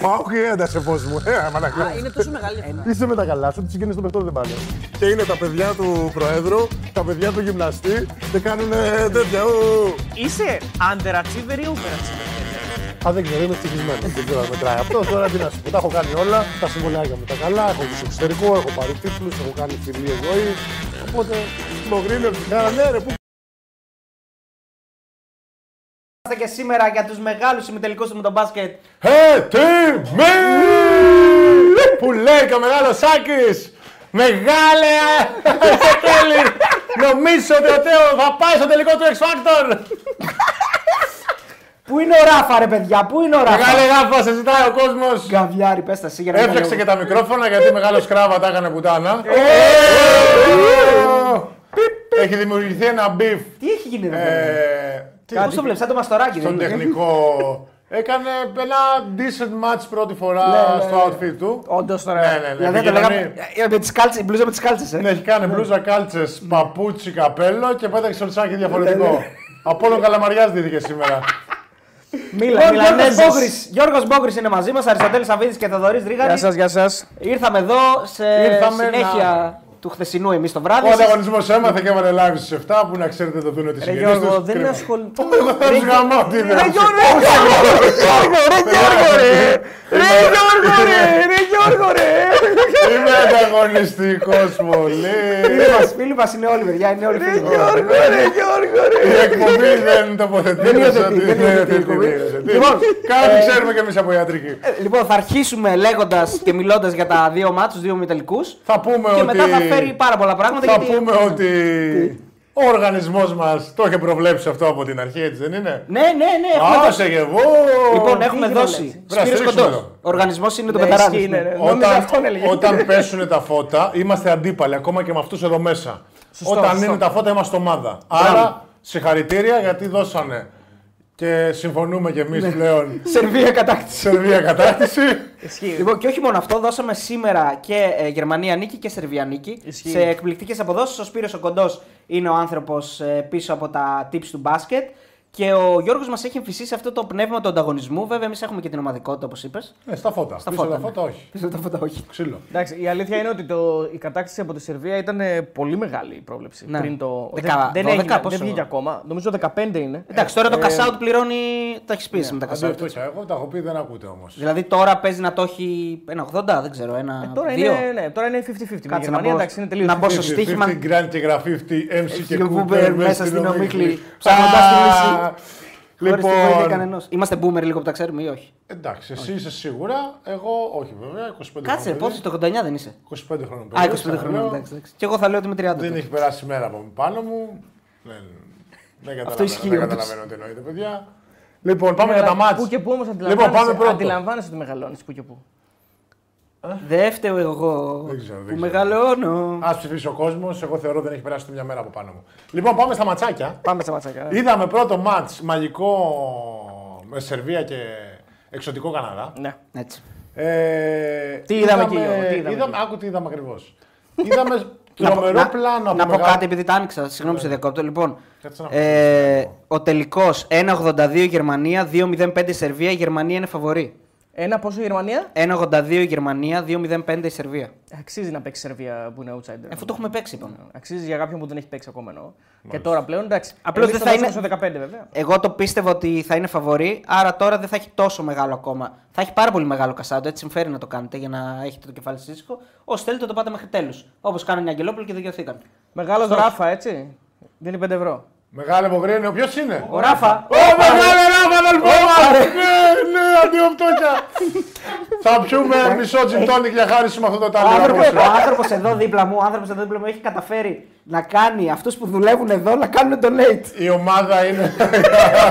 Μα όχι έντασε φως μου. Ε, μαλακά. Α, είναι τόσο μεγάλη αυτή. Είσαι με τα καλά σου, τις συγγενεί των παιχτών δεν πάνε. Και είναι τα παιδιά του Προέδρου, τα παιδιά του γυμναστή και κάνουν ε, τέτοια. ου. Είσαι underachiever ή overachiever. Α, δεν ξέρω, είμαι ευτυχισμένο. Δεν ξέρω αν μετράει αυτό. Τώρα τι να σου πω. Τα έχω κάνει όλα. Τα συμβολιάκια μου τα καλά. Έχω του εξωτερικό, έχω πάρει τίτλους, έχω κάνει φιλίε ζωή. Οπότε το γκρίνερ την κάρα, ναι, ρε, πού και σήμερα για τους μεγάλους συμμετελικούς του με τον μπάσκετ. Έτοιμοι! Που λέει και ο μεγάλος Σάκης. Μεγάλε Σεκέλη! Νομίζω ότι ο Τέο θα πάει στο τελικό του X Factor! Πού είναι ο Ράφα ρε παιδιά, πού είναι ο Ράφα. Μεγάλε γάφα, σε ζητάει ο κόσμος! Γκαβιάρι, πες τα εσύ για να μην Έφτιαξε τα και τα μικρόφωνα γιατί μεγάλο κράβα τα έκανε πουτάνα. Έχει δημιουργηθεί ένα μπιφ. Τι έχει γίνει ρε παιδιά. ε, τι- Πώς το βλέπεις, σαν το μαστοράκι δεν στον είναι; τεχνικό. Έκανε ένα decent match πρώτη φορά Ναι, ναι, στο ναι. outfit του. Όντως τώρα. Ναι, ναι, ναι. Δηλαδή το Επικοινωνεί- λέγαμε ε, με τις κάλτσες, η μπλούζα με τις κάλτσες. ε. Ναι, έχει κάνει μπλούζα, κάλτσες, παπούτσι, καπέλο και πέταξε σορτσάκι διαφορετικό. Από όλο καλαμαριάς δίδηκε σήμερα. Μίλα, Λοιπόν, μίλα. Γιώργος Μπόγκρης, Γιώργος Μπόγκρης είναι μαζί μας, Αριστοτέλης Σαββίδης και Θοδωρής Γεια Ρίγανης. σας, γεια σας. Ήρθαμε εδώ σε Ήρθαμε συνέχεια του χθεσινού εμείς το βράδυ. Ο ανταγωνισμός έμαθε και έβαλε live στι 7 που να ξέρετε το δούνε τη Ρε συγγενή Γιώργο, τους. δεν ασχολείται. Εγώ θα τους γαμάω τι είναι. Ρε Γιώργο, ρε Γιώργο, ρε Γιώργο, ρε Ρε Γιώργο, ρε Ρε Γιώργο, ρε Είμαι ανταγωνιστικός πολύ. Φίλοι μας, φίλοι μας είναι όλοι παιδιά, είναι όλοι φίλοι. μας. Γιώργο, ρε Γιώργο, ρε Η εκπομπή δεν τοποθετείται. Δεν υιοθετεί, ότι δεν είναι υιοθετεί η εκπομπή. υιοθετεί. Λοιπόν, Κάτι ε, ξέρουμε κι εμείς από ιατρική. Ε, Λοιπόν, θα αρχίσουμε λέγοντας και μιλώντας για τα δύο μάτσους, δύο μητελικούς. Θα πούμε Και ότι. Μετά θα φέρει πάρα πολλά πράγματα. Θα γιατί... πούμε ότι ο οργανισμός μας το είχε προβλέψει αυτό από την αρχή, έτσι δεν είναι; Ναι, ναι, ναι. Έχουμε δώσει. Άσε και εγώ. Λοιπόν, έχουμε είχε δώσει. προβλέψει. Βρε, Σπύρος στρίξουμε Κοντός. εδώ. Ο οργανισμός είναι το Ναι, πεταράδες. ισχύει, ναι, ναι. ναι. Νόμιζα Όταν, αυτόν έλεγε. όταν πέσουν τα φώτα, είμαστε αντίπαλοι ακόμα και με αυτούς εδώ μέσα. Σωστό, όταν σωστό. είναι τα φώτα, είμαστε ομάδα. Άρα, συγχαρητήρια γιατί δώσανε. Και συμφωνούμε κι εμείς πλέον. Σερβία κατάκτηση. Σερβία κατάκτηση. Ισχύει. Λοιπόν, και όχι μόνο αυτό, δώσαμε σήμερα και ε, Γερμανία νίκη και Σερβία νίκη. Ισχύει. Σε εκπληκτικές αποδόσεις. Ο Σπύρος ο Κοντός είναι ο άνθρωπος πίσω από τα tips του μπάσκετ. Και ο Γιώργος μας έχει εμφυσίσει αυτό το πνεύμα του ανταγωνισμού. Βέβαια, εμείς έχουμε και την ομαδικότητα, όπως είπες. Ναι, στα φώτα. Στα Πίσω φώτα, τα ναι. φώτα, όχι. Πίσω από τα φώτα, όχι. Ξύλο. Εντάξει, η αλήθεια είναι ότι το, η κατάκτηση από τη Σερβία ήταν ε, πολύ μεγάλη η πρόβλεψη. Ναι. Πριν το, Δεκα- δεν, 12 δεν, έγινε, πόσο; δεν βγήκε ακόμα. Νομίζω 15 είναι. Εντάξει, τώρα το Ε, cash out πληρώνει. Τα έχεις πει με τα cash out. Αντίθετα, εγώ τα έχω πει, δεν ακούτε όμως. Δηλαδή τώρα παίζει να το έχει ένα 80, δεν ξέρω, ένα. Τώρα δύο. είναι, ναι, τώρα είναι 50-50. Με τη Κάτσε να Γερμανία μπω- εντάξει είναι τελείως να μπω 50-50. στο στοίχημα. 50 Grand και γραφή 50 MC και Φίλο Cooper Cooper μέσα στην ομίχλη, ψάχνοντας τη λύση. Χωρίς τη βοήθεια Λοιπόν, κανενός. Είμαστε boomer λίγο που τα ξέρουμε ή όχι; εντάξει, εσύ είσαι σίγουρα, εγώ όχι βέβαια, 25 Κάτσε, χρόνια πόσο το 89 δεν είσαι; 25 χρόνια Α, 25 ξαναλέω. χρόνια. Εντάξει, εντάξει. Και εγώ θα λέω ότι είμαι 30. Δεν έχει περάσει μέρα από πάνω μου. Δεν, δεν καταλαβαίνω, ισχύει δεν όντως. καταλαβαίνω τι εννοείτε, παιδιά. Λοιπόν, πάμε Αλλά για τα μάτς. Πού και πού όμως Λοιπόν, αντιλαμβάνεσαι, πάμε πρώτο. αντιλαμβάνεσαι ότι μεγαλώνεις πού και πού. Δεν φταίω εγώ Δεν ξέρω, δεν που ξέρω. μεγαλώνω. Α ψηφίσει ο κόσμος, εγώ θεωρώ δεν έχει περάσει ούτε μια μέρα από πάνω μου. Λοιπόν, πάμε στα ματσάκια. Πάμε στα ματσάκια. ε. Είδαμε πρώτο μάτς μαγικό με Σερβία και εξωτικό Καναδά. Ναι. Έτσι. Ε, Τι είδαμε εκεί, Γιώργο, τι είδαμε είδαμε, εκεί; άκου τι είδαμε ακριβώς. είδαμε Να πω- τρομερό να- πλάνο από Να πω μεγάλο- κάτι επειδή τα άνοιξα. Συγγνώμη, σε διακόπτω. Λοιπόν, Κάτσε να ε, πω. ο τελικός 1,82 Γερμανία, 2,05 Σερβία. Η Γερμανία είναι φαβορή. Ένα πόσο η Γερμανία. 1,82 η Γερμανία, 2,05 η Σερβία. Αξίζει να παίξει η Σερβία που είναι outsider. Αφού το έχουμε παίξει, είπαμε. Αξίζει για κάποιον που δεν έχει παίξει ακόμα εννοώ. Και τώρα πλέον εντάξει. Απλώς Εμείς δεν το θα δώσαμε στο 15 βέβαια. Εγώ το πίστευα ότι θα είναι φαβορή, άρα τώρα δεν θα έχει τόσο μεγάλο ακόμα. Θα έχει πάρα πολύ μεγάλο κασάντο, έτσι συμφέρει να το κάνετε για να έχετε το κεφάλι σας ήσυχο. Όσοι θέλετε το πάτε μέχρι τέλους. Όπως κάνανε οι Αγγελόπουλοι και δικαιωθήκαν. Μεγάλος Ράφα έτσι. Δίνει 5 ευρώ. Μεγάλε Μογρίνιο, ποιος είναι; Ο Ράφα. Ω, μεγάλε Ράφα, αδελφό μας! Ναι, ναι, αντιοπτώκια. Θα πιούμε μισό gin tonic για χάρη σου με αυτό το Ο ταλέρο. άνθρωπος, ο άνθρωπος εδώ δίπλα μου, ο άνθρωπος εδώ δίπλα μου έχει καταφέρει να κάνει αυτούς που δουλεύουν εδώ να κάνουν donate. Η ομάδα είναι.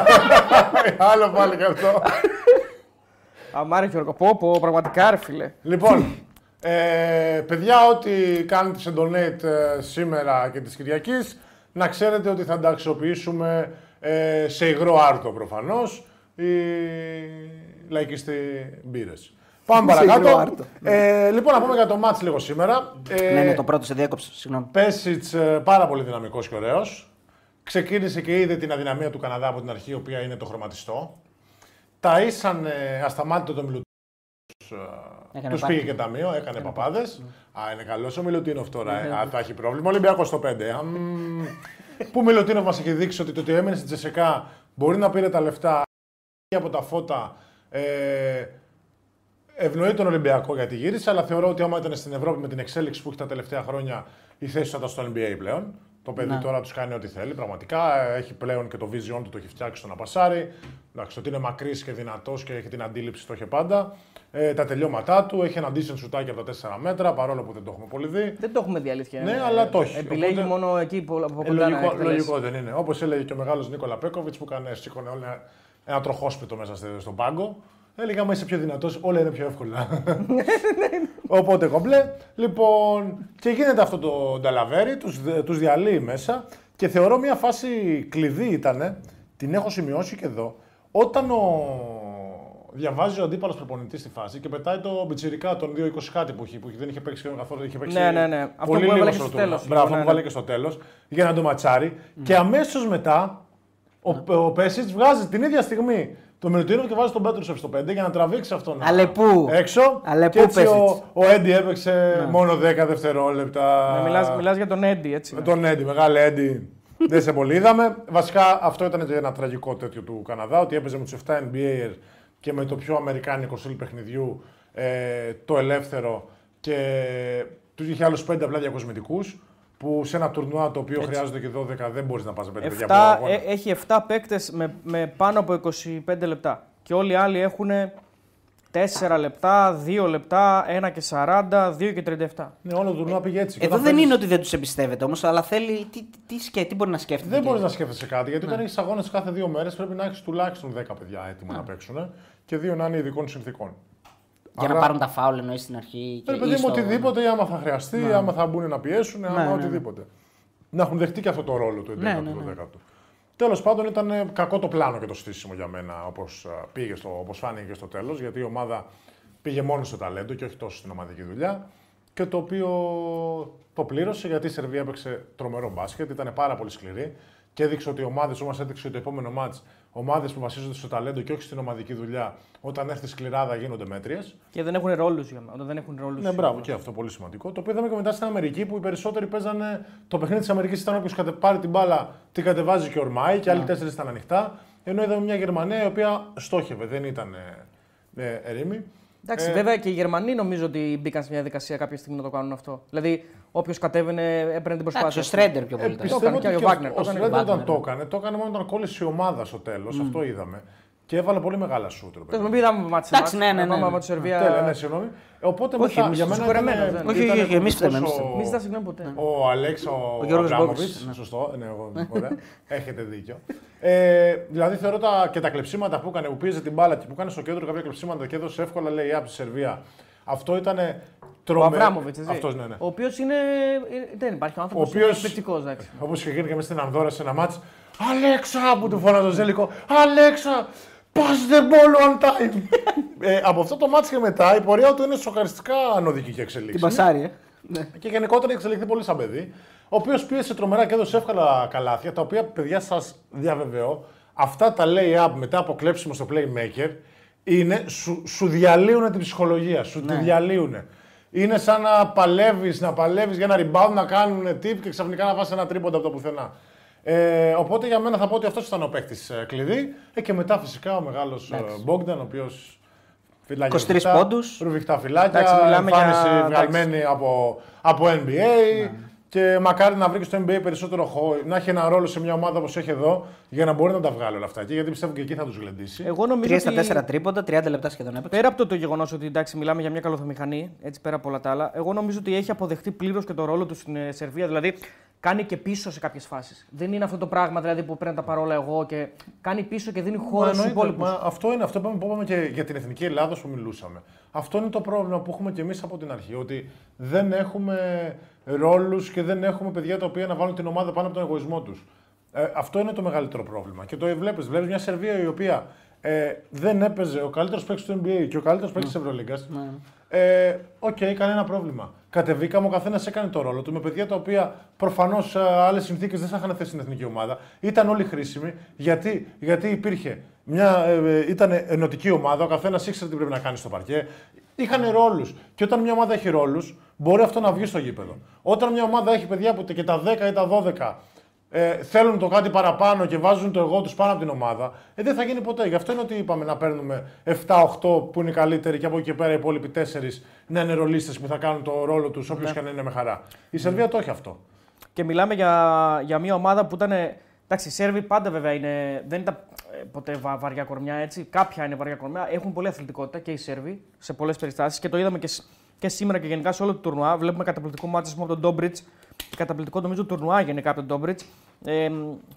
Άλλο πάλι και αυτό. Αμάρε Γιώργο, πω, πω, πραγματικά ρε φίλε. Λοιπόν, ε, παιδιά, ό,τι κάνετε σε donate ε, σήμερα και της Κυριακής, να ξέρετε ότι θα τα αξιοποιήσουμε ε, σε υγρό άρτο προφανώς, οι λαϊκιστοί μπύρες. Πάμε Σε υγρό παρακάτω. άρτο. Ε, λοιπόν, να πούμε για το μάτς λίγο σήμερα. Ε, Ναι, ναι, το πρώτο σε διέκοψε, συγγνώμη. Πέσιτς ε, πάρα πολύ δυναμικός και ωραίος. Ξεκίνησε και είδε την αδυναμία του Καναδά από την αρχή, η οποία είναι το χρωματιστό. Ταΐσαν ε, ασταμάτητο τον Μιλουτίνοφ. Έκανε Τους πάρτι. πήγε και ταμείο, έκανε παπάδες. Α, είναι καλός ο Μιλουτίνοφ τώρα. ε. Α, θα έχει πρόβλημα. Ολυμπιακός στο 5. Α, μ. Πού ο Μιλουτίνοφ μας έχει δείξει ότι το ότι έμενε στην Τσεσεκά μπορεί να πήρε τα λεφτά από τα φώτα. Ε, ευνοεί τον Ολυμπιακό γιατί γύρισε, αλλά θεωρώ ότι άμα ήταν στην Ευρώπη με την εξέλιξη που έχει τα τελευταία χρόνια, η θέση του θα ήταν στο NBA πλέον. Το παιδί Ναι. τώρα τους κάνει ό,τι θέλει. Πραγματικά έχει πλέον και το vision του, το έχει φτιάξει στο να πασάρει. Εντάξει, το ότι είναι μακρύς και δυνατός και έχει την αντίληψη, το είχε πάντα. Ε, τα τελειώματά του, έχει ένα decent σουτάκι από τα 4 μέτρα, παρόλο που δεν το έχουμε πολύ δει. Δεν το έχουμε δει αλήθεια. Ναι, Ε, αλλά το έχει. Επιλέγει Οπότε- μόνο εκεί που από Ε, κοντά να λογικό, εκτελέσει. λογικό δεν είναι. Όπως έλεγε και ο μεγάλος Νίκολα Πέκοβιτς που έκανε, σήκωνε όλα ένα τροχόσπιτο μέσα στο- στον πάγκο. Έλεγε, άμα είσαι πιο δυνατός, όλα είναι πιο εύκολα. Οπότε κομπλέ. Λοιπόν, και γίνεται αυτό το νταλαβέρι, τους, τους διαλύει μέσα και θεωρώ μια φάση κλειδί ήταν, την έχω σημειώσει και εδώ, όταν ο... διαβάζει ο αντίπαλος προπονητής στη φάση και πετάει το μπιτσιρικά των 2-20 κάτι που, είχε, που δεν είχε παίξει σχεδόν καθόλου. Είχε παίξει Ναι, ναι, ναι. Αυτό πολύ που έβαλε λίγο και στο στο τουρνουά. τέλος. Μπράβο, Ναι, που ναι. βάλε και στο τέλος για να το ματσάρει. Και αμέσως μετά ο, ο Πέσιτς βγάζει την ίδια στιγμή το Μιλουτίνο και βάζει τον Πέτρουσεφ στο 5 για να τραβήξει αυτόν Αλλά πού; έξω. Αλλά και πού έτσι ο, Πέσιτς; ο Έντι έπαιξε μόνο 10 δευτερόλεπτα. Ναι, μιλάς, μιλάς για τον Έντι, έτσι. Με τον Έντι, μεγάλο Έντι. Δεν σε πολύ είδαμε. Βασικά αυτό ήταν και ένα τραγικό τέτοιο του Καναδά, ότι έπαιζε με τους 7 NBA και με το πιο αμερικάνικο στυλ παιχνιδιού ε, το ελεύθερο και τους είχε άλλους 5 απλά διακοσμητικούς. Που σε ένα τουρνουά το οποίο χρειάζονται και 12 δεν μπορείς να πας με 5 παιδιά από Εφτά- αγώνα. ε, έχει 7 παίκτες με, με πάνω από 25 λεπτά. Και όλοι οι άλλοι έχουν 4 λεπτά, 2 λεπτά, 1 και 40, 2 και 37. Ναι, όλο το τουρνουά πήγε έτσι. Και Εδώ όταν δεν παίζεις- είναι ότι δεν τους εμπιστεύεται όμως, αλλά θέλει. Τι, τι, τι, σκέ- τι μπορεί να σκέφτεται. Δεν και- μπορείς να σκέφτεσαι κάτι, γιατί Ναι. όταν έχεις αγώνες κάθε δύο μέρες πρέπει να έχεις τουλάχιστον 10 παιδιά έτοιμα να παίξουν και δύο να είναι ειδικών συνθήκων. Για να Άρα- πάρουν τα φάουλ εννοείς στην αρχή. Και Ρε παιδί ή μου, στο- οτιδήποτε, ή άμα θα χρειαστεί, ή άμα θα μπουν να πιέσουν, άμα ναι, ναι. οτιδήποτε. Να έχουν δεχτεί και αυτό το ρόλο του 11ου, Ναι, ναι, του ναι. 10ου. Τέλος πάντων, ήταν ε, κακό το πλάνο και το στήσιμο για μένα, όπως πήγε στο, όπως φάνηκε και στο τέλος, γιατί η ομάδα πήγε μόνος στο ταλέντο και όχι τόσο στην ομαδική δουλειά. Και το οποίο το πλήρωσε γιατί η Σερβία έπαιξε τρομερό μπάσκετ, ήταν πάρα πολύ σκληρή και έδειξε ότι οι ομάδε, όμως έδειξε ότι το επόμενο μάτς, ομάδες που βασίζονται στο ταλέντο και όχι στην ομαδική δουλειά, όταν έρθει σκληράδα γίνονται μέτριες. Και δεν έχουν ρόλους για μένα. Όταν δεν έχουν ρόλους. Ναι, μπράβο, και αυτό πολύ σημαντικό. Το οποίο είδαμε και μετά στην Αμερική που οι περισσότεροι παίζανε. Το παιχνίδι της Αμερικής ήταν όποιος κατε... πάρει την μπάλα, την κατεβάζει και ορμάει και άλλοι Ναι. τέσσερις ήταν ανοιχτά. Ενώ είδαμε μια Γερμανία η οποία στόχευε, δεν ήταν ε, ε, ερήμη. Εντάξει, Ε, βέβαια και οι Γερμανοί νομίζω ότι μπήκαν σε μια διαδικασία κάποια στιγμή να το κάνουν αυτό. Δηλαδή, όποιος κατέβαινε έπαιρνε την Εντάξει, προσπάθεια. ο Στρέντερ πιο Ε, πολύ. το πιστεύω έκανε ότι και ο και Βάγνερ, Ο το έκανε Σρέντερ ο όταν Βάγνερ, το έκανε, το έκανε μόνο όταν κόλλησε η ομάδα στο τέλος. Αυτό είδαμε. Και έβαλε πολύ μεγάλα σούτ. ρε Πες παιδί. μου, μην είδαμε μάτς σε Εντάξει, μάτς, ναι, ναι, να πάμε ναι. από τη Σερβία. Τέλεια, ναι, συγγνώμη. Ε, Οπότε Όχι, μετά, εμείς για μένα συγχωρεμένος, ήταν, δεν. Όχι, ήταν όχι, όχι, εμείς κωδικός φταίμε, εμείς ο- φταίμε. Μην ζητά συγγνώμη ποτέ. Ο Αλέξ, ο, Ο Γιώργος Αμπράμοβιτς, Μπόγκης, ναι. Σωστό, ναι, εγώ, ωραία. Έχετε δίκιο. Ε, δηλαδή θεωρώ τα, και τα κλεψίματα που έκανε, που πίεζε την μπάλα και που έκανε στο κέντρο κάποια κλεψίματα και έδωσε εύκολα λέει από τη Σερβία. Αυτό ήταν Ο τρομερό. Αβράμοβιτς, έτσι. Αυτός, ναι, ναι. Ο οποίος είναι. ε, Δεν υπάρχει ο άνθρωπος. Ο Ο οποίος- οποίο. Εκπληκτικός, εντάξει. Όπως είχε γίνει και μέσα στην Ανδόρα σε ένα μάτς. Αλέξα που του φώναζε το Ζέλικο. Αλέξα, pass the ball on time. ε, από αυτό το μάτς και μετά η πορεία του είναι σοκαριστικά ανωδική και Την εξελίξη. πασάρι, ε. Ναι. Και γενικότερα έχει εξελιχθεί πολύ σαν παιδί. Ο οποίος πίεσε τρομερά και έδωσε εύκολα καλάθια, τα οποία παιδιά σας διαβεβαιώ, αυτά τα lay-up μετά από κλέψιμο στο playmaker είναι, σου, σου διαλύουν την ψυχολογία, σου τη διαλύουν. Είναι σαν να παλεύεις, να παλεύεις για ένα rebound, να κάνουν tip και ξαφνικά να βάζει ένα τρίποντα από το πουθενά. Ε, οπότε για μένα θα πω ότι αυτός ήταν ο παίκτης κλειδί. Ε, και μετά φυσικά ο μεγάλος Μπόγκταν, ο οποίος. 23 πόντους. Ρουβιχτά φυλάκια, Εντάξει, μιλάμε για- εμφάνιση εντάξει. βγαλμένη από, από NBA. Και μακάρι να βρει και στο NBA περισσότερο χώρο, να έχει ένα ρόλο σε μια ομάδα όπως έχει εδώ, για να μπορεί να τα βγάλει όλα αυτά. Και γιατί πιστεύω και εκεί θα τους γλεντήσει. Εγώ νομίζω 3 στα ότι 4 τρίποντα, 30 λεπτά σχεδόν έπαιξε. πέρα από το, το γεγονός ότι εντάξει, μιλάμε για μια καλοθομηχανή, έτσι πέρα από όλα τα άλλα, εγώ νομίζω ότι έχει αποδεχτεί πλήρως και το ρόλο του στην ε, Σερβία. Δηλαδή, κάνει και πίσω σε κάποιες φάσεις. Δεν είναι αυτό το πράγμα δηλαδή, που παίρνω τα παρόλα εγώ και κάνει πίσω και δίνει Μα χώρο στους εννοείται, υπόλοιπους. μα αυτό είναι αυτό που είπαμε- που είπαμε και για την εθνική Ελλάδα που μιλούσαμε. Αυτό είναι το πρόβλημα που έχουμε και εμείς από την αρχή. Ότι δεν έχουμε ρόλους και δεν έχουμε παιδιά τα οποία να βάλουν την ομάδα πάνω από τον εγωισμό τους. Ε, αυτό είναι το μεγαλύτερο πρόβλημα. Και το βλέπεις. Βλέπεις μια Σερβία η οποία ε, δεν έπαιζε ο καλύτερος παίκτης του NBA και ο καλύτερος παίκτης της Ευρωλίγκας. Ε, Οκ, κανένα πρόβλημα. Κατεβήκαμε, ο καθένας έκανε το ρόλο του με παιδιά τα οποία προφανώς άλλες συνθήκες δεν θα είχαν θέσει στην εθνική ομάδα. Ήταν όλοι χρήσιμοι γιατί, γιατί υπήρχε μια. Ε, ε, ήταν ενωτική ομάδα, ο καθένας ήξερε τι πρέπει να κάνει στο παρκέ. Είχαν ρόλους. Και όταν μια ομάδα έχει ρόλους, μπορεί αυτό να βγει στο γήπεδο. Όταν μια ομάδα έχει παιδιά που και τα 10 ή τα 12 ε, θέλουν το κάτι παραπάνω και βάζουν το εγώ τους πάνω από την ομάδα, ε, δεν θα γίνει ποτέ. Γι' αυτό είναι ότι είπαμε να παίρνουμε 7-8 που είναι οι καλύτεροι και από εκεί και πέρα οι υπόλοιποι 4 να είναι ρολίστες που θα κάνουν το ρόλο τους, όποιος και αν είναι με χαρά. Η Σερβία το έχει αυτό. Και μιλάμε για, για μια ομάδα που ήταν. Εντάξει, οι Σέρβοι πάντα βέβαια είναι, δεν ήταν ε, ποτέ βα, βαριά κορμιά έτσι. Κάποια είναι βαριά κορμιά. Έχουν πολλή αθλητικότητα και οι Σέρβοι σε πολλές περιστάσεις και το είδαμε και, σ- και σήμερα και γενικά σε όλο το τουρνουά. Βλέπουμε καταπληκτικό μάτσο από τον Ντόμπριτς. Καταπληκτικό νομίζω τουρνουά γενικά από τον Ντόμπριτς. Ε,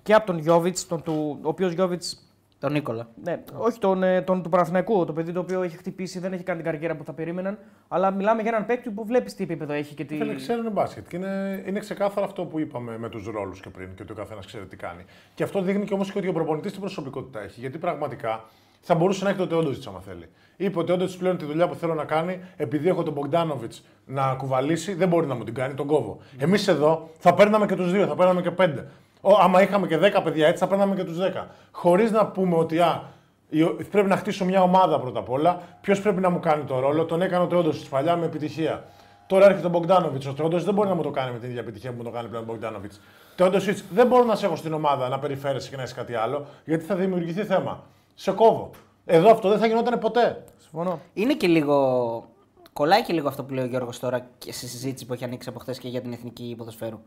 και από τον Γιώβιτς, τον, του, ο οποίος Γιώβιτς Τον Νίκολα. ναι, όχι τον, ε, τον του Παναθηναϊκού, το παιδί το οποίο έχει χτυπήσει, δεν έχει κάνει την καριέρα που θα περίμεναν. Αλλά μιλάμε για έναν παίκτη που βλέπεις τι επίπεδο έχει και τι. Δεν ξέρουν μπάσκετ. Και είναι, είναι ξεκάθαρο αυτό που είπαμε με τους ρόλους και πριν και ότι ο καθένας ξέρει τι κάνει. Και αυτό δείχνει και όμως και ότι ο προπονητής την προσωπικότητα έχει. Γιατί πραγματικά θα μπορούσε να έχει το Τεόντοζιτ άμα θέλει. Είπε ότι όντω πλέον τη δουλειά που θέλω να κάνει, επειδή έχω τον Μπογκδάνοβιτς να κουβαλήσει, δεν μπορεί να μου την κάνει, τον κόβω. Εμείς εδώ θα παίρναμε και τους δύο, θα παίρναμε και πέντε. Ο, άμα είχαμε και 10 παιδιά έτσι, θα παίρναμε και τους 10. Χωρίς να πούμε ότι α, η- πρέπει να χτίσω μια ομάδα πρώτα απ' όλα. Ποιος πρέπει να μου κάνει το ρόλο. Τον έκανε ο Τεόντοζιτ παλιά με επιτυχία. Τώρα έρχεται ο Μπογκδάνοβιτς. Ο Τεόντοζιτ δεν μπορεί να μου το κάνει με την ίδια επιτυχία που μου το κάνει πλέον ο Μπογκδάνοβιτς. Τεόντοζιτ δεν μπορώ να σε έχω στην ομάδα να περιφέρεσαι και να έχει κάτι άλλο, γιατί θα δημιουργηθεί θέμα. Σε κόβω. Εδώ αυτό δεν θα γινόταν ποτέ. Συμφωνώ. Είναι και λίγο. Κολλάει και λίγο αυτό που λέει ο Γιώργος τώρα και στη συζήτηση που έχει ανοίξει από χθες και για την εθνική ποδοσφαίρου.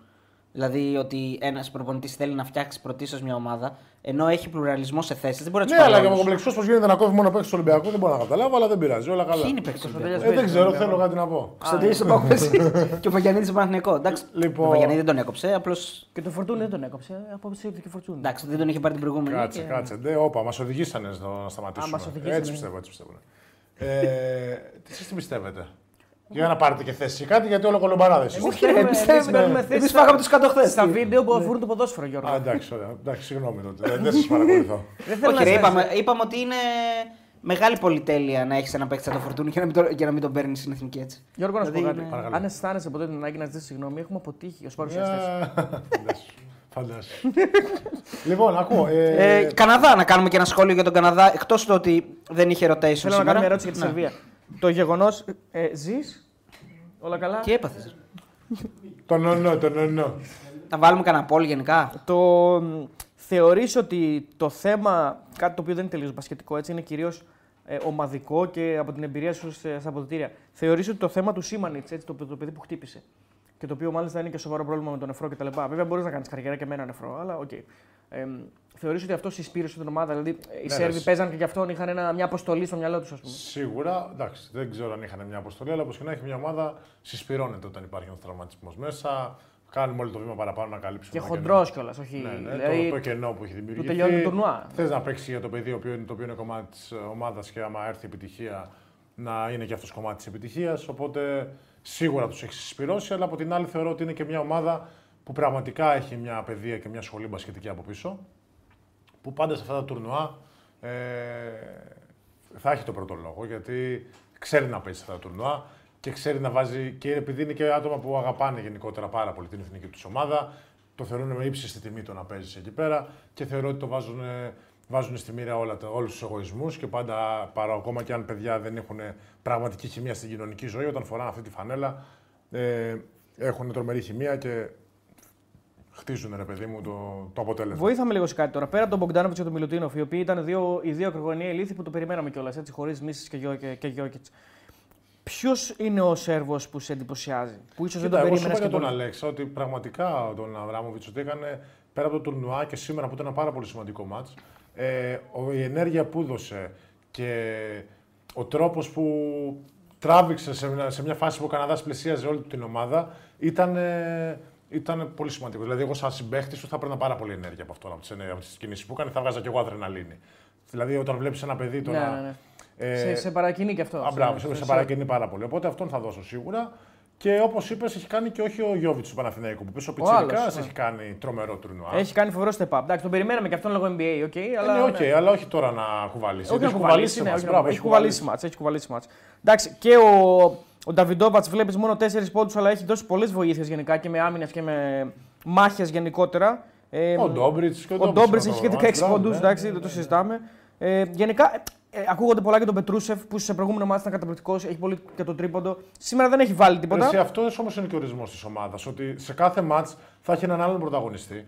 Δηλαδή ότι ένας προπονητής θέλει να φτιάξει πρωτίστως μια ομάδα, ενώ έχει πλουραλισμό σε θέσεις. Δεν μπορεί να τους Ναι, αλλά πάρει για όλους. κομπλεξό πώ γίνεται να κόβει μόνο παίξει του Ολυμπιακού δεν μπορώ να καταλάβω, αλλά δεν πειράζει. Όλα καλά. Ποιοι είναι οι παίκτες του Ολυμπιακού; Ε, δεν ξέρω, θέλω κάτι να πω. Κωνσταντίνη στον Πάκο εσύ. και ο Βαγιανίδη στον Παναθηναϊκός. Εντάξει, Λοιπόν- ο Βαγιανίδη δεν τον έκοψε, απλώ. Και το φορτούνι δεν τον έκοψε. Απόψε ήρθε και φορτούνι. Εντάξει, δεν τον είχε πάρει την προηγούμενη. Κάτσε, και- κάτσε. Ντε, όπα, μας οδηγήσανε στο να σταματήσουμε. Α, μας οδηγήσανε. Έτσι πιστεύω, έτσι πιστεύω. ναι. ε, τι εσείς τι πιστεύετε; Για να πάρετε και θέση σε κάτι, γιατί όλο κολομπαράδες είστε. Όχι, ρε, πιστεύουμε. παίρνουμε Εμείς θέση φάγαμε τους κάτω χθες. Στα βίντεο που αφορούν το ποδόσφαιρο, Γιώργο. Α, εντάξει, ωραία. Εντάξει, συγγνώμη τότε. Δεν- Δεν σας παρακολουθώ. Δεν θέλω Όχι, να ρε, σε- είπαμε, είπαμε ότι είναι μεγάλη πολυτέλεια να έχεις ένα παίκτη σαν το φορτούνι και να μην, το, και να μην τον παίρνεις στην εθνική έτσι. Γιώργο, να σου πω Δηλαδή κάτι. είναι- Παρακαλώ. Αν αισθάνεσαι ποτέ την ανάγκη να ζητήσεις συγγνώμη, έχουμε αποτύχει ως παρουσιαστές. Φαντάζομαι. λοιπόν, ακούω. Ε, Ε, Καναδά, να κάνουμε και ένα σχόλιο για τον Καναδά, εκτός του ότι δεν είχε rotation. Θέλω να σήμερα. κάνω μια ερώτηση για τη Ναι. Σερβία. Το γεγονός. Ε, Ζεις; Όλα καλά; Τι έπαθες. Το νονό, το νονό. Να βάλουμε κανένα poll γενικά. Το μ, θεωρείς ότι το θέμα, κάτι το οποίο δεν είναι τελείως μπασκετικό, έτσι, είναι κυρίως ε, ομαδικό και από την εμπειρία σου σε- στα αποδητήρια. Θεωρείς ότι το θέμα του Σίμανιτς, έτσι, το, το παιδί που χτύπησε, και το οποίο μάλιστα είναι και σοβαρό πρόβλημα με τον νεφρό κτλ. Βέβαια μπορείς να κάνεις καριέρα και με ένα νεφρό, αλλά οκ. Ε, θεωρείς ότι αυτό συσπήρωσε την ομάδα, δηλαδή οι Ναι, Σέρβοι ρε, παίζαν και γι' αυτόν είχαν ένα, μια αποστολή στο μυαλό τους, ας πούμε. Σίγουρα, εντάξει, δεν ξέρω αν είχαν μια αποστολή, αλλά όπως και να έχει μια ομάδα συσπηρώνεται όταν υπάρχει ένας τραυματισμός μέσα. Κάνουμε όλο το βήμα παραπάνω να καλύψουμε. Και ένα κενό. χοντρό κιόλας, όχι. Ναι, ναι, δηλαδή, το, το κενό που έχει δημιουργηθεί. τελειώνει το τουρνουά. Θες να παίξει για το παιδί οποίο είναι, το οποίο είναι κομμάτι της ομάδας και άμα έρθει η επιτυχία να είναι και αυτός κομμάτι της επιτυχίας. Οπότε σίγουρα τους έχεις συσπηρώσει, αλλά από την άλλη θεωρώ ότι είναι και μια ομάδα που πραγματικά έχει μια παιδεία και μια σχολή μπασκετική από πίσω. Που πάντα σε αυτά τα τουρνουά ε, θα έχει το πρώτο λόγο γιατί ξέρει να παίζει σε αυτά τα τουρνουά και ξέρει να βάζει. και επειδή είναι και άτομα που αγαπάνε γενικότερα πάρα πολύ την εθνική τους ομάδα, το θεωρούν με ύψιστη τιμή το να παίζεις εκεί πέρα και θεωρώ ότι το βάζουν, βάζουν στη μοίρα όλα, τα- όλους τους εγωισμούς και πάντα παρά ακόμα και αν παιδιά δεν έχουν πραγματική χημεία στην κοινωνική ζωή, όταν φοράνε αυτή τη φανέλα ε, έχουν τρομερή χημεία και χτίζουν ρε παιδί μου το, το αποτέλεσμα. Βοήθαμε λίγο σε κάτι τώρα. Πέρα από τον Μπογκδάνοβιτ και τον Μιλουτίνοφ, οι οποίοι ήταν δύο, οι δύο ακρογωνιαίοι λύθοι που το περιμέναμε κιόλας, έτσι, χωρίς μίσει και, Γιώ- και, και Γιώκητς. Ποιος είναι ο Σέρβος που σε εντυπωσιάζει, που ίσως δεν Κοίτα, τον εγώ σου περίμενε είπα και για τον πολύ. Αλέξα ότι πραγματικά τον Αβράμοβιτς ότι έκανε πέρα από το τουρνουά και σήμερα που ήταν ένα πάρα πολύ σημαντικό μάτς, ε, ο- η ενέργεια που έδωσε και ο τρόπος που τράβηξε σε μια, σε μια φάση που ο Καναδάς πλησίαζε όλη του την ομάδα ήταν, ε, ήταν πολύ σημαντικό. Δηλαδή, εγώ σαν συμπαίχτης του θα έπαιρνα πάρα πολύ ενέργεια από αυτό, από τις, ενέργειες- από τις κινήσεις που έκανε, θα βγάζα και εγώ αδρεναλίνη. Δηλαδή, όταν βλέπεις ένα παιδί Ναι, τώρα. ναι, ναι. ε, σε, σε παρακινεί και αυτό. Α, μπράβο, Σε- σε, σε- παρακινεί πάρα πολύ. Οπότε αυτόν θα δώσω σίγουρα. Και όπως είπες, έχει κάνει και όχι ο Γιώβιτς του Παναθηναϊκού που πίσω ο Ο άλλος, Πιτσυρικάς ναι. έχει κάνει τρομερό τουρνουά. Έχει κάνει φοβερό step up. Εντάξει, τον περιμέναμε και αυτόν λόγω NBA, οκ, Ε, αλλά. ναι, οκ, ναι. αλλά όχι τώρα να κουβαλήσει. Όχι Γιατί να κουβαλήσει, ναι, μάτς. όχι να- Μπράβο, έχει κουβαλήσει μάτς, έχει κουβαλήσει μάτς. Εντάξει, και ο, ο Νταβιντόβατς βλέπεις μόνο 4 πόντους, αλλά έχει δώσει πολλές βοήθειες γενικά και με άμυνε και με μάχες γενικότερα. Ε, Ο Ντόμπριτς και Ο Ντόμπριτς να έχει το και βάλει, 16 μπράβο, πόντους, ναι. εντάξει, δεν το συζητάμε. Ε, γενικά, ε, Ε, ακούγονται πολλά για τον Πετρούσεφ που σε προηγούμενο μάτι ήταν καταπληκτικός, έχει πολύ και το τρίποντο. Σήμερα δεν έχει βάλει τίποτα. Εσύ, αυτός όμως είναι και ο ορισμός της ομάδας. Ότι σε κάθε μάτς θα έχει έναν άλλον πρωταγωνιστή.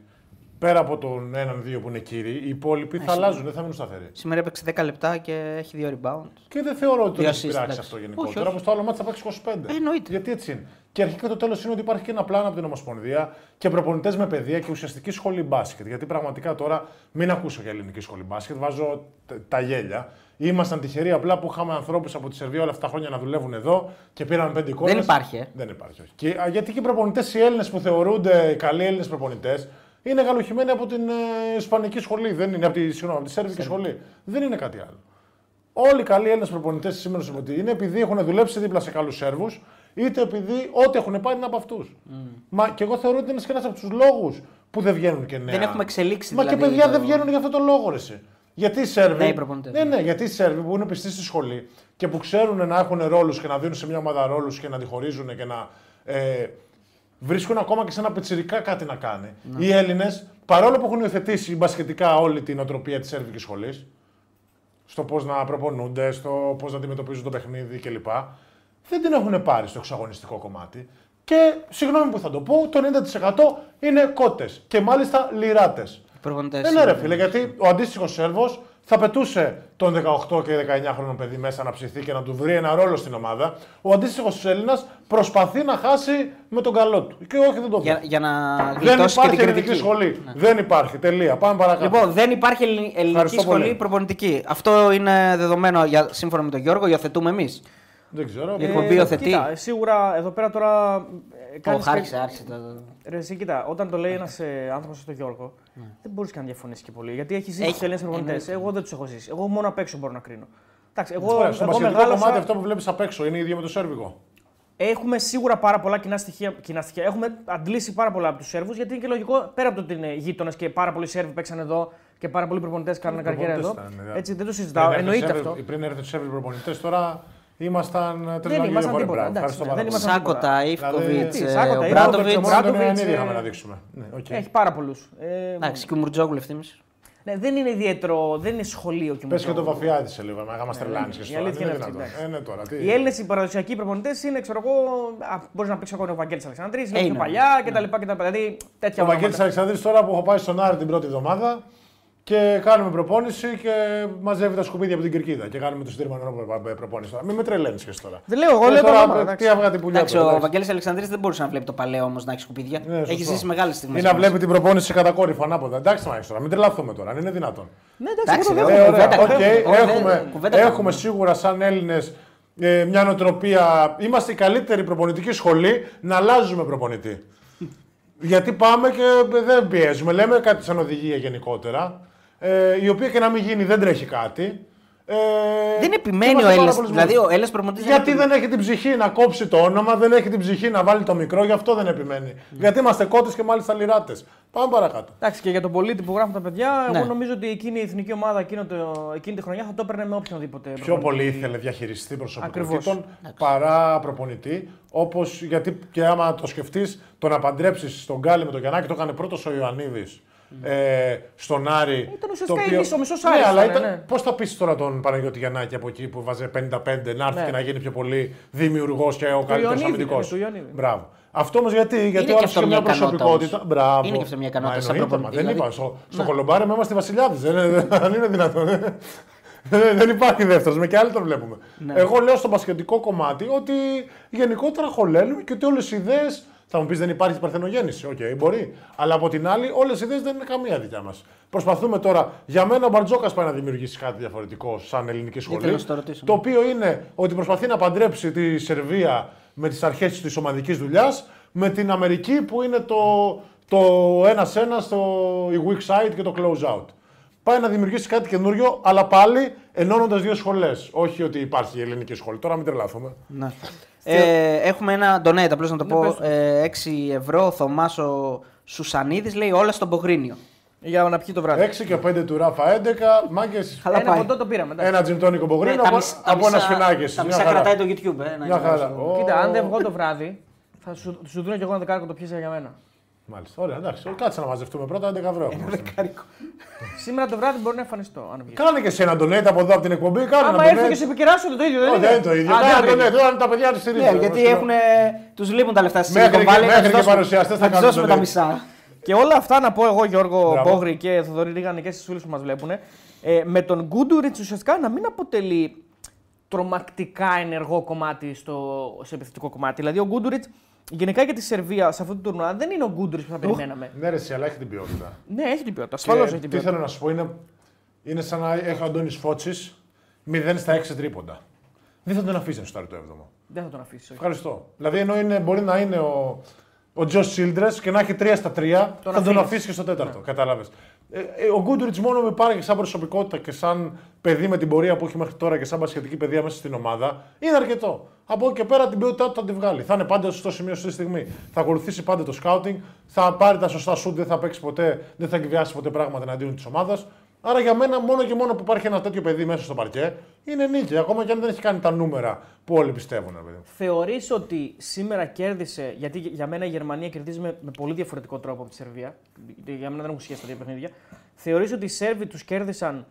Πέρα από τον έναν-δύο που είναι κύριοι, οι υπόλοιποι θα αλλάζουν, δεν θα μείνουν σταθεροί. Σήμερα έπαιξε 10 λεπτά και έχει 2 rebound. Και δεν θεωρώ ότι το Δύο έχει assist, πειράξει εντάξει. αυτό Όχι, γενικότερα. όχι. Όπως το άλλο μάτι θα παίξει 25. Ε, εννοείται. Γιατί έτσι είναι. Και αρχικά το τέλος είναι ότι υπάρχει και ένα πλάνο από την Ομοσπονδία και προπονητές με παιδεία και ουσιαστική σχολή μπάσκετ. Γιατί πραγματικά τώρα μην ακούσω για ελληνική σχολή μπάσκετ, βάζω τ- τα γέλια. Ήμασταν τυχεροί απλά που είχαμε ανθρώπους από τη Σερβία όλα αυτά τα χρόνια να δουλεύουν εδώ και πήραν πέντε εικόνες. Δεν υπάρχει, ε. Δεν υπάρχει. Όχι. Και, α, γιατί και οι προπονητές οι Έλληνες που θεωρούνται καλοί Έλληνες προπονητές είναι γαλουχημένοι από την ε, Ισπανική σχολή. Δεν είναι από τη, συγγνώμη, από τη Σέρβικη σχολή. Δεν είναι κάτι άλλο. Όλοι οι καλοί Έλληνες προπονητές σήμερα στο Μωτή είναι επειδή έχουν δουλέψει δίπλα σε καλούς Σέρβους, είτε επειδή ό,τι έχουν πάρει είναι από αυτούς. Μα και εγώ θεωρώ ότι είναι και ένας από τους λόγους που δεν βγαίνουν και νέα. Δεν έχουμε εξελίξει, Μα δηλαδή, και παιδιά το- δεν βγαίνουν για αυτό το λόγο, ρε. Εσύ. Γιατί οι Σέρβοι. Νέοι προπονητές. Ναι, ναι, γιατί οι Σέρβοι που είναι πιστοί στη σχολή και που ξέρουν να έχουν ρόλους και να δίνουν σε μια ομάδα ρόλους και να τη χωρίζουν και να. Ε, βρίσκουν ακόμα και σε ένα πετσυρικά κάτι να κάνει. Ναι. Οι Έλληνες, παρόλο που έχουν υιοθετήσει μπασκετικά όλη την οτροπία της Σέρβικης σχολής, στο πώς να προπονούνται, στο πώς να αντιμετωπίζουν το παιχνίδι κλπ. Δεν την έχουν πάρει στο εξαγωνιστικό κομμάτι. Και συγγνώμη που θα το πω, το 90% είναι κότες. Και μάλιστα λιράτες. Προπονητές Δεν είναι ρε είναι. φίλε, γιατί ο αντίστοιχος Σέρβος θα πετούσε τον 18 και 19 χρόνο παιδί μέσα να ψηθεί και να του βρει ένα ρόλο στην ομάδα. Ο αντίστοιχος Έλληνας προσπαθεί να χάσει με τον καλό του. Και όχι δεν το Για, βρει. για να Δεν γλιτώσει και υπάρχει την ελληνική κριτική. σχολή. Δεν υπάρχει. Τελεία. Πάμε παρακάτω. Λοιπόν, δεν υπάρχει ελλη- ελληνική Ευχαριστώ σχολή πολύ. προπονητική. Αυτό είναι δεδομένο για, σύμφωνα με τον Γιώργο, υιοθετούμε εμείς. δεν ξέρω. Η εκπομπή υιοθετεί. Κοίτα, σίγουρα εδώ πέρα τώρα. ε, Oh, κάνεις άρχισε, και- άρχισε. Το... Ρε, εσύ, κοίτα, όταν το λέει ένας άνθρωπος σαν τον Γιώργο, δεν μπορείς να διαφωνήσεις και πολύ. Γιατί έχεις ζήσει Ναι. Έχει- του Έλληνες προπονητές. εννοείται. Εγώ δεν τους έχω ζήσει. Εγώ μόνο απ' έξω μπορώ να κρίνω. Εντάξει, εγώ, Ωραία, στο εγώ μπασκετικό μεγάλωσα- κομμάτι αυτό που βλέπεις απ' έξω είναι ίδιο με το σέρβικο. Έχουμε σίγουρα πάρα πολλά κοινά στοιχεία. Κοινά στοιχεία. Έχουμε αντλήσει πάρα πολλά από τους Σέρβους γιατί είναι και λογικό πέρα από το ότι είναι γείτονες και πάρα πολλοί Σέρβοι παίξαν εδώ και πάρα πολλοί προπονητές κάνουν καριέρα εδώ. Προπονητές ήταν, ναι. Έτσι δεν το συζητάω. Εννοείται αυτό. Πριν έρθουν οι Σέρβοι προπονητές, τώρα ήμασταν τρελό ήμασταν τίποτα, Μπράβο, εντάξει, ευχαριστώ ναι, πάρα δεν πολύ. ήμασταν- Σάκοτα, Ιφκοβιτ, Τι, Σάκοτα, ο Ιβκοβιτ, Μπράντοβιτ. ο Μόνο τον Μπράντοβιτς, Ιωαννίδη ε, είχαμε να δείξουμε. Ναι, οκ. Έχει πάρα πολλούς. Ε, Εντάξει, και ο Μουρτζόγλου ευθύνη. ναι, δεν είναι ιδιαίτερο, δεν είναι σχολείο και Πες και το μόνο. Βαφιάδη σε λίγο, μα μας τρελάνεις και η στο αλήθεια είναι είναι αυτή, δυνατόν. εντάξει. Ε, ναι, τώρα, τι. Οι Έλληνες οι παραδοσιακοί προπονητές είναι, ξέρω εγώ, μπορείς να παίξει ακόμα ο Βαγγέλης Αλεξανδρής, είναι Ε, πιο είναι. παλιά κτλ. Δηλαδή τέτοια Ο Βαγγέλης ονόματα. Αλεξανδρής τώρα που έχω πάει στον Άρη την πρώτη εβδομάδα και κάνουμε προπόνηση και μαζεύει τα σκουπίδια από την κερκίδα και κάνουμε το συντήρημα προπόνησης. τώρα. Μην με τρελαίνεις και τώρα. Δεν λέω, εγώ Ε, λέω το τώρα, όνομα, Τι εντάξει. έβγα την πουλιά Εντάξει, του, ο εντάξει. Βαγγέλης Αλεξανδρής δεν μπορούσε να βλέπει το παλαιό όμως να έχει σκουπίδια. Ναι, έχει σωστό. ζήσει μεγάλες στιγμές. Ή να βλέπει την προπόνηση κατακόρυφα ανάποδα. Εντάξει, μάλιστα τώρα, μην τρελαθούμε τώρα, αν είναι δυνατόν. Ναι, Εντάξει, εγώ το ρε, δέχομαι. Ε, ωραία, κουβέντα οκ, κάνουμε. Όχι, έχουμε, δεν- κουβέντα κάνουμε. έχουμε σίγουρα σαν Έλληνες ε, μια νοοτροπία. Είμαστε η καλύτερη προπονητική σχολή να αλλάζουμε προπονητή. Γιατί πάμε και δεν πιέζουμε. Λέμε κάτι σαν οδηγία γενικότερα. Ε, η οποία και να μην γίνει δεν τρέχει κάτι. Ε, Δεν και επιμένει είμαστε ο πάρα Έλληνας. πολύ Δηλαδή, σμούθ. ο Έλληνας προπονητής Γιατί δεν έχει την ψυχή να κόψει το όνομα, δεν έχει την ψυχή να βάλει το μικρό, γι' αυτό δεν επιμένει. Γιατί είμαστε κότες και μάλιστα λιράτες. Πάμε παρακάτω. Εντάξει, και για τον πολίτη που γράφουν τα παιδιά, Ναι. εγώ νομίζω ότι εκείνη η εθνική ομάδα εκείνο το, εκείνη τη χρονιά θα το έπαιρνε με οποιονδήποτε. Πιο προπονητή. πολύ ήθελε διαχειριστή προσωπικότητων Ακριβώς. παρά προπονητή. Όπως γιατί και άμα το σκεφτείς, το να παντρέψεις τον Γκάλι με τον Γιαννάκη το έκανε πρώτος ο Ιωαννίδης. Ε, στον Άρη. Ήταν ουσιαστικά ο μισός Άρης Ναι, αλλά ήταν, ήταν, ναι. πώς θα πείσει τώρα τον Παναγιώτη Γιαννάκη από εκεί που βάζε 55 να έρθει Ναι. και να γίνει πιο πολύ δημιουργός και ο καλύτερος Ιωαννίδη, αμυντικός. ναι, του Ιωαννίδη. Μπράβο. Αυτό όμως γιατί, γιατί και ο άλλος αυτό είχε μια μια ικανότητα προσωπικότητα. όμως. Μπράβο. Είναι και αυτό μια ικανότητα Μα σαν εννοείται, μα προπονητή, Δεν δηλαδή. είπα. Στο, στο κολομπάρι με είμαστε βασιλιάδε. Δεν, δεν είναι δυνατόν. Δεν δεν υπάρχει δεύτερος, με και άλλοι το βλέπουμε. Ναι. Εγώ λέω στο μπασκετικό κομμάτι ότι γενικότερα χωλένουμε και ότι όλες οι ιδέες. Θα μου πεις δεν υπάρχει παρθενογέννηση. Οκ, μπορεί. Αλλά από την άλλη, όλες οι ιδέες δεν είναι καμία δικιά μας. Προσπαθούμε τώρα. Για μένα ο Μπαρτζόκας πάει να δημιουργήσει κάτι διαφορετικό σαν ελληνική σχολή. Ήθελα να στο ρωτήσω, Το ναι. οποίο είναι ότι προσπαθεί να παντρέψει τη Σερβία με τις αρχές της ομαδικής δουλειάς με την Αμερική που είναι το, το ένα-ένα, στο η weak side και το close out. Πάει να δημιουργήσει κάτι καινούριο, αλλά πάλι ενώνοντας δύο σχολές. Όχι ότι υπάρχει η ελληνική σχολή. Τώρα μην τρελαθούμε. Ναι. Ε, έχουμε ένα donate, απλώς να το Ναι, πω. πες το. Ε, 6 ευρώ. Ο Θωμάσο Σουσανίδης λέει όλα στον Πογρίνιο. Για να πιει το βράδυ. 6 και 5 του Ράφα 11. Μάγκες. Καλά Ένα πάει. ποτό το πήραμε. εντάξει. Ένα τζιντόνικο μπογρίνο Ναι, τα από, μισ- τα από ένα μισά- σφινάκι. εσύ. Τα Μια μισά χαρά. κρατάει το YouTube. Ε, να Μια είναι χαρά. αυτό. Ω. Κοίτα, αν δεν βγω το βράδυ, θα σου, σου δίνω κι εγώ ένα δεκάρικο το πιέσα για μένα. Μάλιστα. Ωραία, εντάξει. Κάτσε να μαζευτούμε πρώτα 11 ευρώ. έχουμε. Δεκάρικο. Σήμερα το βράδυ μπορεί να εμφανιστώ. Αν βγει. Κάνε και εσύ ένα donate από εδώ από την εκπομπή. Κάνε Άμα ένα έρθω donate. και σε επικεράσω το ίδιο, δεν Όχι, είναι. δεν είναι το ίδιο. Α, δεν Κάνε είναι το ίδιο. donate. Τώρα τα παιδιά τους στηρίζουν. Ναι, γιατί έχουν, τους λείπουν τα λεφτά στη Μέχρι Silicon και- Valley. μέχρι να τους και δώσουμε- παρουσιαστές θα να τους κάνουν δώσουμε donate. τα μισά. Και όλα αυτά να πω εγώ, Γιώργο Μπράβο. Μπόγρη και Θοδωρή Ρίγανη και στις φίλου που μας βλέπουν, ε, με τον Γκούντουριτ ουσιαστικά να μην αποτελεί τρομακτικά ενεργό κομμάτι στο, σε επιθετικό κομμάτι. Δηλαδή ο Γκούντουριτ γενικά για τη Σερβία σε αυτό το τουρνουά δεν είναι ο Γκούντουριτ που θα περιμέναμε. Ναι, ρε, εσύ, αλλά έχει την ποιότητα. Ναι, έχει την ποιότητα. Ασφαλώς Και έχει την Τι ποιότητα. θέλω να σου πω, είναι, είναι σαν να έχει ο Αντώνης Φώτσης 0 στα 6 τρίποντα. Δεν θα τον αφήσεις να σουτάρει το 7ο. Δεν θα τον αφήσει. όχι. Ευχαριστώ. Δηλαδή, ενώ είναι, μπορεί να είναι ο, ο Τζος Σίλντρες και να έχει 3 στα 3, Τον θα τον αφήνεις. αφήσεις και στο τέταρτο. Κατάλαβες. Ε, ε, ο Γκούντουριτ μόνο με υπάρχει σαν προσωπικότητα και σαν παιδί με την πορεία που έχει μέχρι τώρα και σαν πασχετική παιδεία μέσα στην ομάδα είναι αρκετό. Από εκεί και πέρα την ποιότητά του θα τη βγάλει. Θα είναι πάντα στο σωστό σημείο, σωστή στιγμή. Θα ακολουθήσει πάντα το scouting, θα πάρει τα σωστά σουτ, δεν θα παίξει ποτέ, δεν θα εκβιάσει ποτέ πράγματα εναντίον της ομάδας. Άρα για μένα, μόνο και μόνο που υπάρχει ένα τέτοιο παιδί μέσα στο παρκέ, είναι νίκη. Ακόμα και αν δεν έχει κάνει τα νούμερα που όλοι πιστεύουν. ρε παιδί. Θεωρείς ότι σήμερα κέρδισε, γιατί για μένα η Γερμανία κερδίζει με, με πολύ διαφορετικό τρόπο από τη Σερβία. Για μένα δεν έχουν σχέση τα δύο παιχνίδια. Θεωρείς ότι οι Σέρβοι τους κέρδισαν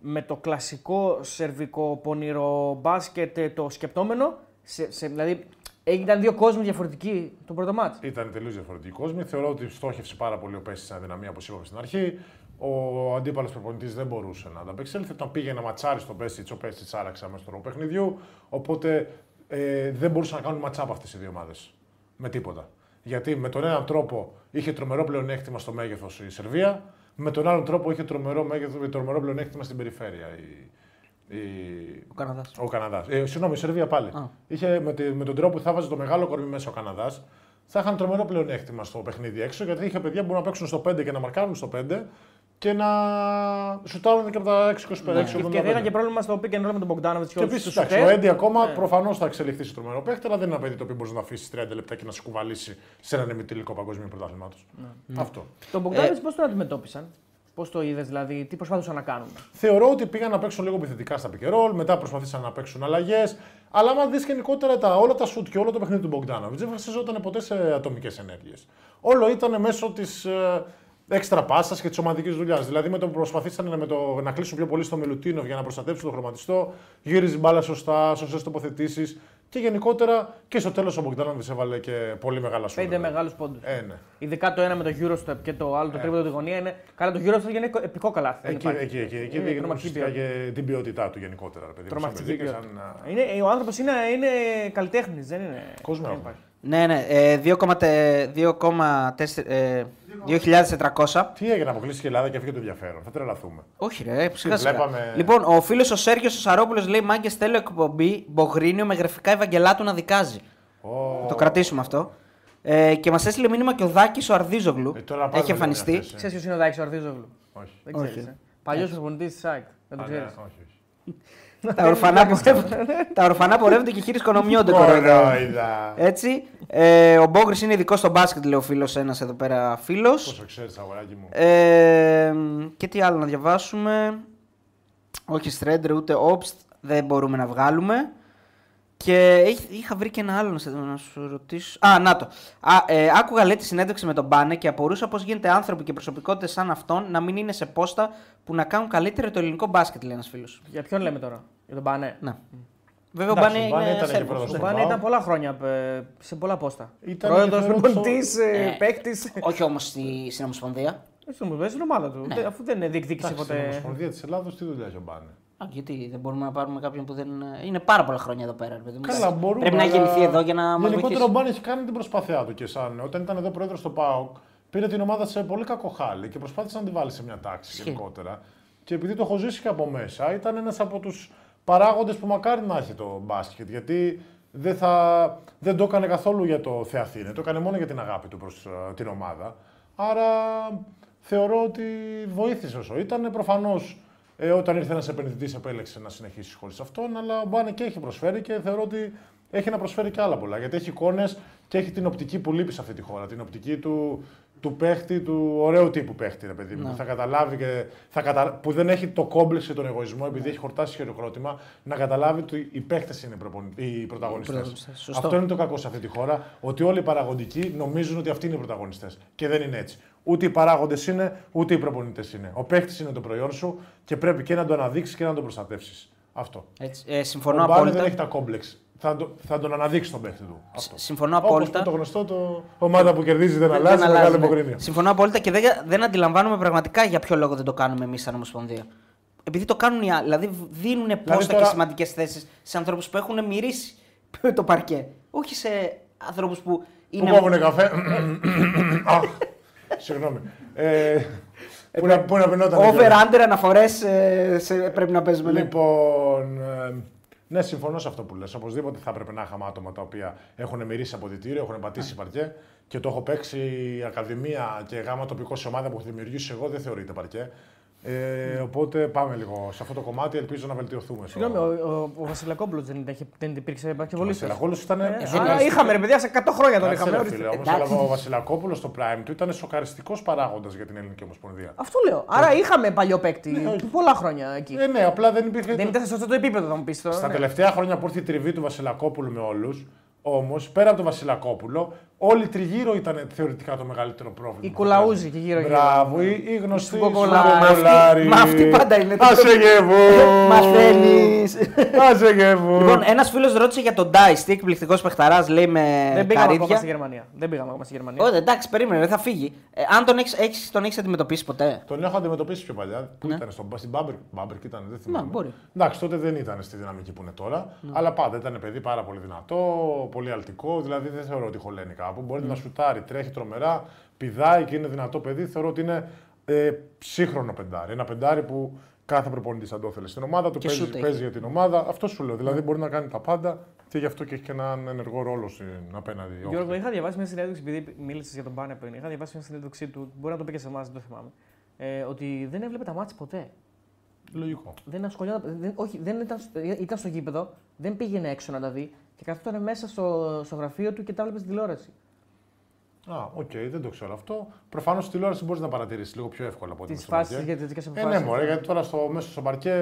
με το κλασικό σερβικό πονηρό μπάσκετ, ε, το σκεπτόμενο. Σε, σε, δηλαδή ήταν δύο κόσμοι διαφορετικοί το πρώτο μάτς. Ήταν τελείως διαφορετική κόσμη. Θεωρώ ότι στόχευσε πάρα πολύ ο Πέση στην αδυναμία, όπως είπαμε στην αρχή. Ο αντίπαλος προπονητής δεν μπορούσε να ανταπεξέλθει. Όταν πήγε να ματσάρει στον Πέση, ο Πέση άραξε αμέσω τον παιχνιδιού. Οπότε ε, δεν μπορούσαν να κάνουν ματσάπ αυτές οι δύο ομάδες. Με τίποτα. Γιατί με τον έναν τρόπο είχε τρομερό πλεονέκτημα στο μέγεθος η Σερβία, με τον άλλον τρόπο είχε τρομερό, μέγεθος, τρομερό πλεονέκτημα στην περιφέρεια. Η, η, Ο Καναδάς. ο Καναδάς. Ε, συγγνώμη, η Σερβία πάλι. Α. Είχε, με, τη, με τον τρόπο που θα βάζει το μεγάλο κορμί μέσα ο Καναδάς, θα είχαν τρομερό πλεονέκτημα στο παιχνίδι έξω γιατί είχε παιδιά που μπορούν να παίξουν στο 5 και να μαρκάρουν στο 5 και να σουτάρουν και από τα 6-25. Ναι. Και, και δεν ήταν και πρόβλημα στο pick and roll με τον Μπογκδάνοβιτ και, Και όλους επίσης, τους εντάξει, σουτέρ. ο Έντι ακόμα Ναι. προφανώς θα εξελιχθεί σε τρομερό παίχτη, αλλά δεν είναι ένα παιδί το οποίο μπορεί να αφήσει 30 λεπτά και να σου κουβαλήσει σε έναν ημιτελικό παγκόσμιο πρωτάθλημά τους. Ναι. Αυτό. Τον Μπογκδάνοβιτ πώς τον αντιμετώπισαν, πώς το είδες, δηλαδή, τι προσπάθησαν να κάνουν; Θεωρώ ότι πήγαν να παίξουν λίγο επιθετικά στα pick and roll, μετά προσπαθήσαν να παίξουν αλλαγές. Αλλά άμα δεις γενικότερα τα, όλα τα σουτ και όλο το παιχνίδι του Μπογκδάνοβιτ, δεν βασιζόταν ποτέ σε ατομικές ενέργειες. Όλο ήταν μέσω της ε, έξτρα πάσα και της ομαδικής δουλειάς. Δηλαδή με το που προσπαθήσαν με το, να κλείσουν πιο πολύ στο Μελουτίνοβ για να προστατεύσουν το χρωματιστό, γύριζε μπάλα σωστά, σωστές τοποθετήσεις. Και γενικότερα και στο τέλος ο Μπογκδάνοβιτ έβαλε και πολύ μεγάλα σουτ. Πέντε μεγάλους πόντους. Ε, ναι. Ειδικά το ένα με το Eurostep και το άλλο το τρίποντο τη γωνία είναι. Καλά, το Eurostep είναι επικό καλάθι. δεν Εκεί, υπάρχει. εκεί, εκεί, εκεί Είναι δείχνει τρομακτική ουσιαστικά ποιότητα. και την ποιότητά του γενικότερα. ρε παιδί μου, σαν Τρομακτική παιδί και ποιότητα. σαν, α, Είναι, ο άνθρωπος είναι, είναι καλλιτέχνης, δεν είναι. Κόσμο δεν έχουμε. υπάρχει. Ναι, ναι. Ε, 2,400. ε, 2.400. Τι έγινε, αποκλείστηκε η Ελλάδα και έφυγε το ενδιαφέρον. Θα τρελαθούμε. Όχι, ρε, σιγά σιγά. βλέπαμε- Λοιπόν, ο φίλος ο Σέργιος ο Σαρόπουλος λέει: Μάγκε θέλω εκπομπή Μπογρίνιο με γραφικά Ευαγγελάτου να δικάζει. Ω, Το κρατήσουμε αυτό. Ε, και μας έστειλε μήνυμα και ο Δάκης ο Αρδίζογλου. Ε, τώρα πάλι Έχει δεν εμφανιστεί. είναι αυτές, ε. Ξέρεις ποιος είναι ο Δάκης ο Αρδίζογλου; Όχι. Δεν ξέρεις. Όχι. Ε. Παλιός προπονητή της ΣΑΚ. Δεν το Α, ναι, ξέρεις. όχι, όχι. τα, ορφανά πορεύονται, τα ορφανά πορεύονται και χείρι οικονομιόνται τώρα. εδώ. Κορόιδα. Έτσι. Ε, ο Μπόγκρις είναι ειδικός στο μπάσκετ, λέει ο φίλος ένας εδώ πέρα φίλος. Πόσο ξέρεις, αγοράκι μου. Ε, και τι άλλο να διαβάσουμε. Όχι Στρέντρε ούτε Obst δεν μπορούμε να βγάλουμε. Και έχ- είχα βρει και ένα άλλο να, σε- να σου ρωτήσω. Α, να το. Α, ε, άκουγα λέει τη συνέντευξη με τον Μπάνε και απορούσα πώς γίνεται άνθρωποι και προσωπικότητες σαν αυτόν να μην είναι σε πόστα που να κάνουν καλύτερο το ελληνικό μπάσκετ, λέει ένας φίλος. Για ποιον λέμε τώρα, για τον Μπανέ. Να. Βέβαια, ο Εντάξει, Μπάνε ο Μπάνε είναι ήταν και Σέρβος. πρόεδρος Ο του Μπανέ ΠΑΟΚ. ήταν πολλά χρόνια ε, σε πολλά πόστα. Ήταν Πρόεδρος, και θεωρώ προπονητή, Ε, παίκτης. Όχι όμως στη, στην Ομοσπονδία. Στην ομάδα του. Ναι. Δεν- Αφού δεν διεκδίκησε Εντάξει, στην ποτέ. Ομοσπονδία της Ελλάδος τι δουλειά έχει ο Μπάνε; Α, γιατί δεν μπορούμε να πάρουμε κάποιον που δεν. Είναι πάρα πολλά χρόνια εδώ πέρα. ρε παιδί μου. Καλά, μπορούμε. Πρέπει να αλλά γεννηθεί εδώ για να μας Γενικότερα βοηθήσει. ο Μπάνε έχει κάνει την προσπάθειά του και σαν. Όταν ήταν εδώ πρόεδρος στο ΠΑΟΚ, πήρε την ομάδα σε πολύ κακό χάλι και προσπάθησε να την βάλει σε μια τάξη Ισχύει. γενικότερα. Και επειδή το έχω ζήσει και από μέσα, ήταν ένας από τους παράγοντες που μακάρι να έχει το μπάσκετ. Γιατί δεν, θα, δεν το έκανε καθόλου για το Θεαθήνε, το έκανε μόνο για την αγάπη του προς την ομάδα. Άρα θεωρώ ότι βοήθησε όσο ήταν. Προφανώς ε, όταν ήρθε ένας επενδυτής, επέλεξε να συνεχίσει χωρίς αυτόν. Αλλά ο Μπάνε και έχει προσφέρει και θεωρώ ότι έχει να προσφέρει και άλλα πολλά. Γιατί έχει εικόνες και έχει την οπτική που λείπει σε αυτή τη χώρα. Την οπτική του του παίχτη, του ωραίου τύπου παίχτη, ρε παιδί μου. Ναι. που Θα καταλάβει και θα κατα... που δεν έχει το κόμπλεξ και τον εγωισμό, επειδή έχει χορτάσει χειροκρότημα, να καταλάβει ότι οι παίχτες είναι προπονη... οι πρωταγωνιστές. πρωταγωνιστές. Σωστό. Αυτό είναι το κακό σε αυτή τη χώρα, ότι όλοι οι παραγωγικοί νομίζουν ότι αυτοί είναι οι πρωταγωνιστές. Και δεν είναι έτσι. Ούτε οι παράγοντες είναι, ούτε οι προπονητές είναι. Ο παίχτης είναι το προϊόν σου και πρέπει και να το αναδείξεις και να τον προστατεύσεις. Αυτό. Έτσι, ε, συμφωνώ ο Μπάρι απόλυτα. δεν έχει τα κόμπλεξ. Θα, το- θα τον αναδείξει τον παίχτη του. Αυτό. Συμφωνώ Όπως απόλυτα. το γνωστό, το ομάδα που κερδίζει δεν, Δεν αλλάζει, αλλάζει, μεγάλη ναι. υποκρίνεια. Συμφωνώ απόλυτα και δεν, δεν αντιλαμβάνομαι πραγματικά για ποιο λόγο δεν το κάνουμε εμείς σαν Ομοσπονδία. Επειδή το κάνουν οι άλλοι. Δηλαδή δίνουν πόστα τώρα- και σημαντικές θέσεις σε ανθρώπους που έχουν μυρίσει το παρκέ. Όχι σε ανθρώπους που Πού είναι. κόβουνε καφέ; Αχ, Συγγνώμη. Ε, Πού να- Πού να πινόταν. Over under αναφορές πρέπει να παίζουμε. ναι. Λοιπόν, ε, ναι, συμφωνώ σε αυτό που λες. Οπωσδήποτε θα έπρεπε να είχαμε άτομα τα οποία έχουν μυρίσει αποδητήριο, έχουν πατήσει παρκέ και το έχω παίξει η Ακαδημία και γάμα τοπικό σε ομάδα που έχω δημιουργήσει εγώ, δεν θεωρείται παρκέ. Ε, οπότε πάμε λίγο σε αυτό το κομμάτι, ελπίζω να βελτιωθούμε. στο- Συγγνώμη, ο, ο, ο Βασιλακόπουλος δεν, είχε- δεν υπήρξε Ο επακεβολή σα. Βασιλακόπουλος ήταν. Άρα είχαμε ρε παιδιά σε 100 χρόνια τον Κάτσε, είχαμε. ρε ορίστε. φίλε, όμως, Εντάξει. αλλά ο Βασιλακόπουλος στο prime του ήταν σοκαριστικός παράγοντας για την Ελληνική Ομοσπονδία. Αυτό λέω. Άρα είχαμε παλιό παίκτη πολλά χρόνια εκεί. Ε, ναι, απλά δεν υπήρχε. Δεν ήταν σε αυτό το επίπεδο, θα μου πεις τώρα. Στα ναι. τελευταία χρόνια που ήρθε η τριβή του Βασιλακόπουλου με όλους, όμως πέρα από τον Βασιλακόπουλο, όλοι τριγύρω ήταν θεωρητικά το μεγαλύτερο πρόβλημα. Η Κουλαούζη και γύρω-γύρω. Μπράβο, η, η γνωστή Σουκοκολάρη. Σουκοκολάρη. Μα αυτή πάντα είναι. Άσε γεύω. Μαθαίνει. Άσε γεύω. λοιπόν, ένας φίλος ρώτησε για τον Dice. Τι εκπληκτικό παιχταράς λέει με Δεν πήγαμε ακόμα στη καρύδια. Γερμανία. Δεν πήγαμε ακόμα στη Γερμανία. Όχι, εντάξει, περίμενε, δεν θα φύγει. Ε, αν τον έχει έχεις, τον έχεις αντιμετωπίσει ποτέ; Τον έχω αντιμετωπίσει πιο παλιά. Πού Ναι. ήταν, στον, στην Μπάμπερ, Μπάμπερ ήταν, δεν θυμάμαι. μπορεί. Εντάξει, τότε δεν ήταν στη δυναμική που είναι τώρα. Αλλά πάντα ήταν παιδί πάρα πολύ δυνατό, πολύ αλτικό. Δηλαδή δεν θεωρώ ότι χωλαίνει κάπου. Μπορεί να σουτάρει, τρέχει τρομερά, πηδάει και είναι δυνατό παιδί. Θεωρώ ότι είναι ε, σύγχρονο πεντάρι. Ένα πεντάρι που κάθε προπονητή θα το ήθελε στην ομάδα του. Και Παίζει, σούτ έχει. παίζει για την ομάδα. Αυτό σου λέω. Δηλαδή μπορεί να κάνει τα πάντα και γι' αυτό και έχει και έναν ενεργό ρόλο στην απέναντι. Γιώργο, όχθη. είχα διαβάσει μια συνέντευξη, επειδή μίλησες για τον Πάνε πριν, είχα διαβάσει μια συνέντευξή του, μπορεί να το πει και σε εμάς, δεν το θυμάμαι. Ε, ότι δεν έβλεπε τα ματς ποτέ. Λογικό. Δεν ασχολιόταν. Δεν, όχι, δεν ήταν, στο- ήταν στο γήπεδο, δεν πήγαινε έξω να τα δει και καθόταν μέσα στο, στο γραφείο του και τα έβλεπε στην τηλεόραση. Α, οκ, δεν το ξέρω αυτό. Προφανώς στη τηλεόραση μπορείς να παρατηρήσεις λίγο πιο εύκολα από ό,τι Τις με στο φάσεις παρκέ. για τις δικές Ε, αποφάσεις. ναι, μωρέ, γιατί τώρα στο, μέσα στο παρκέ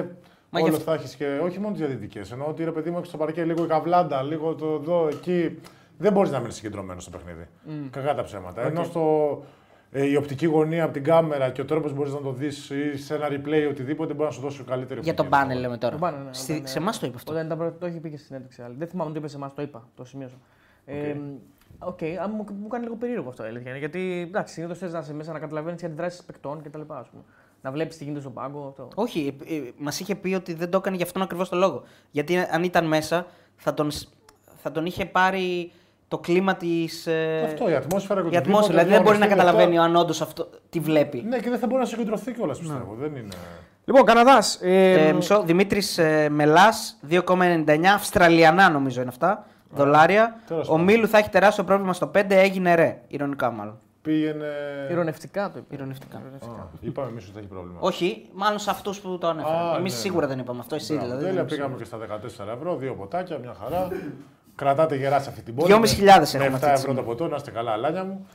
Μα όλο γι' αυτό- θα έχεις και όχι μόνο τις διαιτητικέ. Εννοώ ότι ρε παιδί μου έχεις στο παρκέ λίγο η καβλάντα, λίγο το εδώ, εκεί. Δεν μπορείς να μείνεις συγκεντρωμένος στο παιχνίδι. Κακά τα ψέματα. Ενώ στο, ε, η οπτική γωνία από την κάμερα και ο τρόπος μπορείς να το δεις ή σε ένα replay οτιδήποτε μπορεί να σου δώσει καλύτερη Για οπτική τον εικόνα. πάνελ λέμε τώρα. Τον Πάνε, ναι, Στη- όταν, σε εμάς το είπε αυτό. Όταν ήταν πρώτο, το έχει πει και στη συνέντευξη. άλλη. Δεν θυμάμαι αν το είπε σε εμάς, το είπα, το σημείωσα. Ε, Οκ, αν μου, μου κάνει λίγο περίεργο αυτό η αλήθεια. είναι, Γιατί εντάξει, συνήθως θες να είσαι μέσα να καταλαβαίνεις τι αντιδράσεις παικτών κτλ. Να βλέπεις τι γίνεται στον πάγκο. Αυτό. Όχι, μας είχε πει ότι δεν το έκανε γι' αυτόν ακριβώς το λόγο. Γιατί αν ήταν μέσα, θα τον, σ- θα τον είχε πάρει το κλίμα της. Αυτό, η ατμόσφαιρα και η οτιδήποτε, ατμόσφαιρα. Δηλαδή δεν μπορεί να αυτό- καταλαβαίνει αν όντω αυτό τι βλέπει. Ναι, και δεν θα μπορεί να συγκεντρωθεί κιόλας πιστεύω. Δεν είναι. Λοιπόν, Καναδάς. Ε, Ε, μισό, Δημήτρης ε, Μελάς, 2,99 Αυστραλιανά νομίζω είναι αυτά. Δολάρια. Τέλος Ο πάντων. Μίλου θα έχει τεράστιο πρόβλημα στο 5, έγινε ρε. Ηρωνικά μάλλον. Πήγαινε. Ηρωνευτικά το είπε. Ηρωνευτικά. Α, είπαμε εμείς ότι θα έχει πρόβλημα. Όχι, μάλλον σε αυτούς που το ανέφερα. Α, Εμείς ναι, σίγουρα ναι. δεν είπαμε αυτό, εσύ Μπράβο, δηλαδή. Τέλεια, δεν πήγαμε και στα 14 ευρώ, δύο ποτάκια, μια χαρά. Κρατάτε γερά σε αυτή την πόλη. 2.500 με- έχουμε Με αυτή 7 τη ευρώ στιγμή. το ποτό, να είστε καλά, αλάνια μου.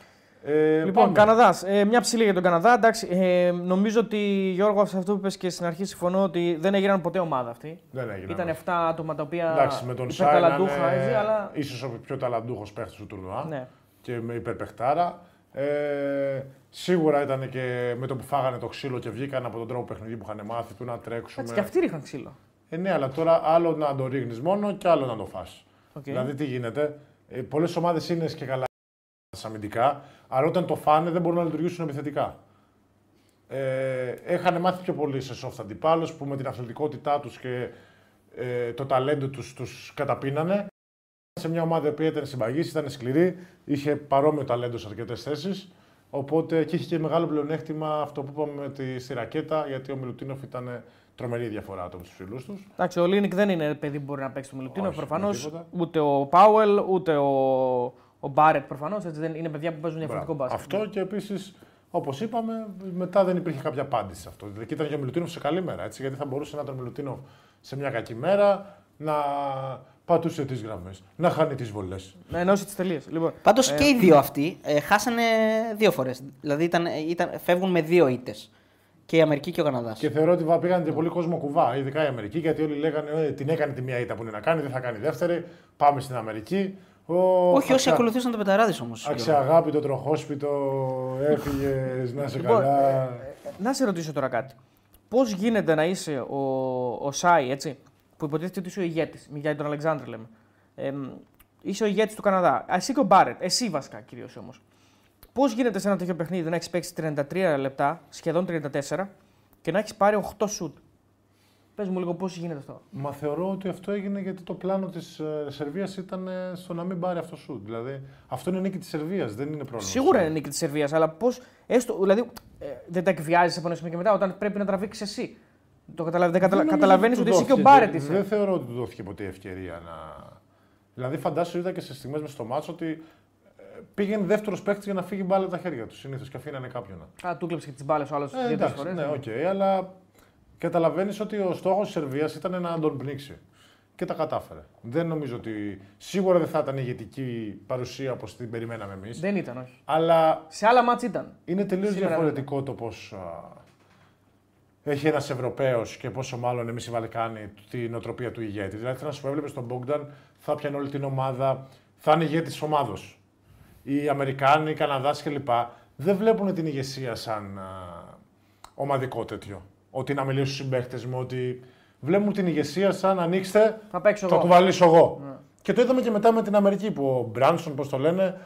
Ε, Λοιπόν, πάμε. Καναδάς. Ε, μια ψηλή για τον Καναδά. Εντάξει, ε, νομίζω ότι Γιώργο, σε αυτό που είπες και στην αρχή, συμφωνώ ότι δεν έγιναν ποτέ ομάδα αυτή. Δεν έγινε. Ήταν 7 άτομα τα οποία. Εντάξει, με τον Σάι να υπερταλαντούχα, έτσι, είναι αλλά. ίσως ο πιο ταλαντούχος παίχτης του τουρνουά Ναι. και με υπερπεχτάρα. Ε, σίγουρα ήταν και με το που φάγανε το ξύλο και βγήκαν από τον τρόπο παιχνιδί που είχαν μάθει του να τρέξουμε. Έτσι, και αυτοί ρίχναν ξύλο. Ε, ναι, αλλά τώρα άλλο να το ρίχνεις μόνο και άλλο να το φας. Οκ. Δηλαδή τι γίνεται; Ε, Πολλές ομάδες είναι και καλά αμυντικά, αλλά όταν το φάνε δεν μπορούν να λειτουργήσουν επιθετικά. Ε, έχανε μάθει πιο πολύ σε soft αντιπάλους που με την αθλητικότητά τους και ε, το ταλέντο τους τους καταπίνανε. Σε μια ομάδα που ήταν συμπαγής, ήταν σκληρή, είχε παρόμοιο ταλέντο σε αρκετές θέσεις. Οπότε και είχε και μεγάλο πλεονέκτημα αυτό που είπαμε με τη, στη ρακέτα, γιατί ο Μιλουτίνοφ ήταν τρομερή διαφορά από του φίλους τους. Εντάξει, ο Λίνικ δεν είναι παιδί που μπορεί να παίξει το Μιλουτίνο Όχι, προφανώς. με τίποτα. Ούτε ο Πάουελ, ούτε ο, ο Μπάρετ προφανώς. Είναι παιδιά που παίζουν διαφορετικό μπάσκετ. Αυτό και επίσης Όπως είπαμε, μετά δεν υπήρχε κάποια απάντηση σε αυτό. Δηλαδή, και ήταν για ο Μιλουτίνοφ σε καλή μέρα. Έτσι, γιατί θα μπορούσε να τον Μιλουτίνοφ σε μια κακή μέρα να πατούσε τις γραμμές, να χάνει τις βολές. Να ενώσει τις τελείες. Λοιπόν, Πάντως και οι δύο αυτοί ε, χάσανε δύο φορές. Δηλαδή ήταν, ήταν, φεύγουν με δύο ήττες. Και η Αμερική και ο Καναδάς. Και θεωρώ ότι βα- πήγαν και πολύ κόσμο κουβά, ειδικά η Αμερική, γιατί όλοι λέγανε ε, την έκανε τη μία ήττα που είναι να κάνει, δεν θα κάνει δεύτερη. Πάμε στην Αμερική. Ο Όχι όσοι αξια- ακολουθούσαν τον Πεταράδης όμως. Αξιαγάπητο τροχόσπιτο, έφυγες, να σε Λοιπόν, καλά. να σε ρωτήσω τώρα κάτι. Πώς γίνεται να είσαι ο, ο Σάι, έτσι, που υποτίθεται ότι είσαι ο ηγέτης, για τον Αλεξάνδρ λέμε. Ε, είσαι ο ηγέτης του Καναδά. Α, Εσύ και ο Μπάρετ, εσύ βασικά κυρίως όμως. Πώς γίνεται σε ένα τέτοιο παιχνίδι να έχεις παίξει 33 λεπτά, σχεδόν 34, και να έχεις πάρει 8 σουτ; Πες μου λίγο πώς γίνεται αυτό. Μα θεωρώ ότι αυτό έγινε γιατί το πλάνο της Σερβίας ήταν ε, στο να μην πάρει αυτό σουτ. Δηλαδή, αυτό είναι νίκη της Σερβίας, δεν είναι πρόβλημα. Σίγουρα είναι νίκη της Σερβίας, αλλά πώς. Δηλαδή, ε, δεν τα εκβιάζεις από ένα σημείο και μετά όταν πρέπει να τραβήξεις εσύ. Το καταλα... δεν καταλα... Δεν νομίζω καταλαβαίνεις του ότι εσύ και ο δόθηκε Μπάρετ και- είσαι. Δεν θεωρώ ότι του δόθηκε ποτέ ευκαιρία να. Δηλαδή, φαντάσου είδα και σε στιγμές με στο ματς ότι ε, πήγαινε δεύτερος παίκτης για να φύγει μπάλα από τα χέρια του. Συνήθως και αφήνανε κάποιον. Α, του κλέψε και τις μπάλες ο άλλος Ε, δύο-τρεις εντάξει, φορές. ναι, οκ, αλλά καταλαβαίνεις ότι ο στόχος της Σερβίας ήταν να τον πνίξει. Και τα κατάφερε. Δεν νομίζω ότι. Σίγουρα δεν θα ήταν ηγετική παρουσία όπως την περιμέναμε εμείς. Δεν ήταν, όχι. Αλλά Σε άλλα μάτς ήταν. είναι τελείως Σήμερα διαφορετικό το πώς έχει ένας Ευρωπαίος και πόσο μάλλον εμείς οι Βαλκάνοι την νοοτροπία του ηγέτη. Δηλαδή, θέλω να σου πω, έβλεπες τον Μπόγκταν, θα πιανε όλη την ομάδα, θα είναι ηγέτης τη ομάδος. Οι Αμερικάνοι, οι Καναδάς κλπ. δεν βλέπουν την ηγεσία σαν α, ομαδικό τέτοιο. Ότι να μιλήσω στους συμπαίχτε μου, ότι βλέπουν την ηγεσία σαν ανοίξτε, Θα παίξω θα εγώ. κουβαλήσω εγώ. Και το είδαμε και μετά με την Αμερική που ο Μπράνσον, πώς το λένε,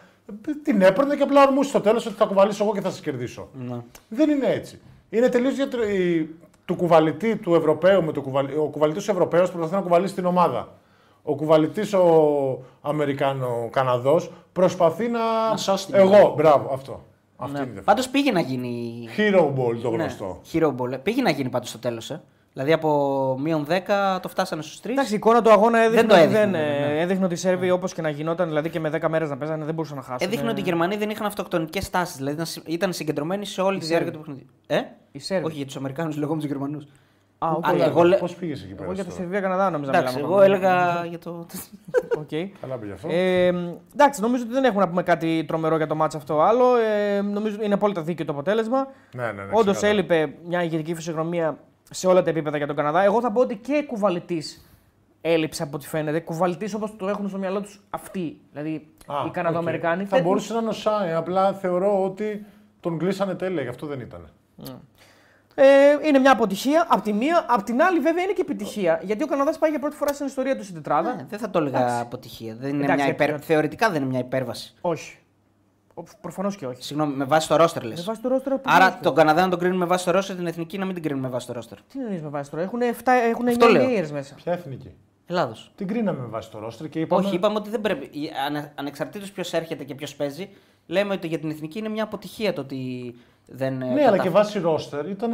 την έπαιρνε και απλά ορμούσε στο τέλος ότι θα κουβαλήσω εγώ και θα σας κερδίσω. Ναι. Δεν είναι έτσι. Είναι τελείως του κουβαλητή του Ευρωπαίου με το κουβαλ... Ο κουβαλητής του Ευρωπαίου προσπαθεί να κουβαλήσει την ομάδα. Ο κουβαλητής ο Αμερικάνο-Καναδό προσπαθεί να. Να σώσει την Εγώ, μπράβο, αυτό. Αυτή Ναι. είναι η διαφορά. Πάντως πήγε να γίνει. Hero ball το Ναι, γνωστό. hero ball. Ε, Πήγε να γίνει πάντως στο τέλος. Ε. Δηλαδή από μείον 10 το φτάσανε στους 3. Εντάξει, η εικόνα του αγώνα έδειχνε, Δεν το ότι, έδειχνε, δεν, ναι, ναι. ε, έδειχνε ότι οι Σέρβοι όπως και να γινόταν, δηλαδή και με 10 μέρες να παίζανε, δεν μπορούσαν να χάσουν. Έδειχνε ότι οι Γερμανοί δεν είχαν αυτοκτονικές τάσεις. Δηλαδή ήταν συ- ήταν συγκεντρωμένοι σε όλη τη διάρκεια του παιχνιδιού. Ε; Οι Σέρβοι. Όχι για τους Αμερικάνους, λέγω με τους Γερμανούς. Α, οκ. Α, εγώ λέ- Πώς πήγες εκεί πέρα. Εγώ για το τώρα; Σερβία-Καναδά νόμιζα Εντάξει, μιλάμε εγώ ακόμα. έλεγα για το. Οκ. Καλά πήγε αυτό. Ε, εντάξει, νομίζω ότι δεν έχουμε να πούμε κάτι τρομερό για το μάτς αυτό άλλο. Ε, νομίζω ότι είναι απόλυτα δίκαιο το αποτέλεσμα. ναι, ναι, ναι. Όντως ξεκάθαρα. έλειπε μια ηγετική φυσιογνωμία σε όλα τα επίπεδα για τον Καναδά. Εγώ θα πω ότι και κουβαλητής έλειψε από ό,τι φαίνεται. Κουβαλητής όπως το έχουν στο μυαλό τους αυτοί. Δηλαδή Α, οι Καναδοαμερικάνοι. οκ. Θα μπορούσε να είναι ο Σάι, απλά θεωρώ ότι τον κλείσανε τέλεια, γι' αυτό δεν ήταν. Ε, είναι μια αποτυχία από τη μία. Απ' την άλλη, βέβαια, είναι και επιτυχία. Γιατί ο Καναδάς πάει για πρώτη φορά στην ιστορία του στην τετράδα. Ναι, δεν θα το έλεγα αποτυχία. Δεν είναι Εντάξει, μια υπέρ... γιατί- Θεωρητικά δεν είναι μια υπέρβαση. Όχι. Προφανώς και όχι. Συγγνώμη, με βάση το ρόστερ λες. Με βάση το ρόστρο του Άρα Ρόστρο. τον Καναδά να τον κρίνουμε με βάση το ρόστερ, την εθνική να μην την κρίνουμε με βάση το ρόστερ. Τι εννοείς με βάση τώρα. Έχουν 7 έχουν 9 Αυτό λέω. layers μέσα. Ποια εθνική; Ελλάδος. Την κρίναμε με βάση το ρόστρ και είπαμε. Όχι, είπαμε ότι δεν πρέπει. Ανε, Ανεξαρτήτως ποιος έρχεται και ποιος παίζει, λέμε ότι για την εθνική είναι μια αποτυχία το ότι δεν. ε, Ναι, αλλά και βάση ρόστερ ήταν.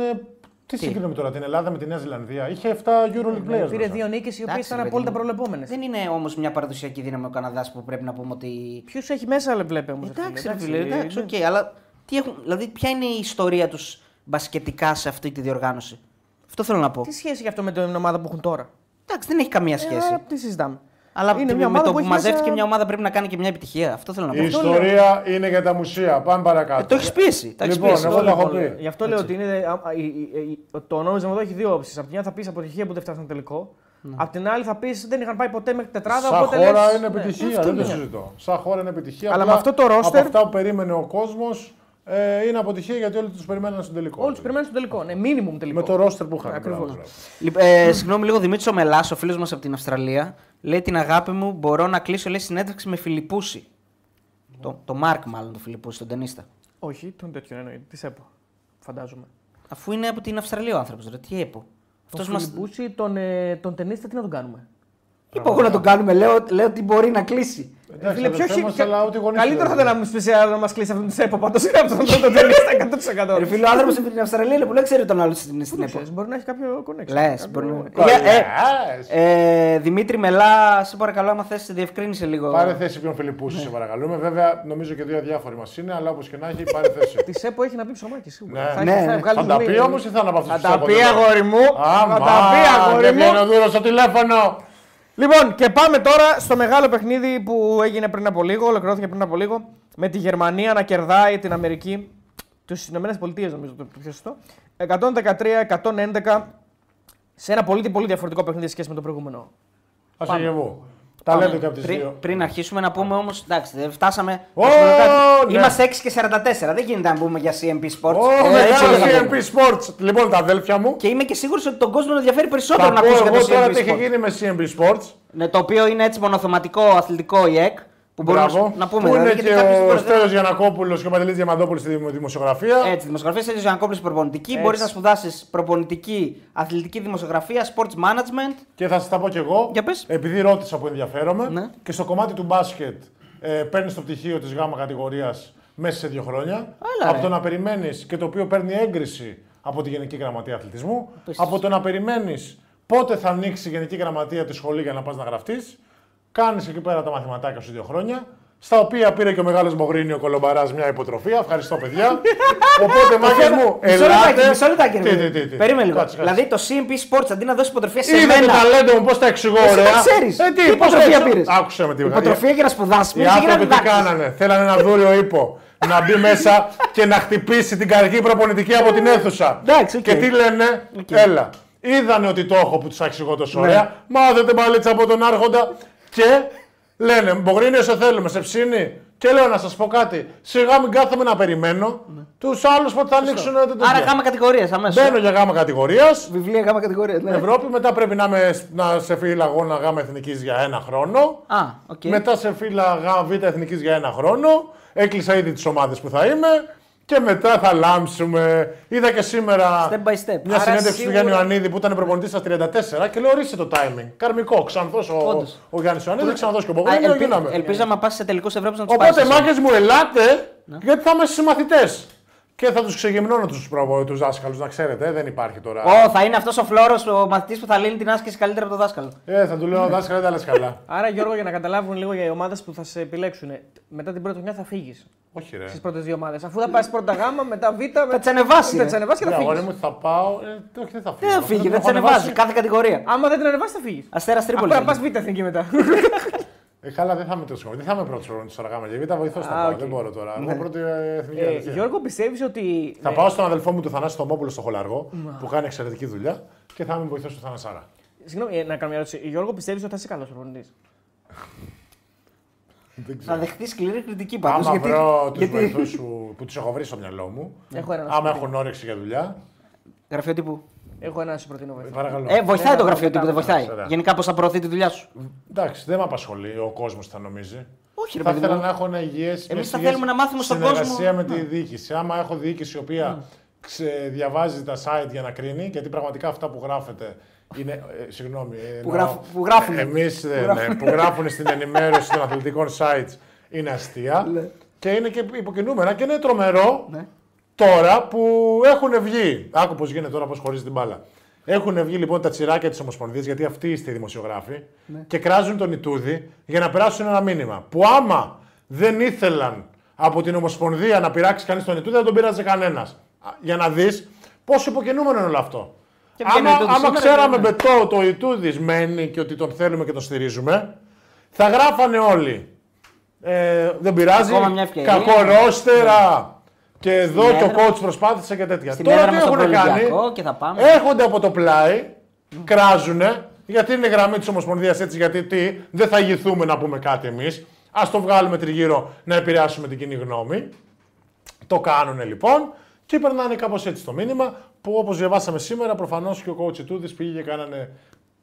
Τι, Τι; συγκρίνουμε τώρα, την Ελλάδα με τη Νέα Ζηλανδία. Είχε 7 Euroleague players. Πήρε μέσα. δύο νίκες οι οποίες Εντάξει, ήταν ρε απόλυτα παιδί μου. προβλεπόμενε. Δεν είναι όμως μια παραδοσιακή δύναμη ο Καναδάς που πρέπει να πούμε ότι. Ποιο έχει μέσα, αλλά βλέπει όμως. Εντάξει, ρε φίλε, εντάξει, οκέι, αλλά τι έχουν, δηλαδή, ποια είναι η ιστορία τους μπασκετικά σε αυτή τη διοργάνωση; Αυτό θέλω να πω. Τι σχέση έχει αυτό με την ομάδα που έχουν τώρα; Εντάξει, δεν έχει καμία σχέση. Ε, τι συζητάμε. Αλλά είναι με μια ομάδα το που που έχει μαζεύτηκε μέσα- μια ομάδα πρέπει να κάνει και μια επιτυχία. Αυτό θέλω να πω. Η Αυτό ιστορία είναι για τα μουσεία. Πάμε παρακάτω. Ε, το έχεις πει εσύ. τα έχεις Λοιπόν, πει εσύ. εγώ τα έχω Λοιπόν, πει. Γι' αυτό λέω ότι είναι, α, α, η- η- η- το νόμισμα εδώ έχει δύο όψεις. Απ' την μια θα πεις αποτυχία που δεν φτάσαν τελικό. Απ' την άλλη θα πεις δεν είχαν πάει ποτέ μέχρι τετράδα. Σαν οπότε χώρα λες, είναι ναι, επιτυχία, αυτό δεν το είναι. συζητώ. Σαν χώρα είναι επιτυχία. Αλλά απλά με αυτό το roster- Από αυτά που περίμενε ο κόσμος ε, είναι αποτυχία γιατί όλοι τους περιμέναν στον τελικό. Όλοι τους περιμένουν στο τελικό. Ναι, minimum τελικό. Με το ρόστερ που είχαν. Ακριβώς. μπράβο, μπράβο. Λοιπόν, ε, συγγνώμη λίγο, Δημήτρης Ομελάς, ο φίλος μας από την Αυστραλία, λέει την αγάπη μου μπορώ να κλείσω λέει, συνέντευξη με Φιλιππούση. Το, το Μάρκ, μάλλον το Φιλιππούση, τον ταινίστα. Όχι, τον τέτοιο εννοεί. Τι ΕΠΟ. Φαντάζομαι. Αφού είναι από την Αυστραλία ο άνθρωπος, ρε, τι έπω. Αυτό Αυτός μα. Φιλιππούση, τον, ε, τον ταινίστα, τι να τον κάνουμε; Είπα εγώ να τον κάνουμε, λέω, λέω ότι μπορεί να κλείσει. Εντάξει, Φίλε, πιο αδερφέ μας, αλλά ούτε οι γονείς Καλύτερο θα δεν ήταν να μην σπεσιάλ να μας κλείσει αυτόν τον ΕΠΟ. Πάντως είναι από τον πρώτο τελείω 100%. Ρε φίλε, ο άνθρωπος από την Αυστραλία λέει που δεν ξέρει τον άλλο στην, στην ΕΠΟ. Ξέρεις, Μπορεί να έχει κάποιο connection. Λες, Κάποιο- μπορεί να. Κολλάς. Ε, ε, ε, Δημήτρη Μελά, σε παρακαλώ, άμα θες, διευκρίνησε λίγο. Πάρε θέση ποιον Φιλιππούση, Ναι. σε παρακαλούμε. Βέβαια, νομίζω και δύο αδιάφοροι μας είναι, αλλά όπως και να έχει, πάρε θέση. Τη ΕΠΟ έχει να πει ψωμάκι σίγουρα. Ναι. Θα έχει- Ναι, θα ναι. βγάλει Θα τα πολύ- πει όμως ή θα είναι από αυτού Θα τα πει αγόρι μου. Άμα, Θα τα πει αγόρι και μου. βγαίνει ο Δούρος στο τηλέφωνο. Λοιπόν, και πάμε τώρα στο μεγάλο παιχνίδι που έγινε πριν από λίγο, ολοκληρώθηκε πριν από λίγο, με τη Γερμανία να κερδάει την Αμερική, τι Ηνωμένες Πολιτείες νομίζω το πιο σωστό, 113-111 σε ένα πολύ, πολύ διαφορετικό παιχνίδι σε σχέση με το προηγούμενο. Α αγεβού. Τα λέτε και από τις Πριν, δύο. πριν αρχίσουμε να πούμε όμως, εντάξει, δεν φτάσαμε. Ω, ναι. Είμαστε 6 και 44. Δεν γίνεται να πούμε για CMP Sports. Ω, Ε, έτσι μεγάλο λέγαμε. CMP Sports. Λοιπόν, τα αδέλφια μου. Και είμαι και σίγουρος ότι τον κόσμο ενδιαφέρει περισσότερο Θα να πω ακούσει για εγώ το τώρα CMP τι έχει Sports. γίνει με CMP Sports. Ναι, το οποίο είναι έτσι μονοθεματικό αθλητικό ΙΕΚ. Που μπορούμε Μπράβο. να πούμε. Που είναι δηλαδή, και γιατί κάποιος δεν ο μπορεί- Στέλιος Γιανακόπουλος και ο Παντελής Διαμαντόπουλος στη δημο- δημοσιογραφία. Έτσι, δημοσιογραφία σε Γιανακόπουλος προπονητική. Έτσι. Μπορείς να σπουδάσεις προπονητική, αθλητική δημοσιογραφία, sports management. Και θα σας τα πω κι εγώ, Για πες. επειδή ρώτησα που ενδιαφέρομαι. Ναι. Και στο κομμάτι του μπάσκετ ε, παίρνεις το πτυχίο της γάμα κατηγορίας μέσα σε δύο χρόνια. Έλα, από ρε. το να περιμένεις και το οποίο παίρνει έγκριση από τη Γενική Γραμματεία Αθλητισμού. Από το να περιμένεις πότε θα ανοίξει η Γενική Γραμματεία τη σχολή για να πας να γραφτείς. Κάνεις εκεί πέρα τα μαθηματάκια σου δύο χρόνια. Στα οποία πήρε και ο μεγάλος Μπογρίνιο Κολομπαράς μια υποτροφία. Ευχαριστώ, παιδιά. Οπότε, μάγκες μου, Μισό λεπτάκι, ελάτε. μισό λεπτάκι. ρε Τι, παιδί. τι, τι, τι. Περίμενε λίγο. Κάτσε, κάτσε. Δηλαδή το CMP Sports αντί να δώσεις υποτροφία σε Είδε το μένα. ταλέντο μου, πώς τα εξηγώ Εσύ ωραία. τα ξέρεις. Ε, Τι τι, πώς τα υποτροφία εξηγώ. πήρες; Άκουσε με τι Υποτροφία για να σπουδάσεις. Οι άνθρωποι τι κάνανε; Θέλανε ένα δούριο ίππο. να μπει μέσα και να χτυπήσει την καρδίτσικη προπονητική από την αίθουσα. Εντάξει, οκ. Και τι λένε, Οκ. έλα. Είδανε ότι το έχω που τους εξηγώ τόσο Ναι. ωραία. Μάθετε μπαλίτσα από τον Άρχοντα. Και λένε, Μπογρίνιο, σε θέλουμε, σε ψήνει. Και λέω να σας πω κάτι. Σιγά μην κάθομαι να περιμένω τους άλλους πότε θα ανοίξουν. το τέτοιο. Άρα γάμα κατηγορίας αμέσως. Μπαίνω για γάμα κατηγορίας. Βιβλία γάμα κατηγορίας. Στην Ευρώπη, μετά πρέπει να, είμαι, να σε φύλλα αγώνα γάμα εθνικής για ένα χρόνο. Α, οκ. Μετά σε φύλλα γάμα β' εθνικής για ένα χρόνο. Έκλεισα ήδη τις ομάδες που θα είμαι. Και μετά θα λάμψουμε. Είδα και σήμερα Step by step. μια Άρα συνέντευξη του σίγουρα- Γιάννη Ιωαννίδη που ήταν προπονητής στα 34 και λέω ορίστε το timing. Καρμικό, ξανθός ο, Όντως. ο Γιάννης Ιωαννίδης, ξανθός και ο Α, Ποπολίνο. ελπι- γίναμε. Ελπίζω να πας σε τελικούς Ευρώπη να τους Οπότε μάγκες μου, ελάτε Ναι. γιατί θα είμαι συμμαθητές. Και θα τους ξεγυμνώνω τους τους δάσκαλους, να ξέρετε, δεν υπάρχει τώρα. Ω, θα είναι αυτός ο φλόρος ο μαθητής που θα λύνει την άσκηση καλύτερα από το δάσκαλο. Ε, θα του λέω δάσκαλα, δεν τα λες καλά. Άρα, Γιώργο, για να καταλάβουν λίγο για οι ομάδες που θα σε επιλέξουν, μετά την πρώτη χρονιά θα φύγεις Όχι, ρε. στις πρώτες δύο ομάδες. Αφού θα πάει πρώτα γάμα, μετά β, Θα τι ανεβάσει. θα τι ανεβάσει και Ναι, θα αγόρι φύγει. μου, θα πάω. Ε, όχι, δεν θα φύγω. Δεν θα φύγει, την δεν τι έχω ανεβάζει. ανεβάσει. Κάθε κατηγορία. Άμα δεν την ανεβάσει, θα φύγεις. Αστέρας Αφού Τρίπολης. να θα πας γίνει. β' εθνική μετά. Ε, καλά, δεν θα είμαι τόσο. Δεν θα είμαι πρώτος χρόνο τώρα γάμα. Γιατί τα βοηθώ στα Α, πάω. οκ. Δεν μπορώ τώρα. Ναι. Εγώ πρώτη ε, εθνική Ε, αλήθεια. Γιώργο, πιστεύεις ότι. Θα ναι, πάω στον αδελφό μου του Θανάση Θωμόπουλο στο Χολαργό που κάνει εξαιρετική δουλειά και θα είμαι βοηθό του Θανασάρα. Συγγνώμη, ε, να κάνω μια ερώτηση. Γιώργο, πιστεύεις ότι θα είσαι καλός προπονητή. Δεν Θα ξέρω. δεχτείς σκληρή κριτική πάντως. Άμα βρω τους γιατί... βοηθούς σου που τους έχω βρει στο μυαλό μου, Έχω ένα να σου άμα προτείνω. έχουν όρεξη για δουλειά, Γραφείο τύπου. Έχω ένα να σου προτείνω. ε, βοηθό. παρακαλώ. Ε, βοηθάει Ναι, το ναι, γραφείο ναι, τύπου, δεν ναι, βοηθάει. ωραία. Γενικά πώ θα προωθεί τη δουλειά σου. Εντάξει, δεν με απασχολεί ο κόσμος θα νομίζει. Όχι, ρε Θα παιδί ήθελα μου. να έχω ένα υγιές. Εμείς θα θέλουμε να μάθουμε στον Συνεργασία κόσμο. με τη διοίκηση. Άμα έχω διοίκηση η οποία ξε- διαβάζει τα site για να κρίνει, γιατί πραγματικά αυτά που γράφετε είναι. Ε, συγγνώμη. ε, Που εννοώ- γράφ- που γράφουν. Εμείς, ε, γράφουν. ναι, που γράφουν στην ενημέρωση των αθλητικών sites είναι αστεία. Ναι. και είναι και υποκινούμενα και είναι τρομερό Ναι. Τώρα που έχουν βγει. Άκου πώς γίνεται τώρα, πώς χωρίζει την μπάλα. Έχουν βγει λοιπόν τα τσιράκια της Ομοσπονδίας, γιατί αυτοί είστε οι δημοσιογράφοι, Ναι. και κράζουν τον Ιτούδη για να περάσουν ένα μήνυμα. Που άμα δεν ήθελαν από την Ομοσπονδία να πειράξει κανείς τον Ιτούδη, δεν τον πειράζει κανένας. Για να δεις πόσο υποκινούμενο είναι όλο αυτό. Και βγαίνει Άμα, ο Ιτούδης άμα σήμερα ξέραμε και- με το, το Ιτούδης μένει και ότι τον θέλουμε και τον στηρίζουμε, θα γράφανε όλοι. Ε, δεν πειράζει. Ακόμα μια ευκαιρία. Κακό ρόστερα. Και εδώ Στην και ο έδρα- coach προσπάθησε και τέτοια. Στην Τώρα έδρα τι μας στον έχουν κάνει; Ολυμπιακό και θα πάμε. Έρχονται από το πλάι, κράζουνε, γιατί είναι γραμμή της Ομοσπονδίας έτσι, γιατί τι, δεν θα ηγηθούμε να πούμε κάτι εμείς. Α το βγάλουμε τριγύρω να επηρεάσουμε την κοινή γνώμη. Το κάνουν λοιπόν και περνάνε κάπως έτσι το μήνυμα που όπως διαβάσαμε σήμερα, προφανώς και ο coach Τούδη πήγε και κάνανε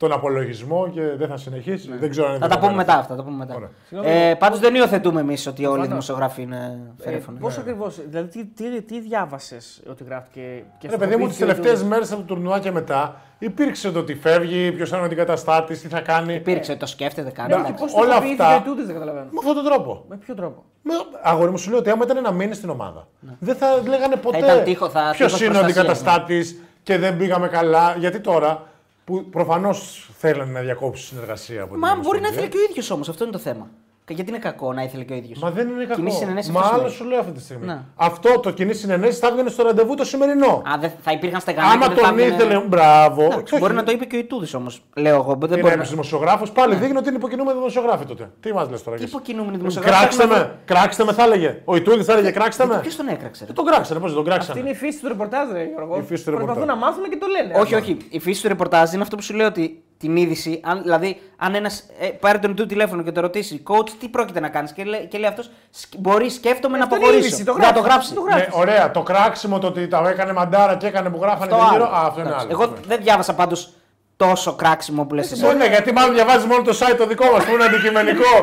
τον απολογισμό και δεν θα συνεχίσει. Δεν ξέρω αν είναι Θα τα πούμε δεδομένο μετά αυτό. αυτά. Τα πούμε μετά. Ωραία. Συγγνώμη. Ε, Πάντως δεν υιοθετούμε εμείς ότι όλοι οι Προφανώς. δημοσιογράφοι είναι Ε, φερέφωνοι. Πώς ακριβώς, δηλαδή τι, τι, τι διάβασες ότι γράφτηκε και Ρε παιδί μου, τις στοχοποιήθηκε ο τελευταίες Ιτούδης. μέρες από το τουρνουά και μετά υπήρξε το ότι φεύγει, ποιος θα είναι ο αντικαταστάτης, τι θα κάνει. Υπήρξε, το σκέφτεται, κάνει. Ναι, εντάξει. και πώς όλα στοχοποιήθηκε αυτά- ο Ιτούδης, δεν καταλαβαίνω. Με αυτόν τον τρόπο. Με ποιο τρόπο; Με, αγόρι μου σου λέω ότι άμα ήταν να μείνει στην ομάδα, δεν θα λέγανε ποτέ Ναι. ήταν τείχο- θα- ποιος τείχος είναι ο προστασίας, αντικαταστάτης και δεν πήγαμε καλά. Γιατί τώρα που προφανώς θέλανε να διακόψουν συνεργασία από την Μα μπορεί να Ομοσπονδία. ήθελε και ο ίδιος όμως, αυτό είναι το θέμα. Και γιατί είναι κακό να ήθελε και ο ίδιος; Μα δεν είναι κακό. Κοινή συνενέση Μα αυτός άλλο σημαίνει. σου λέω αυτή τη στιγμή. Ναι. Αυτό το κοινή συνενέση θα έβγαινε στο ραντεβού το σημερινό. Α, δεν θα υπήρχαν στεγανά. Άμα και δεν θα τον έβγαινε- ήθελε, μπράβο. Εντάξει, Όχι, Μπορεί να το είπε και ο Ιτούδης όμως. Λέω εγώ. Δεν Είναι μπορεί ένας να... δημοσιογράφος, πάλι δείχνει ότι είναι υποκινούμενοι δημοσιογράφοι τότε. Τι μας λες τώρα, Τι εσύ. υποκινούμενοι δημοσιογράφοι; Κράξτε έχουμε- με, κράξτε με θα έλεγε. Ο Ιτούδης θα έλεγε κράξτε με. Ποιος τον έκραξε. ρε; Ε, Τον κράξανε, πώς δεν τον Αυτή κράξανε; είναι η φύση του ρεπορτάζ, ρε Γιώργο. Η φύση του Προσπαθούν ρεπορτάζ. να μάθουν και το λένε. Όχι, αυτό. όχι. Η φύση του ρεπορτάζ είναι αυτό που σου λέω ότι την είδηση, αν, δηλαδή αν ένας ε, πάρει τον του τηλέφωνο και το ρωτήσει, coach, τι πρόκειται να κάνεις, και, λέει- και λέει αυτός, μπορεί, σκέφτομαι να Αυτό είναι αποχωρήσω. είδηση, το Να γράφει. το γράψει. Το γράφει. Ναι, ωραία, το κράξιμο το ότι τα έκανε μαντάρα και έκανε που γράφανε Αυτό και γύρω. άλλο. Α, αυτό είναι Εντάξει. άλλο. Εγώ δεν διάβασα πάντως τόσο κράξιμο που λες εσύ. Μπορεί, ναι, γιατί μάλλον διαβάζεις μόνο το site το δικό μας που είναι αντικειμενικό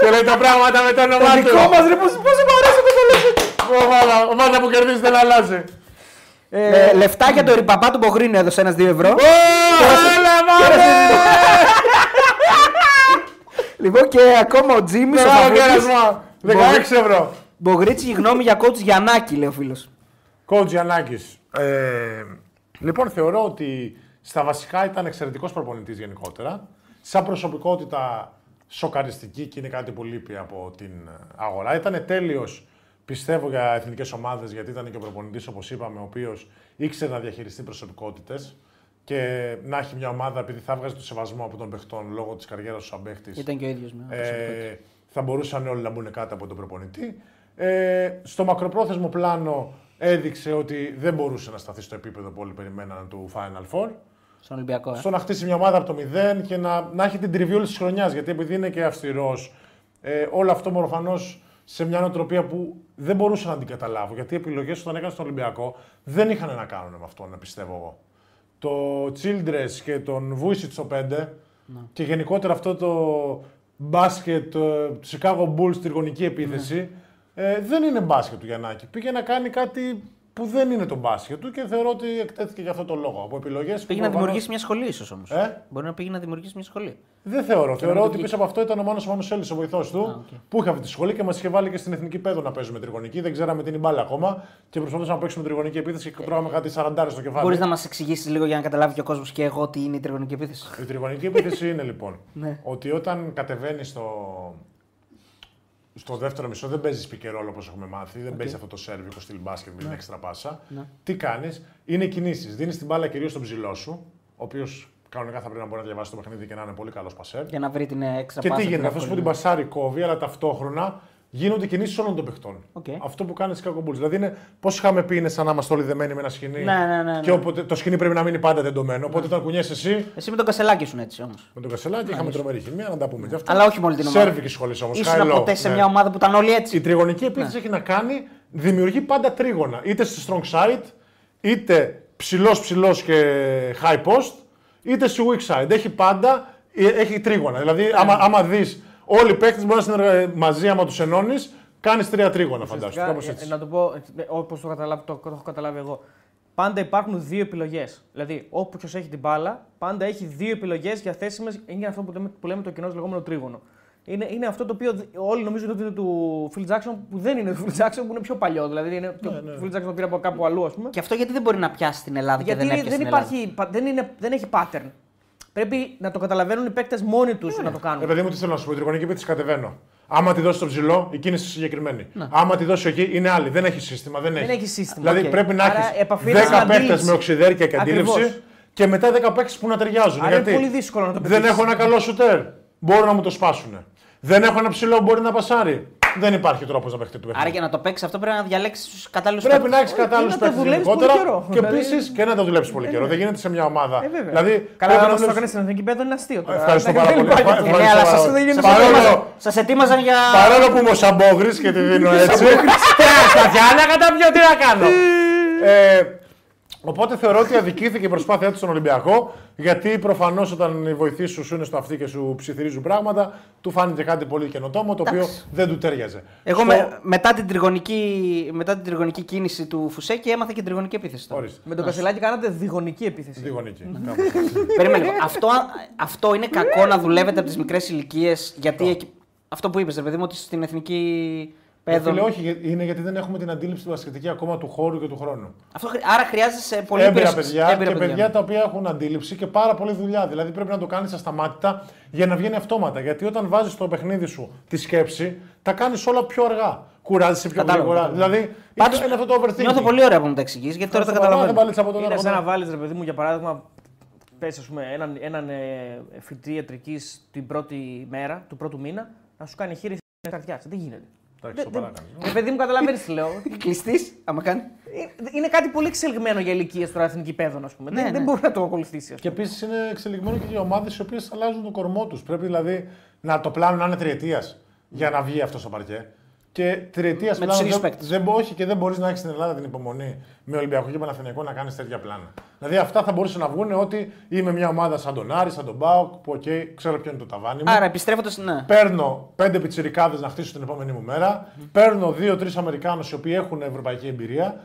και λέει τα πράγματα με το όνομά του. Δικό μας, ρε, πώ μου αρέσει αυτό το λες έτσι. Ομάδα, ομάδα που κερδίζεις δεν αλλάζει. Ε, λεφτά για το ριπαπά του Μπογρίνου έδωσε ένας 2 ευρώ. Έλα, μάνα! λοιπόν και ακόμα ο Τζίμι. ο Μεγάλο Παπούτσης. κέρασμα. 16 ευρώ. Μπογρίτσι, γνώμη για coach Γιαννάκη, λέει ο φίλος. Coach Γιαννάκης. Ε, λοιπόν, θεωρώ ότι στα βασικά ήταν εξαιρετικός προπονητής γενικότερα. Σαν προσωπικότητα σοκαριστική και είναι κάτι που λείπει από την αγορά. Ήταν τέλειος, πιστεύω, για εθνικές ομάδες, γιατί ήταν και ο προπονητής, όπως είπαμε, ο οποίος ήξερε να διαχειριστεί προσωπικότητες και να έχει μια ομάδα, επειδή θα βγάζει το σεβασμό από τον παιχτών λόγω της καριέρας του σαν παίχτης, Ήταν και ο ίδιος. ε, θα μπορούσαν όλοι να μπουν κάτω από τον προπονητή. Ε, στο μακροπρόθεσμο πλάνο έδειξε ότι δεν μπορούσε να σταθεί στο επίπεδο που όλοι περιμέναν του Final Four. Στον Ολυμπιακό. Ε. Στο να χτίσει μια ομάδα από το μηδέν και να, να έχει την τριβιόλη της χρονιάς. Γιατί επειδή είναι και αυστηρός, ε, όλο αυτό προφανώ σε μια νοοτροπία που δεν μπορούσα να την καταλάβω. Γιατί οι επιλογές όταν έκανε στον Ολυμπιακό δεν είχαν να κάνουν με αυτό, να πιστεύω εγώ. Το Childress και τον Βούισιτ στο 5 και γενικότερα αυτό το μπάσκετ, ε, του Chicago Bulls, τριγωνική επίθεση, ε, δεν είναι μπάσκετ του Γιαννάκη. Πήγε να κάνει κάτι που δεν είναι το μπάσκετ του και θεωρώ ότι εκτέθηκε για αυτό το λόγο. Από επιλογές Πήγε να δημιουργήσει μια σχολή, ίσως όμως. Ε; Μπορεί να πήγε να δημιουργήσει μια σχολή. Δεν θεωρώ. Θεωρώ το ότι βγήκε. πίσω από αυτό ήταν ο Μάνος Μανουσέλης, ο βοηθός του, οκ. που είχε αυτή τη σχολή και μας είχε βάλει και στην εθνική παίδων να παίζουμε τριγωνική. Δεν ξέραμε την μπάλα ακόμα και προσπαθούσαμε να παίξουμε τριγωνική επίθεση και τρώγαμε κάτι 40 στο κεφάλι. Μπορείς να μας εξηγήσεις λίγο για να καταλάβει και ο κόσμος και εγώ τι είναι η τριγωνική επίθεση; Η τριγωνική επίθεση είναι λοιπόν Ναι. ότι όταν κατεβαίνει στο, στο δεύτερο μισό δεν παίζεις pick and roll όπως έχουμε μάθει, δεν παίζεις αυτό το σερβικο στυλ μπάσκετ με την έξτρα πάσα. Τι κάνεις, είναι κινήσεις. Δίνεις την μπάλα κυρίως στον ψηλό σου, ο οποίος κανονικά θα πρέπει να μπορεί να διαβάσει το παιχνίδι και να είναι πολύ καλός πασέρ. Για να βρει την έξτρα Και πάσα, τι την γίνεται, αυτό που εύκολη. την πασάρει κόβει, αλλά ταυτόχρονα γίνονται κινήσεις όλων των παιχτών. Οκ. Αυτό που κάνει Chicago Bulls. Δηλαδή, είναι, πώς είχαμε πει, είναι σαν να είμαστε όλοι δεμένοι με ένα σκοινί. Ναι, ναι, ναι, ναι. Και όποτε, το σκοινί πρέπει να μείνει πάντα τεντωμένο. Οπότε, όταν κουνιέσαι εσύ Εσύ με τον κασελάκι σου έτσι όμως. με τον Κασελάκη, είχαμε τρομερή χημεία, να τα πούμε κι αυτά. Αλλά όχι με όλη την ομάδα. Σέρβικη σχολή όμως. Ήσουν ποτέ σε μια ομάδα που ήταν όλοι έτσι. ναι. Η τριγωνική επίθεση έχει να κάνει, δημιουργεί πάντα τρίγωνα. Είτε στη strong side, είτε ψηλός ψηλός και high post, είτε στη weak side. Έχει πάντα ε, έχει τρίγωνα. Δηλαδή, άμα, άμα δεις όλοι οι παίκτες μπορεί να συνεργαστούν μαζί, άμα τους ενώνεις, κάνεις τρία τρίγωνα, φαντάζομαι. Ουσιαστικά, Κάπως ε, έτσι. Να το πω όπως το, καταλάβει- το, το έχω καταλάβει εγώ. Πάντα υπάρχουν δύο επιλογές. Δηλαδή, όποιο έχει την μπάλα, πάντα έχει δύο επιλογές διαθέσιμε. Είναι αυτό που λέμε, που λέμε το κοινό λεγόμενο τρίγωνο. Είναι, είναι αυτό το οποίο δ- όλοι νομίζουν ότι είναι του Phil Jackson, που δεν είναι του Phil Jackson, που είναι πιο παλιό. Δηλαδή, είναι το Phil Jackson το πήρε από κάπου αλλού, ας πούμε. Και αυτό γιατί δεν μπορεί να πιάσει στην Ελλάδα Γιατί και δεν δεν, έπιασε στην Ελλάδα; υπάρχει, πα- δεν, είναι, δεν έχει pattern. Πρέπει να το καταλαβαίνουν οι παίκτες μόνοι τους να το Ε, κάνουν. παιδί μου, τι θέλω να σου πω, η τριγωνική επίθεση κατεβαίνω. Άμα τη δώσει το ψηλό, η κίνηση είναι συγκεκριμένη. Ναι. Άμα τη δώσει εκεί, είναι άλλη. Δεν έχει σύστημα. Δεν, έχει. έχει σύστημα, Δηλαδή οκ. πρέπει να Άρα έχεις επαφήνεσαι 10 στην παίχτε αντίληψη. με οξυδέρκεια και αντίληψη Ακριβώς. και μετά 10 παίχτε που να ταιριάζουν. Άρα είναι Γιατί πολύ δύσκολο να το Δεν πετύχεις. έχω ένα καλό σουτέρ. Μπορούν να μου το σπάσουν. Δεν έχω ένα ψηλό που μπορεί να πασάρει. Δεν υπάρχει τρόπος να παιχτεί του Άρα παιχνίδι. για να το παίξεις αυτό πρέπει να διαλέξεις τους κατάλληλους Πρέπει να έχεις κατάλληλου να το παίχτε δουλεύεις γενικότερα πολύ καιρό. και Δηλαδή- επίσης και να το δουλέψεις πολύ καιρό. Δεν γίνεται σε μια ομάδα. Ε, βέβαια. Δηλαδή, Καλά, πρέπει να να το δουλέψεις- έκανε στην εθνική πέδο είναι αστείο. τώρα. Ευχαριστώ Δεν πάρα πολύ. υπάρχει Ευχα- αυτό. ευχαριστώ Ναι, αλλά πάρα σας- πολύ. δεν γίνεται Παρόλο- Σας ετοίμαζαν για. Παρόλο που είμαι ο Σαμπόγρη και τη δίνω έτσι. Τι να στα πιάνω, κατά ποιο, τι να κάνω. Ε, Οπότε θεωρώ ότι αδικήθηκε η προσπάθειά του στον Ολυμπιακό, γιατί προφανώς όταν οι βοηθοί σου σου είναι στο αυτί και σου ψιθυρίζουν πράγματα, του φάνηκε κάτι πολύ καινοτόμο, το οποίο δεν του τέριαζε. Εγώ Στο- με, μετά, την τριγωνική, μετά την τριγωνική κίνηση του Φουσέκη έμαθα και την τριγωνική επίθεση. τώρα. Ορίστε. Με τον Κασελάκη κάνατε διγωνική επίθεση. Διγωνική. Περίμενε λίγο. αυτό, αυτό είναι κακό να δουλεύετε από τις μικρές ηλικίες. Γιατί εκεί- αυτό που είπες, ρε παιδί μου, ότι στην εθνική παιδών. Φίλε, όχι, για- είναι γιατί δεν έχουμε την αντίληψη του μπασκετική ακόμα του χώρου και του χρόνου. Αυτό, χρει- άρα χρειάζεσαι πολύ έμπειρα περισσ- παιδιά έμπειρα και παιδιά τα οποία έχουν αντίληψη και πάρα πολλή δουλειά. Δηλαδή πρέπει να το κάνεις ασταμάτητα για να βγαίνει αυτόματα. Γιατί όταν βάζεις στο παιχνίδι σου τη σκέψη, τα κάνεις όλα πιο αργά. Κουράζεσαι πιο Κατάλαβα, γρήγορα. κατάλαβα. Δηλαδή Πάντως, είναι, είναι αυτό το overthinking. Νιώθω πολύ ωραία που μου τα εξηγείς, γιατί τώρα το Δεν Δεν καταλαβαίνω. παλίτσα από τον Είναι ένα σαν να κοντά. βάλει, ρε παιδί μου, για παράδειγμα, πες, ας πούμε, έναν, έναν ε, φοιτητή ιατρικής την πρώτη μέρα, του πρώτου μήνα, να σου κάνει χείριση καρδιά. Δεν γίνεται. Εντάξει, το Δεν- παράκανες. Ρε παιδί μου, καταλαβαίνεις τι λέω. Κλειστής, άμα κάνει. Ε, Είναι κάτι πολύ εξελιγμένο για ηλικίες τώρα εθνική παιδών, ας πούμε. Ναι, δεν, δεν ναι. μπορεί να το ακολουθήσει. ας Και πούμε. επίσης είναι εξελιγμένο και για ομάδες οι οποίες αλλάζουν τον κορμό τους. Πρέπει δηλαδή να το πλάνο να είναι τριετίας για να βγει αυτός στο παρκέ. Και τριετία Με τους ίδιους δεν, παίκτες. δεν, μπο- όχι και δεν μπορείς να έχεις στην Ελλάδα την υπομονή με Ολυμπιακό και Παναθηναϊκό να κάνεις τέτοια πλάνα. Δηλαδή αυτά θα μπορούσαν να βγουν ότι είμαι μια ομάδα σαν τον Άρη, σαν τον ΠΑΟΚ, που οκ, ξέρω ποιο είναι το ταβάνι μου. Άρα επιστρέφοντας. Ναι. Παίρνω πέντε πιτσιρικάδες να χτίσω την επόμενη μου μέρα. Παίρνω δύο-τρεις Αμερικάνους οι οποίοι έχουν ευρωπαϊκή εμπειρία.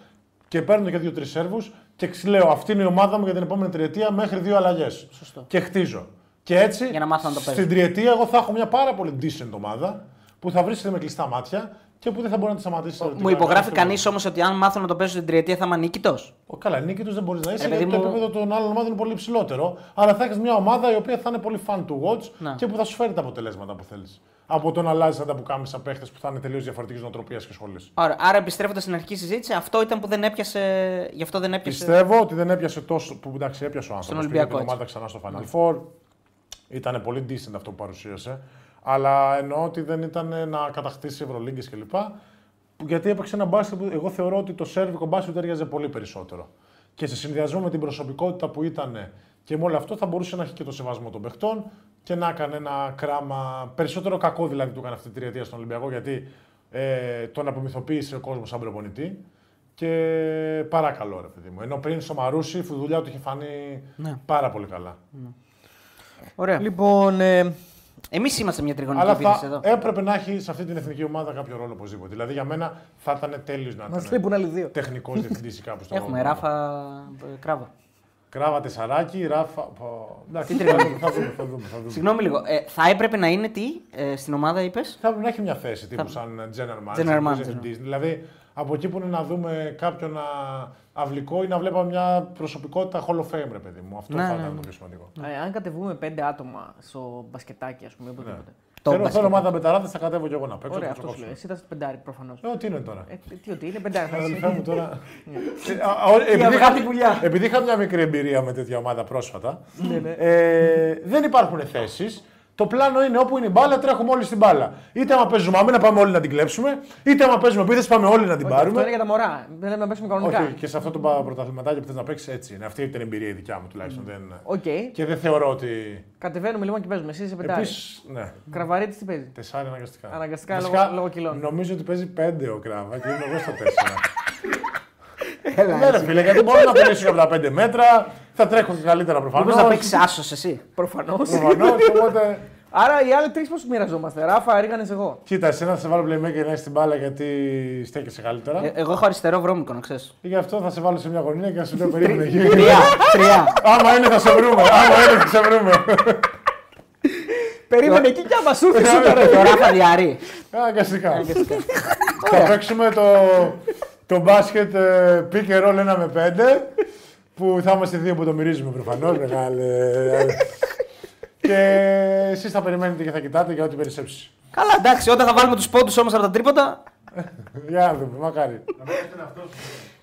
Και παίρνω και δύο-τρεις Σέρβους. Και λέω αυτή είναι η ομάδα μου για την επόμενη τριετία μέχρι δύο αλλαγές. Σωστό. Και χτίζω. Και έτσι Για να μάθω να το στην παίζω. τριετία εγώ θα έχω μια πάρα πολύ decent ομάδα που θα βρίσκεται με κλειστά μάτια και που δεν θα μπορεί να τη σταματήσει. Μου υπογράφει κανείς όμως ότι αν μάθω να το παίζω στην τριετία θα είμαι ανίκητος; Ο, καλά, νίκη του δεν μπορείς να είσαι Ε, γιατί παιδί το μου- επίπεδο των άλλων ομάδων είναι πολύ υψηλότερο. Αλλά θα έχεις μια ομάδα η οποία θα είναι πολύ fun to watch Να. και που θα σου φέρει τα αποτελέσματα που θέλεις. Από το να αλλάζεις τα πουκάμισα παίχτες που θα είναι τελείως διαφορετικής νοοτροπίας και σχολή. Άρα, άρα επιστρέφοντας στην αρχική συζήτηση, αυτό ήταν που δεν έπιασε. Γι' αυτό δεν έπιασε. Πιστεύω ότι δεν έπιασε τόσο. που εντάξει, έπιασε ο άνθρωπος. Ολυμπιακό, την έτσι. ομάδα ξανά στο Final Four. Ήταν πολύ decent αυτό που παρουσίασε. Αλλά εννοώ ότι δεν ήταν να κατακτήσει Ευρωλίγκες κλπ. που- Γιατί έπαιξε ένα μπάσκετ που εγώ θεωρώ ότι το σέρβικο μπάσκετ του έριαζε πολύ περισσότερο. Και σε συνδυασμό με την προσωπικότητα που ήταν και με όλο αυτό θα μπορούσε να έχει και το σεβασμό των παιχτών και να έκανε ένα κράμα περισσότερο κακό δηλαδή του έκανε αυτή τη τριετία στον Ολυμπιακό γιατί ε, τον απομυθοποίησε ο κόσμος σαν προπονητή. Και παρακαλώ, ρε παιδί μου. Ενώ πριν στο Μαρούσι, η δουλειά του είχε φανεί Ναι. πάρα πολύ καλά. Ωραία. Λοιπόν, ε, Εμείς είμαστε μια τριγωνική Αλλά επίθεση θα εδώ. έπρεπε να έχει σε αυτή την εθνική ομάδα κάποιο ρόλο οπωσδήποτε. Δηλαδή για μένα θα ήταν τέλειος να μα ήταν λείπουν άλλοι δύο. τεχνικός διευθυντής ή κάπου στο Έχουμε ράφα ε, κράβα. Κράβα τεσσαράκι, ράφα. πω- Εντάξει, Τι θα τριγωνική. δούμε, θα δούμε. Θα δούμε, θα δούμε. Συγγνώμη λίγο. Ε, θα έπρεπε να είναι τι ε, στην ομάδα, είπες; Θα έπρεπε να έχει μια θέση τύπου σαν general manager. General manager. διευθυντής. Δηλαδή από εκεί που είναι να δούμε κάποιον α, αυλικό ή να βλέπαμε μια προσωπικότητα Hall of Fame, ρε παιδί μου. Αυτό Ναι, θα ναι, ήταν ναι. το πιο σημαντικό. Ε, αν κατεβούμε πέντε άτομα στο μπασκετάκι, ας πούμε, Ναι. οπουδήποτε. Το Θέλω, μπασκετ. θέλω ομάδα μπεταράδες, θα κατέβω κι εγώ να παίξω. Ωραία, θα αυτό το σου λέω. κόψω. Εσύ ήταν στο πεντάρι προφανώς. Ε, τι είναι τώρα. Ε, τι ότι είναι πεντάρι. θα είσαι. Αδελφέ μου τώρα. Ε, α, α, επειδή, αυγά είχα, τη πουλιά. επειδή είχα μια μικρή εμπειρία με τέτοια ομάδα πρόσφατα, Ναι, ναι. ε, δεν υπάρχουν θέσεις. Το πλάνο είναι όπου είναι η μπάλα, τρέχουμε όλοι στην μπάλα. Είτε άμα παίζουμε άμυνα, πάμε όλοι να την κλέψουμε, είτε άμα παίζουμε επίθεση, πάμε όλοι να την Όχι, Αυτό πάρουμε. είναι για τα μωρά. Δεν λέμε να παίξουμε κανονικά. Όχι, και σε αυτό το πα- πρωταθληματάκι που θες να παίξεις έτσι είναι. Αυτή ήταν η εμπειρία η δικιά μου τουλάχιστον. Δεν... Οκ. Και δεν θεωρώ ότι. Κατεβαίνουμε λοιπόν και παίζουμε. Εσύ είσαι πεντάρι. Επίσης, ναι. Κραβαρίτης τι παίζει; Τεσσάρι αναγκαστικά. Αναγκαστικά Βασικά, λόγω- λόγω κιλών. Νομίζω ότι παίζει πέντε ο Κράβα και είμαι εγώ στο τέσσερα. Έλα, ναι, ρε φίλε, γιατί μπορώ να πουλήσω από τα πέντε μέτρα, θα τρέχω και καλύτερα προφανώ. Μήπως να παίξεις άσος εσύ. Προφανώς. Προφανώς, οπότε. Άρα οι άλλοι τρεις πώς μοιραζόμαστε. Ράφα, ρίγανε εγώ. Κοίτα, εσένα θα σε βάλω playmaker να έχει την μπάλα γιατί στέκεσαι καλύτερα. Ε, εγώ έχω αριστερό βρώμικο, να ξέρεις. Και γι' αυτό θα σε βάλω σε μια γωνία και να σου λέω περίμενε εκεί. Τρία. Τρία. Άμα είναι θα σε βρούμε. Άμα είναι θα σε βρούμε. Περίμενε εκεί κι άμα σου έρθει σου τώρα. Το ράφα διαρρή. Αγκαστικά. Θα παίξουμε το, το μπάσκετ ε, pick and roll 1 με 5 που θα είμαστε δύο που το μυρίζουμε προφανώς. Μεγάλε. Και εσείς θα περιμένετε και θα κοιτάτε για ό,τι περισσέψεις. Καλά, εντάξει, όταν θα βάλουμε τους πόντους όμως από τα τρίποτα. Για να δούμε, μακάρι.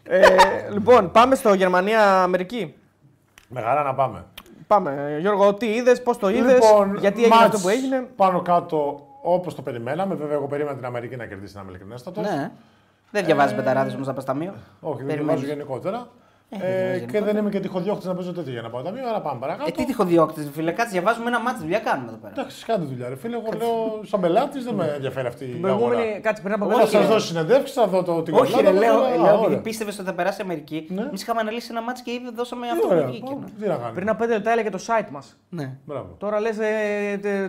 Ε, λοιπόν, πάμε στο Γερμανία-Αμερική. Με χαρά να πάμε. Πάμε. Γιώργο, τι είδες, πώς το είδες, γιατί έγινε μάτς αυτό που έγινε; Πάνω κάτω όπως το περιμέναμε. Βέβαια, εγώ περίμενα την Αμερική να κερδίσει, να είμαι ειλικρινέστατος. Ναι. Δεν διαβάζεις πεταράδε όμως από ταμείο. Όχι, δεν Περιμένεις. διαβάζω γενικότερα. Ε, Ε, και δεν είμαι και τυχοδιώκτης να παίζω τέτοια για να πάω ταμείο, αλλά πάμε παρακάτω. Ε, τι τυχοδιώκτης, φίλε, κάτσε, διαβάζουμε ένα μάτσο, δουλειά κάνουμε εδώ πέρα. Εντάξει, κάντε δουλειά, ρε φίλε. Εγώ λέω σαν πελάτης δεν με ενδιαφέρει αυτή η αγορά. Προηγούμενη, κάτσε πριν από Εγώ θα εγώ. σας δώσω συνεντεύξεις, θα δω το τι Όχι, ρε, λέω, Α, λέω ωραία. επειδή πίστευες ότι θα περάσει η Αμερική. Ναι. Εμείς είχαμε αναλύσει ένα μάτσο και ήδη δώσαμε Τι αυτό που ωραία. βγήκε. ναι. Τι να κάνω. Πριν από 5 λεπτά έλεγε το site μας. Ναι. Μπράβο. Τώρα λες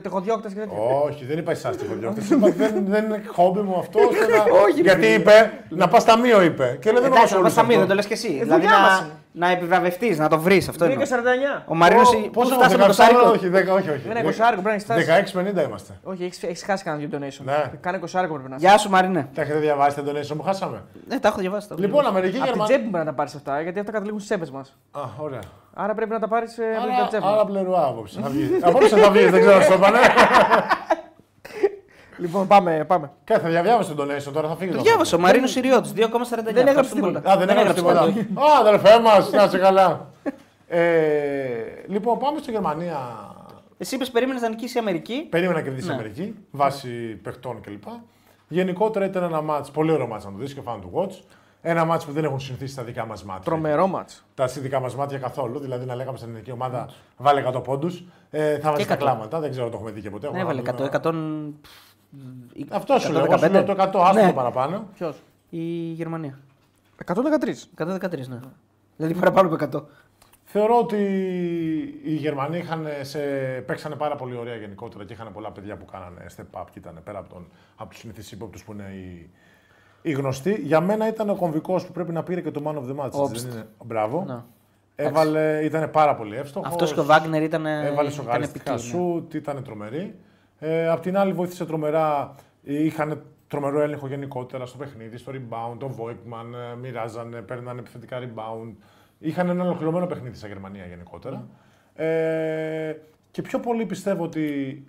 τεχοδιώκτες και τέτοια. Όχι, δεν είπα εσάς τυχοδιώκτη. δεν, δεν είναι χόμπι μου αυτό. ώστε να- Όχι, ρε Γιατί φίλε. είπε να πας ταμείο, είπε. Και λέει δεν Εντάξει, έχω να πας στα αυτό. μύδια, το λες και εσύ. Δηλαδή δουλειά μας να, είναι. να επιβραβευτείς, να το βρεις αυτό. 3 εννοώ. και 49. Ο Μαρίνος. Πώ Πώ θα φτάσαμε το φτάσουμε σάρικο. Όχι, 10, όχι, όχι. Δεν είναι 20 άρικο, πρέπει να έχεις 16-50 είμαστε. Όχι, έχεις χάσει κανένα δύο donation. Ναι. Κάνε 20 άρικο πρέπει να έχεις. Γεια σου, Μαρίνε. Τα έχετε διαβάσει τα donation που χάσαμε; Ναι, τα έχω διαβάσει. τα έχω Λοιπόν, διαβάσει. Αμερική, Από την Γερμανία. τσέπη πρέπει να τα πάρεις αυτά, γιατί αυτά καταλήγουν στις τσέπες μας. Α, ωραία. Άρα πρέπει να τα πάρεις από την Άρα, τσέπη. άρα μας. πλερουά απόψε. Θα βγει. Απόψε θα βγει, δεν ξέρω αν σου το είπανε. Λοιπόν, πάμε. πάμε. Κάτι θα διαβάσει τον donation τώρα, θα φύγει. Το διάβασα. Ο Μαρίνος Ιριώτης, 2,49. Δεν έγραψε τίποτα. Α, δεν έγραψε τίποτα. όχι. Α, αδερφέ μας, να είσαι καλά. Ε, λοιπόν, πάμε στη Γερμανία. Εσύ είπες περίμενες να νικήσει η Αμερική. Περίμενα να κερδίσει η Ναι. Αμερική, βάσει παιχτών κλπ. Γενικότερα ήταν ένα μάτς, πολύ ωραίο μάτς να το δεις και fan του watch. Ένα μάτς που δεν έχουν συνηθίσει στα δικά μας μάτια. Τρομερό μάτς. Τα δικά μας μάτια καθόλου. Δηλαδή να λέγαμε στην ελληνική ομάδα βάλε 100 πόντους. Ε, θα βάζει τα 100. κλάματα, δεν ξέρω αν το έχουμε δει και ποτέ. Ναι, Έχουμε έβαλε να 100. δούμε. 100 Αυτό σου λέω. Εγώ σου λέω το 100, άστο Ναι. το παραπάνω. Ποιος; Η Γερμανία. 113. 113, ναι. Δηλαδή παραπάνω από 100. Θεωρώ ότι οι Γερμανοί είχαν σε... παίξανε πάρα πολύ ωραία γενικότερα και είχαν πολλά παιδιά που κάνανε step up και ήταν πέρα από, τον... από τους συνηθίσει ύποπτους που είναι οι... οι γνωστοί. Για μένα ήταν ο κομβικός που πρέπει να πήρε και το man of the match. έτσι Όμπστ. Δεν είναι... Μπράβο. Ναι. Έβαλε, ήταν πάρα πολύ εύστοχος. Αυτός και ο Βάγνερ ήταν. Έβαλε ήταν σοκαριστικά επική, ναι. σουτ, ήταν τρομερή. Ε, απ' την άλλη βοήθησε τρομερά, είχαν τρομερό έλεγχο γενικότερα στο παιχνίδι, στο rebound, το Voigtman, ε, μοιράζανε, παίρνανε επιθετικά rebound. Είχαν ένα ολοκληρωμένο παιχνίδι στα Γερμανία γενικότερα. Ε, και πιο πολύ πιστεύω ότι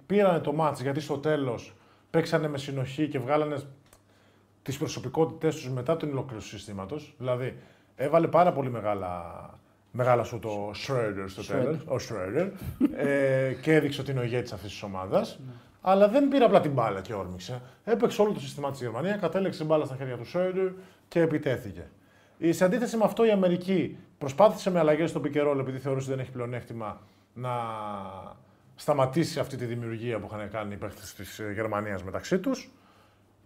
πήρανε το μάτς γιατί στο τέλος παίξανε με συνοχή και βγάλανε τις προσωπικότητές τους μετά την ολοκλήρωση του συστήματος. Δηλαδή, έβαλε πάρα πολύ μεγάλα, μεγάλα σου το Schroeder στο τέλος, ο Schroeder, ε, και έδειξε ότι είναι ο ηγέτης αυτής της ομάδας. Αλλά δεν πήρε απλά την μπάλα και όρμηξε. Έπαιξε όλο το σύστημα της Γερμανίας, κατέληξε την μπάλα στα χέρια του Schroeder και επιτέθηκε. Η- Σε αντίθεση με αυτό, η Αμερική προσπάθησε με αλλαγές στο pick and roll, επειδή θεωρούσε ότι δεν έχει πλεονέκτημα, να σταματήσει αυτή τη δημιουργία που είχαν κάνει οι παίχτες της Γερμανίας μεταξύ τους.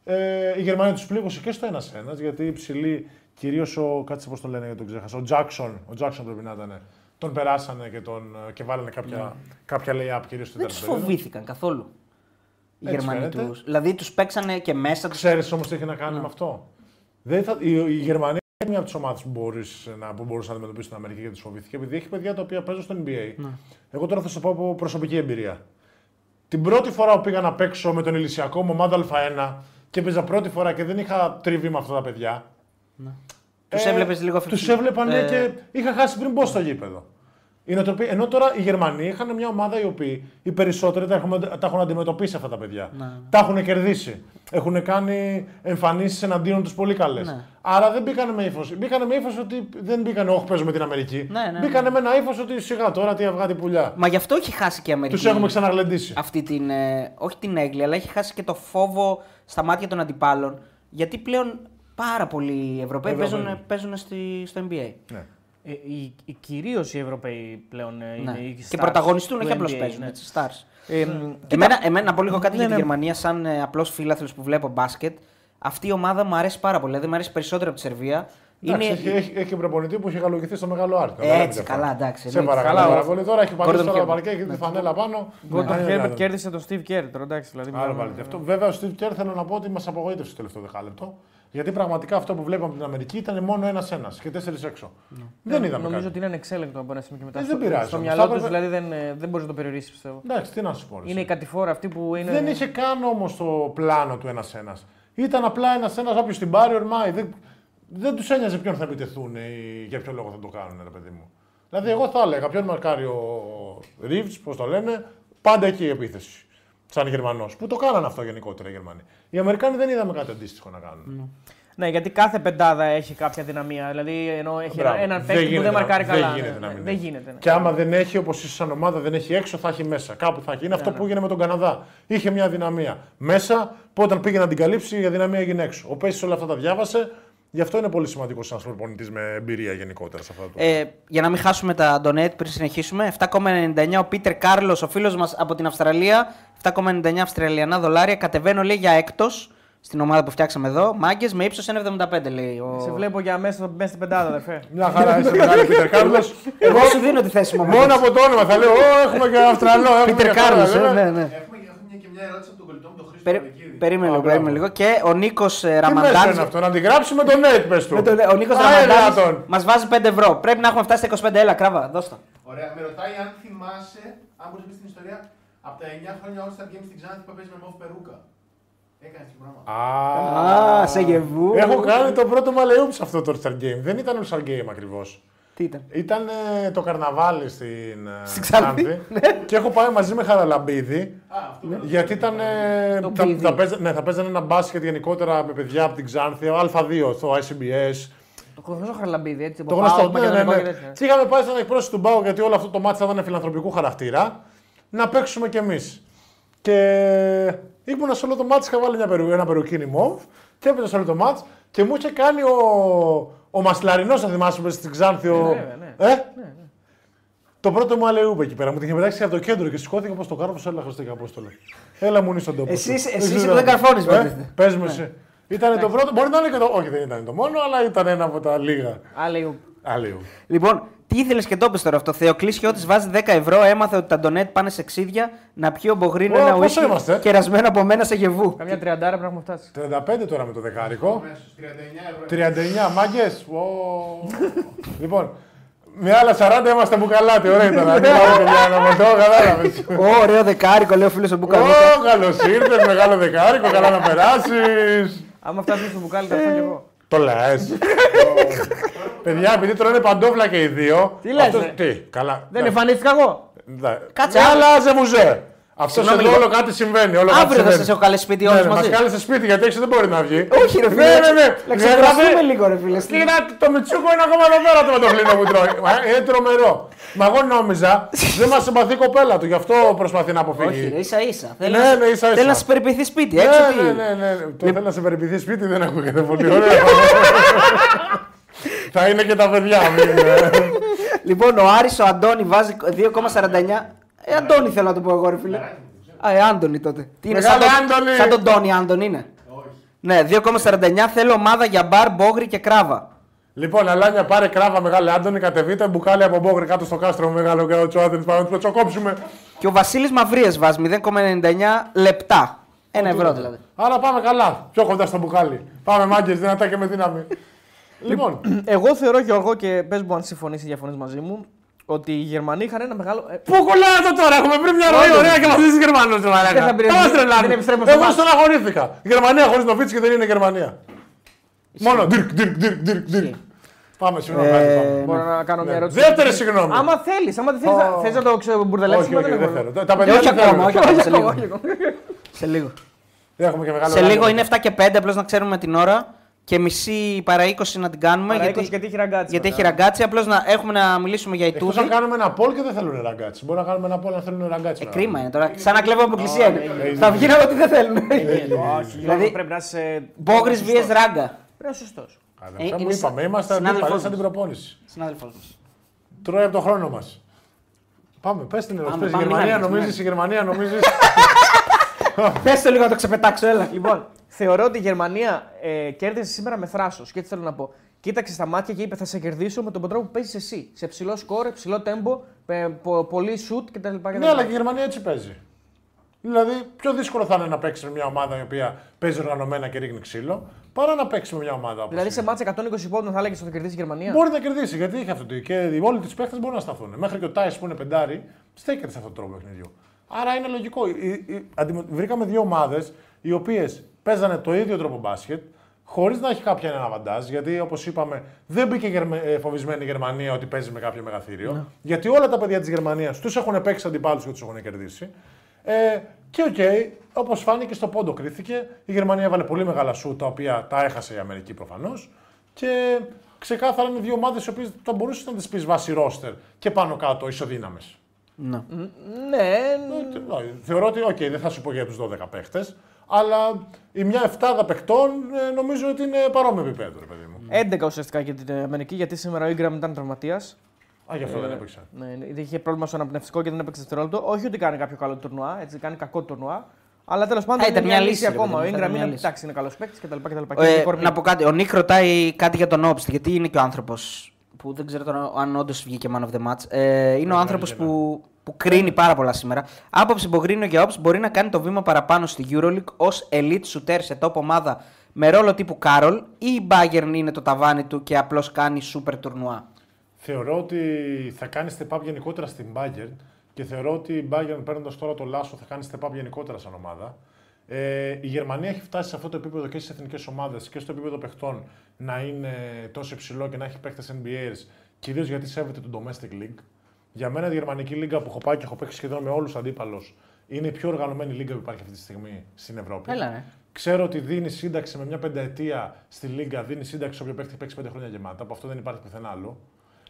Ε, η Γερμανία τους πλήγωσε και στο 1-1, γιατί οι ψηλοί, κυρίως ο. Κάτσε πώς τον λένε, γιατί τον ξέχασα. Ο Τζάξον, ο Τζάξον πρέπει να ήταν. Τον περάσανε και, τον, και βάλανε κάποια, κάποια lay-up κυρίως στην Ναι. Δεν τους φοβήθηκαν καθόλου. Οι Έτσι Γερμανοί φαίνεται. τους. Δηλαδή τους παίξανε και μέσα τους. Ξέρεις όμως τι έχει να κάνει με αυτό; Δεν θα, η, η Γερμανία είναι μια από τις ομάδες που, μπορείς να- που μπορούσες να αντιμετωπίσεις την Αμερική και τη φοβήθηκε, επειδή έχει παιδιά τα οποία παίζουν στο NBA. Εγώ τώρα θα σου πω από προσωπική εμπειρία. Την πρώτη φορά που πήγα να παίξω με τον Ηλυσιακό μου ομάδα Α1 και έπαιζα πρώτη φορά και δεν είχα τριβή με αυτά τα παιδιά. Τους έβλεπες λίγο Τους αφιφυ- έβλεπα ναι, ε, και είχα χάσει πριν μπω στο γήπεδο. Η νοοτροπία- ενώ τώρα οι Γερμανοί είχαν μια ομάδα οι οποίοι οι περισσότεροι τα έχουν, τα έχουν αντιμετωπίσει αυτά τα παιδιά. Ναι. Τα έχουν κερδίσει. Έχουν κάνει εμφανίσεις εναντίον τους πολύ καλές. Ναι. Άρα δεν μπήκανε με ύφος. Μπήκανε με ύφος ότι δεν μπήκανε, Όχι, παίζω με την Αμερική. Ναι, ναι, μπήκανε με ένα ύφος ότι σιγά τώρα τι αυγά τι πουλιά. Μα γι' αυτό έχει χάσει και η Αμερική. Τους έχουμε ξαναγλεντήσει. Αυτή την. ε, όχι την έγκλη, αλλά έχει χάσει και το φόβο στα μάτια των αντιπάλων. Γιατί πλέον πάρα πολλοί Ευρωπαίοι Ευρωπαίοι. παίζουν, παίζουν στη, στο NBA. Ναι. Ε, οι, οι, Κυρίως οι Ευρωπαίοι πλέον ε, είναι Ναι. οι Και stars πρωταγωνιστούν, του όχι απλώς NBA, παίζουν. ναι. Έτσι, stars. Ε, Εμένα, εμένα, να πω λίγο κάτι Ναι, για τη ναι. Γερμανία, σαν ε, απλός φίλαθλος που βλέπω μπάσκετ. Αυτή η ομάδα μου αρέσει πάρα πολύ. Δηλαδή, μου αρέσει περισσότερο από τη Σερβία. Εντάξει, Είναι... έχει, έχει, έχει και προπονητή που έχει γαλογηθεί στο μεγάλο άρθρο. Έτσι, καλά, εντάξει, Σε εννοείται. παρακαλώ Καλά, πάρα ο- πολύ. Τώρα έχει πατήσει Gordon τώρα Hayward. παρκέ, έχει τη φανέλα πάνω. Gordon Ναι, ναι, ναι. Herbert κέρδισε τον Steve Kerr. Τώρα εντάξει, δηλαδή. Άρα μιλάμε- βάλει και αυτό. Βέβαια, ο Steve Kerr θέλω να πω ότι μας απογοήτευσε το τελευταίο δεκάλεπτο. Γιατί πραγματικά αυτό που βλέπαμε από την Αμερική ήταν μόνο ένα-ένα και τέσσερις έξω. Δεν είδαμε Νομίζω κάτι. ότι είναι ανεξέλεγκτο από ένα σημείο και μετά. Ε, στο, δεν πειράζει στο όμως. μυαλό Θα τους έπρεπε- δηλαδή δεν, ε, δεν μπορείς να το περιορίσεις πιστεύω. Εντάξει, τι να σου πω. ρε, Είναι εσύ. η κατηφόρα αυτή που είναι. Δεν είχε καν όμως το πλάνο του ένα-ένα. Ήταν απλά ένα-ένα, όποιος την πάρει, ορμάει. Δεν, δεν τους ένοιαζε ποιον θα επιτεθούν ή για ποιο λόγο θα το κάνουν, ρε παιδί μου. Δηλαδή, εγώ θα έλεγα ποιον μαρκάρει ο Ρίβτ, πώς το λένε, πάντα εκεί η επίθεση. Σαν Γερμανός. Που το κάνανε αυτό γενικότερα οι Γερμανοί. Οι Αμερικάνοι δεν είδαμε κάτι αντίστοιχο να κάνουν. Ναι, γιατί κάθε πεντάδα έχει κάποια δυναμία. Δηλαδή, ενώ έχει Μπράβο. ένα- έναν Δεν παίκτη που γίνεται δεν να- μαρκάρει δεν καλά. γίνεται ναι, να ναι, μην δεν έχει. γίνεται. ναι. Και άμα δεν έχει, όπως είσαι σαν ομάδα, δεν έχει έξω, θα έχει μέσα. Κάπου θα έχει. Είναι αυτό ναι. που έγινε με τον Καναδά. Είχε μια δυναμία μέσα, που όταν πήγε να την καλύψει, η αδυναμία έγινε έξω. Ο Πέση όλα αυτά τα διάβασε Γι' αυτό είναι πολύ σημαντικός ένας προπονητής με εμπειρία γενικότερα σε αυτό το. Ε, για να μην χάσουμε τα donate πριν συνεχίσουμε. 7,99 ο Πίτερ Κάρλος, ο φίλος μας από την Αυστραλία. 7,99 Αυστραλιανά δολάρια. Κατεβαίνω λέει για έκτος στην ομάδα που φτιάξαμε εδώ. Μάγκες με ύψος 1,75 λέει. Ο... Σε βλέπω για μέσα, μέσα στην πεντάδα, αδερφέ. Μια χαρά, είσαι μεγάλη Πίτερ Κάρλος. Εγώ σου δίνω τη θέση μου. Μόνο από το όνομα θα λέω: Ω, έχουμε και Αυστραλό. έχουμε Πίτερ και χώρα, Κάρλος, βέβαια. ναι, ναι. Έχουμε, έχουμε και μια ερώτηση από τον κολλητό μου, τον Χρήστο Περί- Παπαγίδη. Περίμενε λίγο, Α, περίμενε μπράβο. λίγο. Και ο Νίκος Τι μέσο Ραμαντάν. είναι αυτό, να την γράψει με το net, πες του. Με τον- Ο Νίκος Α, ε, Ραμαντάν δυνατόν. μας βάζει 5 ευρώ. Πρέπει να έχουμε φτάσει στα 25. Έλα, κράβα, δώστα. Ωραία, με ρωτάει αν θυμάσαι, αν μπορείς να πεις την ιστορία, από τα 9 χρόνια All Star Games στην Ξάνθη που παίζει με Μόφ Περούκα. Έκανες και πράγμα. Α, σε γεβού. Έχω κάνει το πρώτο μαλεούπ σε αυτό το All-Star Game. Δεν ήταν All-Star Game ακριβώς. Τι ήταν; Ήταν ε, το καρναβάλι στην ε, Στην Ξάνθη. και έχω πάει μαζί με Χαραλαμπίδη. Α, αυτό δεν Γιατί ήταν. ε, Το θα, μπίδι. θα, παίζα- ναι, θα παίζανε ένα μπάσκετ γενικότερα με παιδιά από την Ξάνθη, Α2 στο ICBS. Το γνωστό Χαρλαμπίδη, έτσι. Το από γνωστό. ΠΑΟΚ, Ναι, ναι, Μακεδονικό ναι. και τέτοια. Και είχαμε πάει σαν εκπρόσωπο του Μπάου γιατί όλο αυτό το μάτι θα ήταν φιλανθρωπικού χαρακτήρα. Να παίξουμε κι εμείς. Και ήμουν σε όλο το μάτι, είχα βάλει μια περου, ένα περουκίνι μοβ και έπαιζα σε όλο το μάτι και μου είχε κάνει ο, ο Μασλαρινός, θα θυμάσαι που στην Ξάνθη. Ο... βέβαια, ναι. Ε; Το πρώτο μου αλεούπε εκεί πέρα. Μου την είχε πετάξει από το κέντρο και σηκώθηκα πώ το κάνω, πώ έλα Χριστέ Απόστολε. Έλα μου στον τόπο. Εσύ- σου. εσύ Δεν είσαι ξέρω. που δεν καρφώνεις, Ε, υποτίθεται. Πες μου εσύ. Ήταν το πρώτο, μπορεί να είναι και το. Όχι, δεν ήταν το μόνο, αλλά ήταν ένα από τα λίγα. Άλλη ο- Αλεού. Λοιπόν, τι ήθελες και το πες τώρα αυτό. Θεοκλής Χιώτης βάζει 10 ευρώ. Έμαθε ότι τα ντονέτ πάνε σε ξύδια να πιει ο Μπογρίνο Ω, ένα πόσο ουίσκι είμαστε; κερασμένο από μένα σε γεβού. Καμιά τριαντάρα πρέπει να έχουμε φτάσει. 35 τώρα με το δεκάρικο. Μέσος, 39 ευρώ. 39 μάγκες. λοιπόν, με άλλα 40 είμαστε μπουκαλάτι. Ωραία ήταν. Αν πάμε και μια αναμετώ, κατάλαβες. Ω, ωραίο δεκάρικο, λέει ο φίλος ο Μπουκαλούκα. Ω, καλώς ήρθες, μεγάλο δεκάρικο, καλά να περάσεις. Άμα φτάσουμε στο μπουκάλι, θα έρθω κι εγώ. Το λες. Παιδιά, επειδή τρώνε παντόφλα και οι δύο. Τι λες, αυτός- ρε; Τι, καλά. Δεν εμφανίστηκα εγώ; Ναι. Κάτσε, Ναι, αύριο. αλλά ζεμουζέ. Αυτό Συγγνώμη εδώ λίγο. όλο κάτι συμβαίνει. Όλο κάτι Αύριο θα συμβαίνει. σας έχω καλέσει σπίτι Ναι, όλους ναι, μαζί. Μας κάλεσε σπίτι γιατί έξω δεν μπορεί να βγει. Όχι, ρε φίλε. Ναι, ναι, ναι. Να ξεκουραστούμε λίγο, ρε φίλε. Κοίτα, το Μιτσούκο είναι ακόμα εδώ πέρα το μετοφλίνο που τρώει. Μα, Είναι τρομερό. Μα εγώ νόμιζα δεν μας συμπαθεί η κοπέλα του, γι' αυτό προσπαθεί να Όχι, ρε, αποφύγει. ίσα ίσα. Θέλει Ναι, να- ναι, ίσα ίσα. Θέλει να σε περιποιηθεί σπίτι, Ναι, έτσι. τι- ναι, ναι, ναι. Το θέλει να σε περιποιηθεί σπίτι, δεν ακούγεται πολύ ωραία. Θα είναι και τα παιδιά. μην, ε. Λοιπόν, ο Άρης ο Αντώνη βάζει 2,49. Ε, Αντώνη θέλω να το πω εγώ, ρε φίλε. Α, ε, Άντωνη τότε. Τι είναι, σαν Μεγάλε τον, Άντωνη. σαν τον Τόνι Άντων είναι; Όχι. Ναι, 2,49 θέλω ομάδα για μπαρ, μπόγρι και κράβα. Λοιπόν, Αλάνια, πάρε κράβα μεγάλη Άντωνη, κατεβείτε μπουκάλι από μπόγκρι κάτω στο κάστρο μεγάλο και ο Άντωνη. Πάμε να το τσοκόψουμε. Και ο Βασίλης Μαυρίες βάζει 0,99 λεπτά. Ένα ευρώ δηλαδή. Άρα πάμε καλά. Πιο κοντά στο μπουκάλι. Πάμε μάγκες, δυνατά και με δύναμη. Λοιπόν, Εγώ θεωρώ, Γιώργο, και πες μου αν συμφωνεί ή διαφωνείς μαζί μου, ότι οι Γερμανοί είχαν ένα μεγάλο. ε, πού κολλάει αυτό τώρα, έχουμε βρει μια ροή ωραία και μαζί τη Γερμανούς. Δεν θα πειράζει, μας δεν τρελάνε. επιστρέφουμε στο Εγώ μάτς. στεναχωρήθηκα. Η Γερμανία χωρίς Νοβίτσκι δεν είναι Γερμανία. Μόνο Dirk, Dirk, Dirk, Dirk, Dirk. Πάμε, συγγνώμη. Ε, άντε, πάμε. Μπορώ να κάνω μια Ναι. ερώτηση. Δεύτερη συγγνώμη. Άμα θέλεις, άμα δεν θέλεις, Ω. θες να το ξεμπουρδελέψει. Όχι, όχι, δεν θέλω. Τα παιδιά όχι δεν ακόμα, όχι θέλουν. ακόμα. Σε λίγο. Σε λίγο. Δεν έχουμε και μεγάλο Σε λίγο ράδιο. είναι 7 και 5, απλώς να ξέρουμε την ώρα. Και μισή παρά 20 να την κάνουμε. Παρά 20 γιατί, γιατί έχει ραγκάτσι γιατί μετά. έχει ραγκάτσι. Απλώ να έχουμε να μιλήσουμε για Εκτός Ιτούδη. αν κάνουμε ένα poll και δεν θέλουν ραγκάτσι. Μπορεί να κάνουμε ένα poll αν θέλουν ραγκάτσι. Ε, κρίμα είναι τώρα. Σαν να κλέβω από εκκλησία είναι. Θα βγει να ότι δεν θέλουν. Όχι, Δηλαδή- δηλαδή πρέπει να είσαι. Μπόγρι vs ράγκα. Πρέπει να είσαι σωστό. Αλλά Ε, αυτά είναι μου είπαμε, συ- είμαστε συνάδελφός αντίπαλοι σαν μας. την προπόνηση. Συνάδελφό μα. Τρώει από το χρόνο μα. Πάμε, πε την ερώτηση. Πάμε, Πες, Η πάμε, Γερμανία Μιχάλη, νομίζει, η Γερμανία νομίζει. Πε το λίγο να το ξεπετάξω, έλα. Λοιπόν, θεωρώ ότι η Γερμανία ε, κέρδισε σήμερα με θράσος. Και τι θέλω να πω. Κοίταξε στα μάτια και είπε: Θα σε κερδίσω με τον τρόπο που παίζεις εσύ. Σε ψηλό σκόρ, ψηλό τέμπο, με πο- πολύ σουτ κτλ. Ναι, αλλά και η Γερμανία έτσι παίζει. Δηλαδή, πιο δύσκολο θα είναι να παίξεις με μια ομάδα η οποία παίζει οργανωμένα και ρίχνει ξύλο, παρά να παίξεις με μια ομάδα όπως Δηλαδή σε είναι. μάτσα 120 πόντων θα έλεγες ότι θα κερδίσει η Γερμανία; Μπορεί να κερδίσει γιατί έχει αυτό το. Και οι- όλοι του παίχτες μπορούν να σταθούν. Μέχρι και ο Τάις που είναι πεντάρι, στέκεται σε αυτόν τον τρόπο παιχνιδιού. Άρα είναι λογικό. Η- η- αντιμετω- Βρήκαμε δύο ομάδες οι οποίες παίζανε το ίδιο τρόπο μπάσκετ, χωρίς να έχει κάποια ένα αβαντάζ. Γιατί όπως είπαμε, δεν μπήκε γερμε- ε, φοβισμένη η Γερμανία ότι παίζει με κάποιο μεγαθύριο. Γιατί όλα τα παιδιά της Γερμανίας τους έχουν παίξει αντιπάλους και τους έχουν κερδίσει. Ε, και οκ, όπως φάνηκε στον πόντο κρίθηκε, η Γερμανία έβαλε πολύ μεγάλα σουτ τα οποία τα έχασε η Αμερική προφανώς. Και ξεκάθαρα είναι δύο ομάδες οι οποίες θα μπορούσες να τις πεις βάσει ρόστερ και πάνω κάτω ισοδύναμες. Ναι. Ναι, Θεωρώ ότι, οκ, δεν θα σου πω για τους 12 παίχτες, αλλά η μια εφτάδα παιχτών ε, νομίζω ότι είναι παρόμοιο επίπεδο, ρε παιδί μου. 11 ουσιαστικά για την Αμερική γιατί σήμερα ο Ingram ήταν τραυματίας. Α, γι' αυτό δεν έπαιξε. Ναι, ναι, είχε πρόβλημα στο αναπνευστικό και δεν έπαιξε δευτερόλεπτο. Όχι ότι κάνει κάποιο καλό τουρνουά, έτσι κάνει κακό τουρνουά. Αλλά τέλος πάντων Α, ήταν είναι μια μια λύση, λύση ρε ακόμα. Ο παιδί μου, ήταν Ingram μια είναι, λύση. εντάξει, είναι καλός παίκτης κτλ. Ε, να πω κάτι. Ο Νίκ ρωτάει κάτι για τον Όπστ, γιατί είναι και ο άνθρωπος που δεν ξέρω τώρα αν όντως βγήκε man of the match. Ε, είναι ο άνθρωπος βγήκε, που, που κρίνει πάρα πολλά σήμερα. Άποψη που κρίνει για Όπστ μπορεί να κάνει το βήμα παραπάνω στη Euroleague ως elite shooter σε top ομάδα με ρόλο τύπου Κάρολ ή η Bayern είναι το ταβάνι του και απλώς κάνει super τουρνουά; Θεωρώ ότι θα κάνει step up γενικότερα στην Bayern και θεωρώ ότι η Bayern παίρνοντας τώρα το Λάσο θα κάνει step up γενικότερα σαν ομάδα. Ε, η Γερμανία έχει φτάσει σε αυτό το επίπεδο και στις εθνικές ομάδες και στο επίπεδο παιχτών να είναι τόσο υψηλό και να έχει παίχτε NBAs, κυρίως γιατί σέβεται το Domestic League. Για μένα η Γερμανική Λίγκα που έχω πάει και έχω παίξει σχεδόν με όλους τους αντίπαλους είναι η πιο οργανωμένη λίγκα που υπάρχει αυτή τη στιγμή στην Ευρώπη. Έλα, ναι. Ξέρω ότι δίνει σύνταξη με μια πενταετία στη Λίγκα, δίνει σύνταξη όποιο παίχτη παίξει πέντε χρόνια γεμάτα. Από αυτό δεν υπάρχει πουθενά άλλο.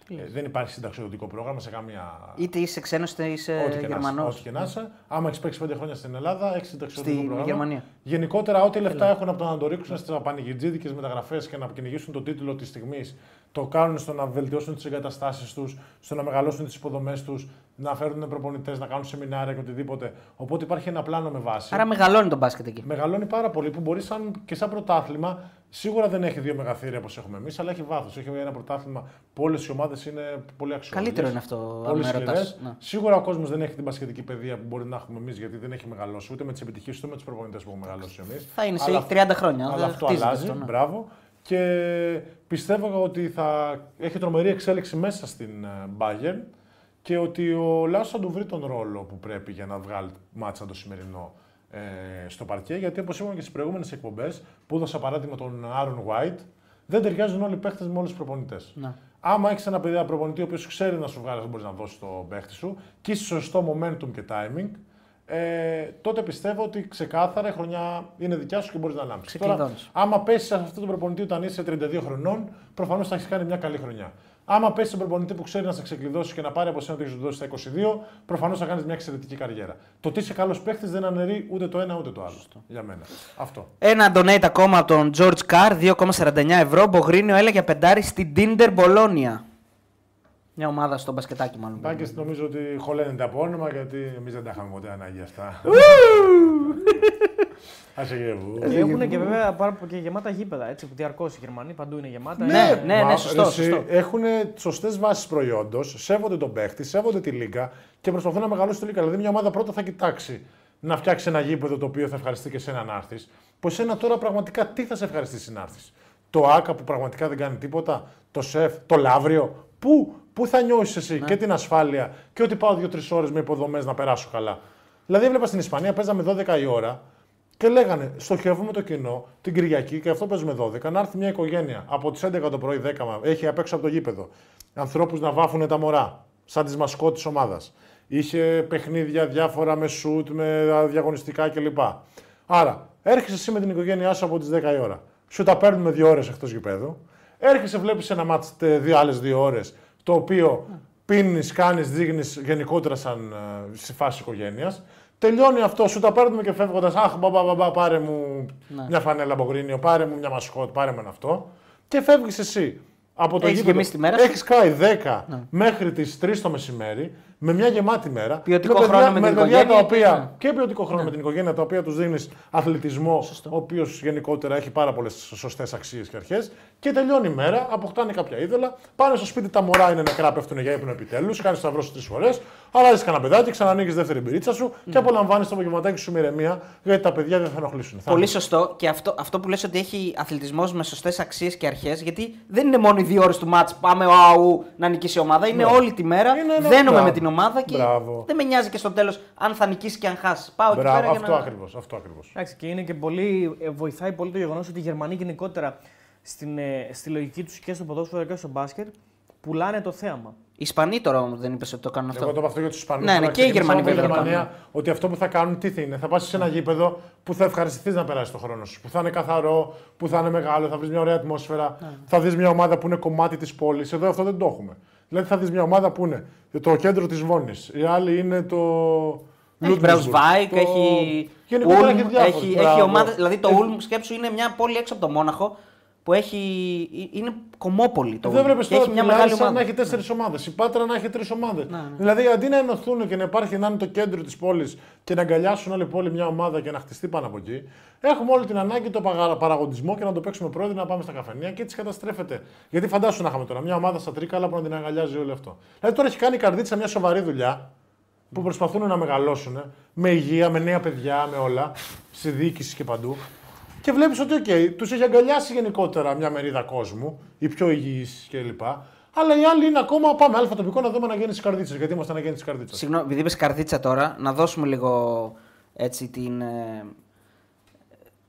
Ε, δεν υπάρχει συνταξιοδοτικό πρόγραμμα σε καμία. Είτε είσαι ξένος είτε είσαι Ό,τι και να είσαι, Γερμανός. ό,τι και να είσαι. Άμα έχεις παίξει πέντε χρόνια στην Ελλάδα, έχεις συνταξιοδοτικό Στη πρόγραμμα. Γερμανία. Γενικότερα, ό,τι λεφτά έχουν από το να το ρίξουν στις πανηγυρτζίδικες μεταγραφές και να κυνηγήσουν τον τίτλο της στιγμής, το κάνουν στο να βελτιώσουν τις εγκαταστάσεις τους, στο να μεγαλώσουν τις υποδομές τους, να φέρουν προπονητές, να κάνουν σεμινάρια και οτιδήποτε. Οπότε υπάρχει ένα πλάνο με βάση. Άρα μεγαλώνει το μπάσκετ εκεί. Μεγαλώνει πάρα πολύ που μπορεί σαν, και σαν πρωτάθλημα. Σίγουρα δεν έχει δύο μεγαθύρια όπως έχουμε εμείς, αλλά έχει βάθος. Έχει ένα πρωτάθλημα που όλες οι ομάδες είναι πολύ αξιόλογες. Καλύτερο είναι αυτό, αν Πολύ με ρωτάς. σκληρές. Ναι. Σίγουρα ο κόσμος δεν έχει την πασχετική παιδεία που μπορεί να έχουμε εμείς, γιατί δεν έχει μεγαλώσει ούτε με τις επιτυχίες ούτε με τους προπονητές που έχουμε μεγαλώσει εμείς. Θα είναι σε 30 χρόνια. Αλλά δεν αυτό χτίζεται αλλάζει. αυτό, ναι. Μπράβο. Και πιστεύω ότι θα έχει τρομερή εξέλιξη μέσα στην ε, Bayern και ότι ο Λάσος θα του βρει τον ρόλο που πρέπει για να βγάλει μάτσα το σημερινό ε, στο παρκέ. Γιατί όπως είπαμε και στις προηγούμενες εκπομπές, που έδωσα παράδειγμα τον Άρον White, δεν ταιριάζουν όλοι οι παίχτες με όλους τους προπονητές. Ναι. Άμα έχεις ένα παιδί ένα προπονητή ο οποίος ξέρει να σου βγάλει, δεν μπορείς να δώσεις το παίχτη σου και είσαι στο σωστό momentum και timing, ε, τότε πιστεύω ότι ξεκάθαρα η χρονιά είναι δικιά σου και μπορείς να λάμψει. Τώρα, Ξεκλειδώνεις. άμα πέσεις σε αυτό το προπονητή όταν είσαι 32 χρονών, προφανώς θα έχεις κάνει μια καλή χρονιά. Άμα πέσει σε προπονητή που ξέρει να σε ξεκλειδώσει και να πάρει από σένα το έχει δώσει στα 22, προφανώς θα κάνεις μια εξαιρετική καριέρα. Το ότι είσαι καλός παίχτη δεν αναιρεί ούτε το ένα ούτε το άλλο. Για μένα. Αυτό. Ένα donate ακόμα από τον George Carr, 2,49 ευρώ. Μπογρίνιο έλεγε πεντάρι στην Tinder Bologna. Μια ομάδα στο μπασκετάκι, μάλλον. Τάκης νομίζω ότι χωλένεται από όνομα γιατί εμείς δεν τα είχαμε ποτέ ανάγκη αυτά. Άσε γεύου. Και έχουν και βέβαια πάρα πο- και γεμάτα γήπεδα. Έτσι, διαρκώς οι Γερμανοί παντού είναι γεμάτα. Ναι, ναι, Μα, ναι, σωστό, ρε, εσύ, σωστό. Έχουν σωστές βάσεις προϊόντος, σέβονται τον παίχτη, σέβονται τη λίγα και προσπαθούν να μεγαλώσουν τη λίγα. Δηλαδή, μια ομάδα πρώτα θα κοιτάξει να φτιάξει ένα γήπεδο το οποίο θα ευχαριστεί και εσένα να έρθει. Που εσένα τώρα πραγματικά τι θα σε ευχαριστήσει να έρθει. Το ΑΚΑ που πραγματικά δεν κάνει τίποτα, το ΣΕΦ, το Λαύριο. Πού, πού θα νιώσεις εσύ Ναι. και την ασφάλεια και ότι πάω δύο-τρεις ώρες με υποδομές να περάσω καλά. Δηλαδή, έβλεπα στην Ισπανία, παίζαμε 12 η ώρα και λέγανε, στοχεύουμε το κοινό την Κυριακή και αυτό παίζουμε 12. Να έρθει μια οικογένεια από τις 11 το πρωί, 10 μα- έχει απ' έξω από το γήπεδο. Ανθρώπους να βάφουν τα μωρά, σαν τις μασκότ της ομάδας. Είχε παιχνίδια διάφορα με σουτ, με διαγωνιστικά κλπ. Άρα, έρχεσαι εσύ με την οικογένειά σου από τις 10 η ώρα. Σου τα παίρνουμε δύο ώρες εκτός γηπέδου. Έρχεσαι, βλέπεις ένα μάτς τε- δύο άλλες δύο ώρες, το οποίο πίνεις, κάνεις, δείχνεις γενικότερα σαν ε, στη φάση οικογένειας. Τελειώνει αυτό, σου τα παίρνουμε και φεύγοντας. Αχ, μπα, μπα, μπα, μπα, πάρε μου μια φανέλα μπογρίνιο, πάρε μου μια μασκότ, πάρε μου ένα αυτό. Και φεύγεις εσύ. Από το Έχεις γήπεδο. γεμίσει τη μέρα σου; Ναι. Έχεις κάει 10 μέχρι τις 3 το μεσημέρι με μια γεμάτη μέρα. Ποιοτικό με παιδιά, χρόνο με την παιδιά οικογένεια τα οποία, και- και ποιοτικό χρόνο με την οικογένεια, τα οποία τους δίνεις αθλητισμό, ο οποίος γενικότερα έχει πάρα πολλές σωστές αξίες και αρχές. Και τελειώνει η μέρα, αποκτάνε κάποια είδωλα, πάνε στο σπίτι τα μωρά είναι νεκρά, πέφτουν για ύπνο επιτέλους, κάνει σταυρό σου τρεις φορές, αλλάζεις κανένα παιδάκι, ξανανοίγεις δεύτερη μπυρίτσα σου και απολαμβάνεις το απογευματάκι σου με ηρεμία, γιατί τα παιδιά δεν θα ενοχλήσουν. Θα Πολύ είναι- σωστό. Και αυτό, αυτό που λες ότι έχει αθλητισμός με σωστές αξίες και αρχές, γιατί δεν είναι μόνο οι δύο ώρες του μάτς πάμε αου, να νικήσει η ομάδα. Είναι όλη τη μέρα. Είναι ένα- Δένομαι μπράβο. με την ομάδα και Μπράβο. δεν με νοιάζει και στο τέλος αν θα νικήσεις και αν χάσεις. Πάω εκεί Μπράβο, πέρα για αυτό να. ακριβώς. Αυτό ακριβώς. Εντάξει, και είναι και πολύ, ε, βοηθάει πολύ το γεγονός ότι οι Γερμανοί γενικότερα στην, ε, στη λογική τους και στο ποδόσφαιρο και στο μπάσκετ πουλάνε το θέαμα. Οι Ισπανοί τώρα όμως δεν είπες ότι το κάνουν αυτό. Εγώ το είπα αυτό για τους Ισπανούς. Ναι, ναι, και οι Γερμανοί βέβαια το Γερμανία, κάνουν. ότι αυτό που θα κάνουν τι θα είναι. Θα πα σε ένα γήπεδο που θα ευχαριστηθείς να περάσει το χρόνο σου. Που θα είναι καθαρό, που θα είναι μεγάλο, θα βρει μια ωραία ατμόσφαιρα. Ναι. Θα δεις μια ομάδα που είναι κομμάτι της πόλης. Εδώ αυτό δεν το έχουμε. Δηλαδή θα δεις μια ομάδα που είναι το κέντρο της Βόνης. Η άλλη είναι το. Έχει Ludwigsburg, Μπραουσβάικ, το- έχει. Γενικότερα Ulm, έχει διάφορους. έχει, Μπράβο. έχει ομάδες, δηλαδή το Έχει- Ulm σκέψου είναι μια πόλη έξω από το Μόναχο που έχει, είναι κομμόπολη το Δεν Wigan βλέπει και τώρα έχει μια τη μεγάλη Λάρισα ομάδα. να έχει τέσσερις ομάδες. Η Πάτρα να έχει τρεις ομάδες. Ναι, ναι. Δηλαδή αντί να ενωθούν και να υπάρχει να είναι το κέντρο της πόλης και να αγκαλιάσουν όλη η πόλη μια ομάδα και να χτιστεί πάνω από εκεί, έχουμε όλη την ανάγκη το παγα- παραγωγισμό και να το παίξουμε πρώτοι να πάμε στα καφενεία και έτσι καταστρέφεται. Γιατί φαντάσου να είχαμε τώρα μια ομάδα στα Τρίκαλα που να την αγκαλιάζει όλο αυτό. Δηλαδή τώρα έχει κάνει η Καρδίτσα μια σοβαρή δουλειά που προσπαθούν να μεγαλώσουν με υγεία, με νέα παιδιά, με όλα, στη διοίκηση και παντού. Και βλέπεις ότι, οκ, τους έχει αγκαλιάσει γενικότερα μια μερίδα κόσμου, οι πιο υγιείς κλπ. Αλλά οι άλλοι είναι ακόμα. Πάμε Α' τοπικό να δούμε να γίνεις τη Καρδίτσα. Γιατί είμαστε να γίνεις τη Καρδίτσα. Συγγνώμη, επειδή είπες Καρδίτσα τώρα, να δώσουμε λίγο έτσι την, ε,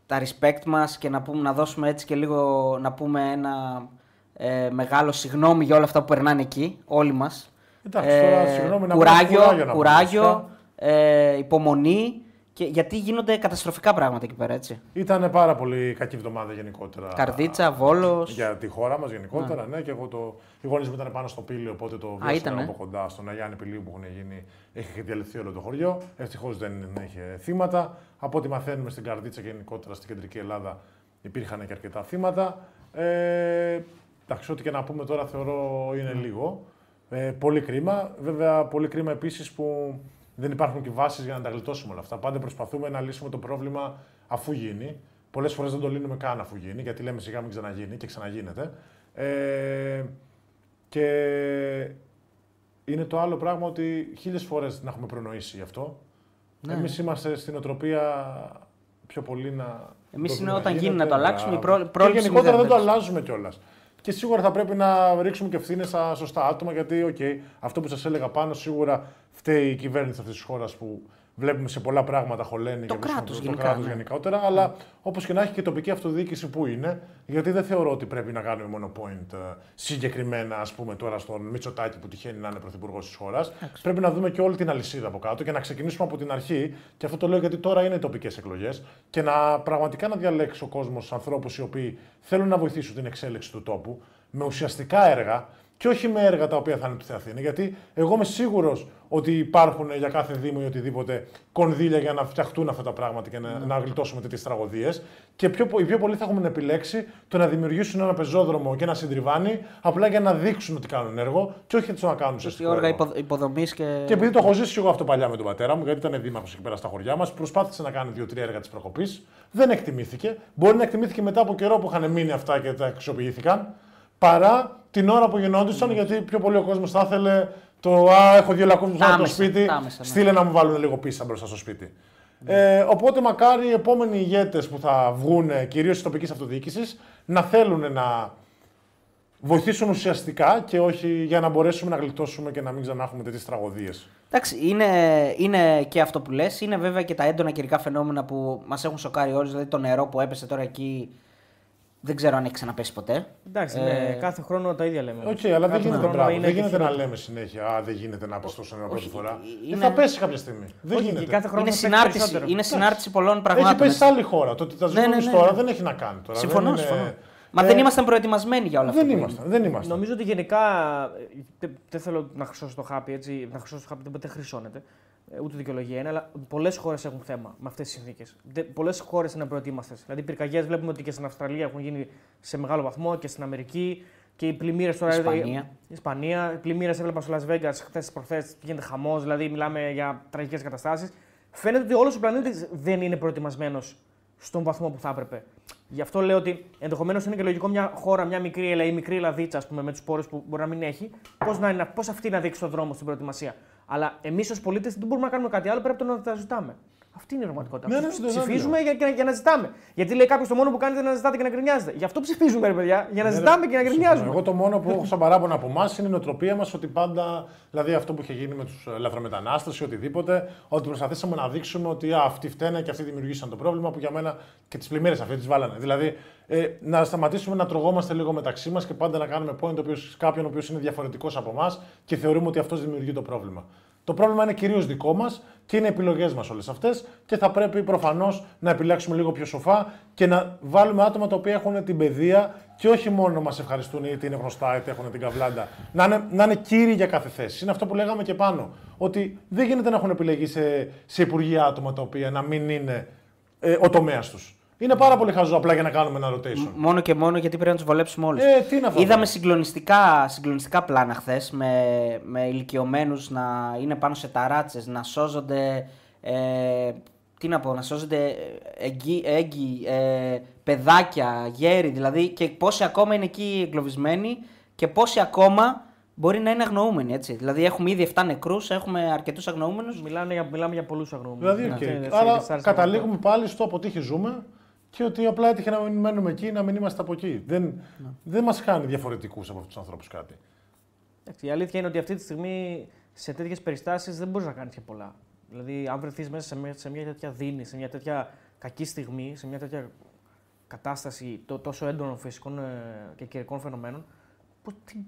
τα respect μας και να, πούμε, να δώσουμε έτσι και λίγο να πούμε ένα ε, μεγάλο συγγνώμη για όλα αυτά που περνάνε εκεί, όλοι μας. Εντάξει, τώρα, συγγνώμη, να πούμε κουράγιο, κουράγιο να πούμε, κουράγιο φυσικά. ε, υπομονή, και, γιατί γίνονται καταστροφικά πράγματα εκεί πέρα, έτσι. Ήταν πάρα πολύ κακή εβδομάδα γενικότερα. Καρδίτσα, Βόλος, Για τη χώρα μας γενικότερα, ναι. Και εγώ το. Οι γονείς μου ήταν πάνω στο πύλιο, οπότε το βιώσαμε ήτανε. από κοντά στον Αγιάννη Πηλίου που έχουν γίνει. Έχει διαλυθεί όλο το χωριό. Ευτυχώς δεν είχε θύματα. Από ό,τι μαθαίνουμε στην Καρδίτσα και γενικότερα στην κεντρική Ελλάδα υπήρχαν και αρκετά θύματα. Ε, εντάξει, ό,τι και να πούμε τώρα θεωρώ είναι λίγο. Ε, πολύ κρίμα. Βέβαια, πολύ κρίμα επίσης που δεν υπάρχουν και βάσεις για να τα γλιτώσουμε όλα αυτά. Πάντα προσπαθούμε να λύσουμε το πρόβλημα αφού γίνει. Πολλές φορές δεν το λύνουμε καν αφού γίνει, γιατί λέμε σιγά μην ξαναγίνει και ξαναγίνεται. Ε, και είναι το άλλο πράγμα ότι χίλιες φορές να έχουμε προνοήσει γι' αυτό. Ναι. Εμείς είμαστε στην οτροπία πιο πολύ να. Εμείς το είναι δούμε όταν να γίνει γίνεται, να το αλλάξουμε, η μπράβο. πρό- πρόληψη Και γενικότερα δεν μηδέν, το δεν αλλάζουμε κιόλας. Και σίγουρα θα πρέπει να ρίξουμε και ευθύνες στα σωστά άτομα, γιατί οκ, αυτό που σας έλεγα πάνω σίγουρα φταίει η κυβέρνηση αυτής της χώρας που βλέπουμε σε πολλά πράγματα χωλαίνει Το και βρίσκουμε κράτος το γενικά, κράτος ναι. γενικότερα, αλλά όπως και να έχει και η τοπική αυτοδιοίκηση που είναι, γιατί δεν θεωρώ ότι πρέπει να κάνουμε μόνο point ε, συγκεκριμένα, ας πούμε, τώρα στον Μητσοτάκη που τυχαίνει να είναι πρωθυπουργός της χώρας. Πρέπει να δούμε και όλη την αλυσίδα από κάτω και να ξεκινήσουμε από την αρχή. Και αυτό το λέω γιατί τώρα είναι οι τοπικές εκλογές. Και να πραγματικά να διαλέξει ο κόσμος ανθρώπους οι οποίοι θέλουν να βοηθήσουν την εξέλιξη του τόπου με ουσιαστικά έργα και όχι με έργα τα οποία θα είναι του Θεαθήνη. Γιατί εγώ είμαι σίγουρος ότι υπάρχουν για κάθε Δήμο ή οτιδήποτε κονδύλια για να φτιαχτούν αυτά τα πράγματα και να, να γλιτώσουμε τέτοιες τραγωδίες. Και πιο, οι πιο πολλοί θα έχουν επιλέξει το να δημιουργήσουν ένα πεζόδρομο και ένα συντριβάνι απλά για να δείξουν ότι κάνουν έργο και όχι έτσι να κάνουν η ουσιαστικό όργα έργο. υποδομής και. Και επειδή το έχω ζήσει και εγώ αυτό παλιά με τον πατέρα μου, γιατί ήταν δήμαρχος εκεί πέρα στα χωριά μας, προσπάθησε να κάνει δύο-τρία έργα της προκοπής. Δεν εκτιμήθηκε. Μπορεί να εκτιμήθηκε μετά από καιρό που είχαν μείνει αυτά και τα αξιοποιήθηκαν. Παρά την ώρα που γινόντουσαν, γιατί πιο πολύ ο κόσμος θα ήθελε το Α, έχω δύο λακκούς που Τα στο άμεσα, σπίτι. τα άμεσα, ναι. Στείλε να μου βάλουν λίγο πίστα μπροστά στο σπίτι. Ε, οπότε μακάρι οι επόμενοι ηγέτες που θα βγουν, κυρίως τη τοπικής αυτοδιοίκησης, να θέλουν να βοηθήσουν ουσιαστικά και όχι για να μπορέσουμε να γλιτώσουμε και να μην ξανά έχουμε τέτοιες τραγωδίες. Εντάξει, είναι, είναι και αυτό που λες, είναι βέβαια και τα έντονα καιρικά φαινόμενα που μας έχουν σοκάρει όλους, δηλαδή το νερό που έπεσε τώρα εκεί δεν ξέρω αν έχει ξαναπέσει ποτέ. Εντάξει, Ε, ναι, κάθε χρόνο τα ίδια λέμε. Οκ, αλλά δεν Κάθε γίνεται, χρόνο μπράβο. είναι δεν και γίνεται να χειρότερο. λέμε συνέχεια Α, δεν γίνεται να πέσει τόσο νερό πρώτη Όχι, φορά. ε, Ε, είναι- θα πέσει κάποια στιγμή. Δεν Όχι, γίνεται. και κάθε χρόνο Είναι θα πέσει συνάρτηση, περισσότερο. είναι συνάρτηση πολλών πραγμάτων. Έχει πέσει έτσι. σε άλλη χώρα. Το ότι τα Ναι, ζούμε ναι, εμείς ναι, τώρα ναι. δεν έχει να κάνει. Τώρα. Συμφωνώ, δεν είναι- συμφωνώ. Μα Ε, δεν ήμασταν προετοιμασμένοι για όλα αυτά. Δεν που ήμασταν. Δεν ήμασταν. Νομίζω ότι γενικά. ε, Δεν, δεν θέλω να χρυσώσω το χάπι έτσι. Να χρυσώσω το χάπι δεν ποτέ χρυσώνεται. Ε, Ούτε δικαιολογία είναι, αλλά πολλές χώρες έχουν θέμα με αυτές τις συνθήκες. Πολλές χώρες είναι προετοίμαστες. Δηλαδή, πυρκαγιές βλέπουμε ότι και στην Αυστραλία έχουν γίνει σε μεγάλο βαθμό και στην Αμερική. Και οι πλημμύρες τώρα. Ισπανία. Η Ισπανία. Οι πλημμύρες έβλεπα στο Las Vegas χθες προχθές. Γίνεται χαμός, δηλαδή μιλάμε για τραγικές καταστάσεις. Φαίνεται ότι όλος ο πλανήτης δεν είναι προετοιμασμένος στον βαθμό που θα έπρεπε. Γι' αυτό λέω ότι ενδεχομένως είναι και λογικό μια χώρα, μια μικρή, Ελλάδα, η μικρή Ελλαδίτσα, ας πούμε, με τους πόρους που μπορεί να μην έχει, πώς πώς αυτή να δείξει τον δρόμο στην προετοιμασία. Αλλά εμείς ως πολίτες δεν μπορούμε να κάνουμε κάτι άλλο πέρα από το να τα ζητάμε. Αυτή είναι η πραγματικότητα. Ναι, ναι, Ψ- δεν το ψηφίζουμε για, για, για να ζητάμε. Γιατί λέει κάποιος το μόνο που κάνετε είναι να ζητάτε και να γκρινιάζετε. Γι' αυτό ψηφίζουμε, ρε παιδιά, για να Ναι, ζητάμε ρε, και να συμφωνώ. γκρινιάζουμε. Εγώ το μόνο που έχω σαν παράπονο από εμάς είναι η νοοτροπία μας ότι πάντα, δηλαδή αυτό που είχε γίνει με τους λαθρομετανάστες ή οτιδήποτε, ότι προσπαθήσαμε να δείξουμε ότι α, αυτοί φταίνε και αυτοί δημιουργήσαν το πρόβλημα που για μένα και τις πλημμύρες αυτές τις βάλανε. Δηλαδή ε, να σταματήσουμε να τρογόμαστε λίγο μεταξύ μας και πάντα να κάνουμε point ο οποίος, κάποιον ο οποίος είναι διαφορετικός από εμάς και θεωρούμε ότι αυτός δημιουργεί το πρόβλημα. Το πρόβλημα είναι κυρίως δικό μας και είναι επιλογές μας όλες αυτές και θα πρέπει προφανώς να επιλέξουμε λίγο πιο σοφά και να βάλουμε άτομα τα οποία έχουν την παιδεία και όχι μόνο μας ευχαριστούν είτε είναι γνωστά είτε έχουν την καβλάντα. Να είναι, να είναι κύριοι για κάθε θέση. Είναι αυτό που λέγαμε και πάνω. Ότι δεν γίνεται να έχουν επιλεγεί σε, σε υπουργεία άτομα τα οποία να μην είναι ε, ο τομέας τους. Είναι πάρα πολύ χαζό απλά για να κάνουμε ένα rotation. Μόνο και μόνο γιατί πρέπει να τους βολέψουμε όλους. Ε, τι είναι αυτό. Είδαμε συγκλονιστικά, συγκλονιστικά πλάνα χθες με, με ηλικιωμένους να είναι πάνω σε ταράτσες, να σώζονται. Ε, τι να πω, να σώζονται έγκυ, έγκυ, ε, παιδάκια, γέροι δηλαδή και πόσοι ακόμα είναι εκεί εγκλωβισμένοι και πόσοι ακόμα μπορεί να είναι αγνοούμενοι. Έτσι. Δηλαδή έχουμε ήδη 7 νεκρούς, έχουμε αρκετούς αγνοούμενους. Μιλάνε για, μιλάμε για πολλούς αγνοούμενους. Δηλαδή, οκ. Άρα καταλήγουμε πάλι στο από τι ζούμε και ότι απλά έτυχε να μην μένουμε εκεί, να μην είμαστε από εκεί. Δεν, δεν μας κάνει διαφορετικούς από αυτούς τους ανθρώπους κάτι. Η αλήθεια είναι ότι αυτή τη στιγμή σε τέτοιες περιστάσεις δεν μπορείς να κάνεις και πολλά. Δηλαδή, αν βρεθείς μέσα σε μια, σε μια τέτοια δίνη, σε μια τέτοια κακή στιγμή, σε μια τέτοια κατάσταση το, τόσο έντονων φυσικών ε, και καιρικών φαινομένων,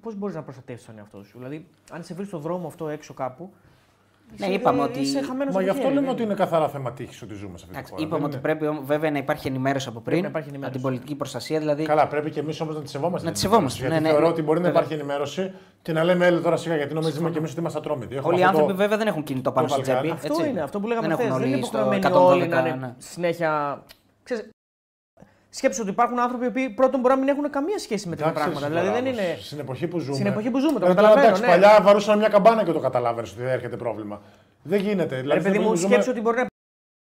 πώς μπορείς να προστατεύσεις τον εαυτό σου; Δηλαδή, αν σε βρει στον δρόμο αυτό έξω κάπου. Ναι, είπαμε ότι. Είσαι χαμένος Μα από γι' αυτό χέρι, λέμε δεν ότι είναι καθαρά θέμα τύχης ότι ζούμε σε αυτή τη Εντάξει, χώρα. είπαμε Δεν ότι είναι- πρέπει όμως, βέβαια να υπάρχει ενημέρωση από πριν. Πρέπει να υπάρχει ενημέρωση. Από την πολιτική προστασία δηλαδή. Καλά, πρέπει και εμείς όμως να τη σεβόμαστε. Να την τη σεβόμαστε, ενημέρωση, ναι, Γιατί ναι. θεωρώ ότι μπορεί να Βέβαια. υπάρχει ενημέρωση και να λέμε έλε τώρα σιγά γιατί νομίζουμε και εμείς ότι είμαστε ατρόμητοι. Έχουμε Όλοι οι αυτό το- άνθρωποι βέβαια δεν έχουν κινητό πάνω το στην τσέπη. Βαλκάνι. Αυτό έτσι. είναι, αυτό που λέγαμε δεν χθες. έχουν Δεν είναι όλοι στο υποχρεωμένοι 112, όλοι να είναι ναι. συνέχεια. Ξέρεις, σκέψου ότι υπάρχουν άνθρωποι που πρώτον μπορεί να μην έχουν καμία σχέση με τέτοια Εντάξει, πράγματα. τώρα, Δηλαδή δεν όμως, είναι. Στην εποχή που ζούμε. Στην εποχή που ζούμε, το Ε, τώρα, καταλαβαίνω, εντάξει, ναι. Παλιά βαρούσαν μια καμπάνα και το καταλάβαινες ότι έρχεται πρόβλημα. Δεν γίνεται. Ρε Δηλαδή, παιδί στην μου, εποχή που σκέψου ζούμε- ότι μπορεί να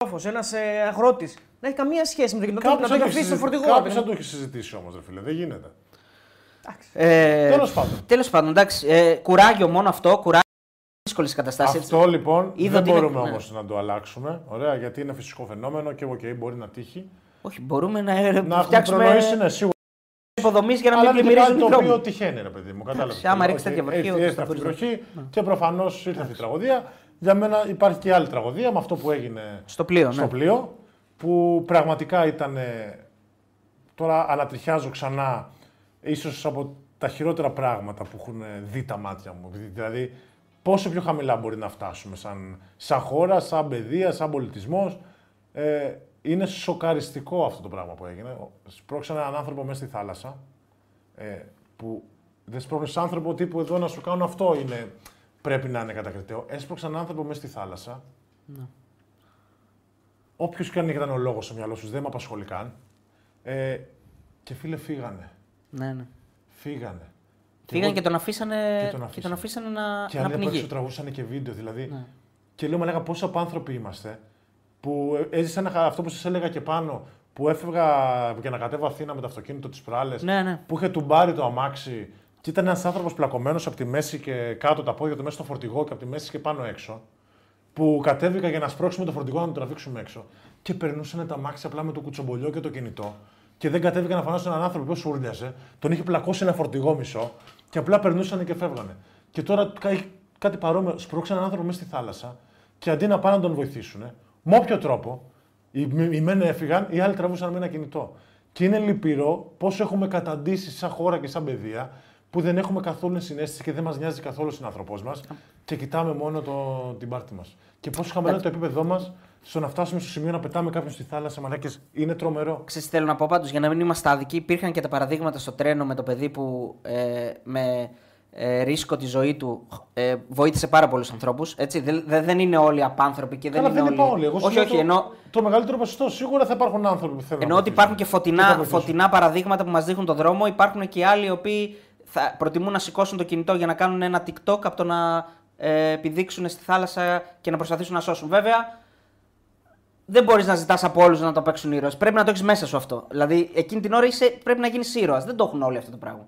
υπάρχει ένας αγρότης να έχει καμία σχέση με το κινητό του Κάποιος να το θα το αφήσει έχει στο συζητήσει- φορτηγό. κάποιος ρε θα παιδί το έχει συζητήσει όμως, ρε φίλε. Δεν γίνεται. Ε, Τέλος πάντων. Τέλος πάντων, εντάξει. Ε, κουράγιο μόνο αυτό. Κουράγιο δύσκολες καταστάσεις. Αυτό λοιπόν Είδα δεν ότι είναι- μπορούμε ναι. όμως να το αλλάξουμε. Ωραία, γιατί είναι φυσικό φαινόμενο και οκ, μπορεί να τύχει. Όχι, μπορούμε να, Να έχουμε φτιάξουμε προνοήσει, ναι, σίγουρα. υποδομής για να Αλλά μην είναι και κάτι πλημμυρίζουν οι το οποίο δρόμοι. τυχαίνει, ρε παιδί μου. Κατάλαβες. άμα ρίξεις τέτοια βροχή, όντως Ήρθε θα αυτή η μπορείς βροχή και προφανώς ήρθε αυτή η τραγωδία. Για μένα υπάρχει και άλλη τραγωδία με αυτό που έγινε Στο πλοίο, στο ναι. πλοίο. Που πραγματικά ήταν. ε, Τώρα ανατριχιάζω ξανά, ίσως από τα χειρότερα πράγματα που έχουν δει τα μάτια μου. Δηλαδή, πόσο πιο χαμηλά μπορεί να φτάσουμε σαν, σαν χώρα, σαν παιδεία, σαν πολιτισμός. Ε, είναι σοκαριστικό αυτό το πράγμα που έγινε. Σπρώξανε έναν άνθρωπο μέσα στη θάλασσα. Ε, που δεν σπρώχνει άνθρωπο τύπου εδώ να σου κάνουν αυτό είναι. Πρέπει να είναι κατακριτέο. Έσπρωξαν έναν άνθρωπο μέσα στη θάλασσα. Ναι. Όποιος και αν ήταν ο λόγος στο μυαλό σου, δεν με απασχολεί καν. Ε, και φίλε, φύγανε. Ναι, ναι. Φύγανε. Φύγανε εγώ- και τον αφήσανε, και τον και τον αφήσανε να, Και να άλλοι από έξω πνιγεί. τραβούσαν και βίντεο. Δηλαδή. Ναι. Και λέω, μα λέγα πόσο απάνθρωποι είμαστε που έζησαν αυτό που σας έλεγα και πάνω. Που έφευγα για να κατέβω Αθήνα με το αυτοκίνητο της προάλλε. Ναι, ναι. Που είχε τουμπάρει το αμάξι και ήταν ένας άνθρωπος πλακωμένος από τη μέση και κάτω τα πόδια του μέσα στο φορτηγό και από τη μέση και πάνω έξω. Που κατέβηκα για να σπρώξουμε το φορτηγό να το τραβήξουμε έξω. Και περνούσαν τα αμάξι απλά με το κουτσομπολιό και το κινητό. Και δεν κατέβηκαν να φανάσουν έναν άνθρωπο που σούρδιασε. Τον είχε πλακώσει ένα φορτηγό μισό. Και απλά περνούσαν και φεύγανε. Και τώρα κα- κάτι παρόμοιο. Σπρώξαν έναν άνθρωπο μέσα στη θάλασσα. Και αντί να πάνε να τον βοηθήσουν, με όποιο τρόπο, οι, οι μεν έφυγαν, οι άλλοι τραβούσαν με ένα κινητό. Και είναι λυπηρό πόσο έχουμε καταντήσει σαν χώρα και σαν παιδεία που δεν έχουμε καθόλου συνέστηση και δεν μας νοιάζει καθόλου ο συνάνθρωπό μας και κοιτάμε μόνο το, την πάρτη μας. Και πόσο χαμηλό είναι το επίπεδό μας στο να φτάσουμε στο σημείο να πετάμε κάποιον στη θάλασσα, μαλάκες, είναι τρομερό. Ξέρεις τι θέλω να πω πάντως, για να μην είμαστε άδικοι, υπήρχαν και τα παραδείγματα στο τρένο με το παιδί που ε, με ε, ρίσκο τη ζωή του ε, βοήθησε πάρα πολλούς ανθρώπους. Έτσι. Δεν, δεν- δεν είναι όλοι απάνθρωποι και δεν Καλά, είναι δεν όλοι... είπα όλοι. Εγώ σου όχι, λέω όχι, το, ενώ, το μεγαλύτερο ποσοστό. Σίγουρα θα υπάρχουν άνθρωποι που θέλουν ενώ να ότι βοηθήσουν. υπάρχουν και Και θα φωτεινά, βοηθήσουν. φωτεινά παραδείγματα που μας δείχνουν τον δρόμο, υπάρχουν και οι άλλοι οι οποίοι θα προτιμούν να σηκώσουν το κινητό για να κάνουν ένα TikTok από το να ε, επιδείξουν στη θάλασσα και να προσπαθήσουν να σώσουν. Βέβαια, δεν μπορείς να ζητάς από όλους να το παίξουν ήρωες. Πρέπει να το έχεις μέσα σου αυτό. Δηλαδή, εκείνη την ώρα είσαι, πρέπει να γίνεις ήρωας. Δεν το έχουν όλοι αυτό το πράγμα.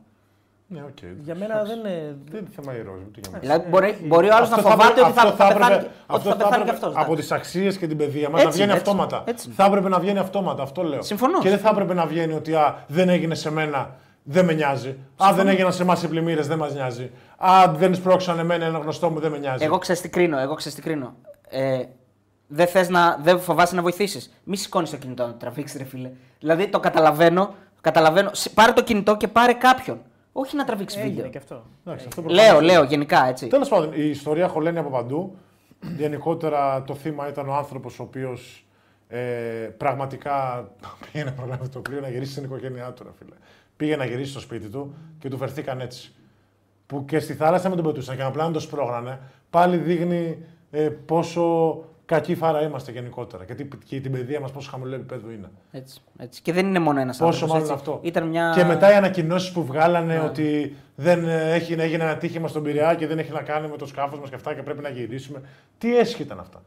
Ναι, οκ. Για μένα δεν είναι. Δεν είναι θέμα ήρωα, ούτε για μένα. Δηλαδή, μπορεί, μπορεί ο άλλος να Αυτό θα φοβάται έπρεπε- ότι θα, αυτό θα πεθάνει, έπρεπε- και- ότι αυτό θα θα πεθάνει και έπρεπε αυτός. Από τις αξίες και την παιδεία μας να Έτσι, βγαίνει έτσι, αυτόματα. έτσι. Θα έπρεπε να βγαίνει αυτόματα, αυτό λέω. Συμφωνώ. Και δεν θα έπρεπε να βγαίνει ότι α, δεν έγινε σε μένα, δεν με νοιάζει. Α, δεν έγιναν σε εμάς οι πλημμύρες, δεν μας νοιάζει. Α, δεν σπρώξαν εμένα ένα γνωστό μου, δεν με νοιάζει. Εγώ ξέρεις τι κρίνω. Εγώ ξέρεις τι κρίνω. Ε, δεν θες να. Δεν φοβάσαι να βοηθήσεις. Μη σηκώνεις το κινητό να το τραβήξεις, ρε φίλε. Δηλαδή το καταλαβαίνω. καταλαβαίνω. Σ- Πάρε το κινητό και πάρε κάποιον. Όχι να τραβήξεις Έγινε βίντεο. και αυτό. Εντάξει, αυτό Λέω, προφανώς. λέω γενικά έτσι. Τέλος πάντων, η ιστορία χωλαίνει από παντού. Γενικότερα το θύμα ήταν ο άνθρωπος ο οποίος ε, πραγματικά πήγε να προλάβει το πλοίο να γυρίσει στην οικογένειά του. Ρε, φίλε. Πήγε να γυρίσει στο σπίτι του και του φερθήκαν έτσι. Που και στη θάλασσα με τον πετούσαν και απλά να το σπρώγνανε, πάλι δείχνει ε, πόσο κακή φάρα είμαστε γενικότερα. Γιατί και την παιδεία μας πόσο χαμηλό επίπεδο είναι. Έτσι, έτσι. Και δεν είναι μόνο ένας Πόσο άνθρωπος, μάλλον έτσι. αυτό. Ήταν μια... Και μετά οι ανακοινώσεις που βγάλανε Ναι. ότι δεν ε, έχει, έγινε ένα τύχημα στον Πειραιά και δεν έχει να κάνει με το σκάφος μας και αυτά και πρέπει να γυρίσουμε. Τι έσχη ήταν αυτά;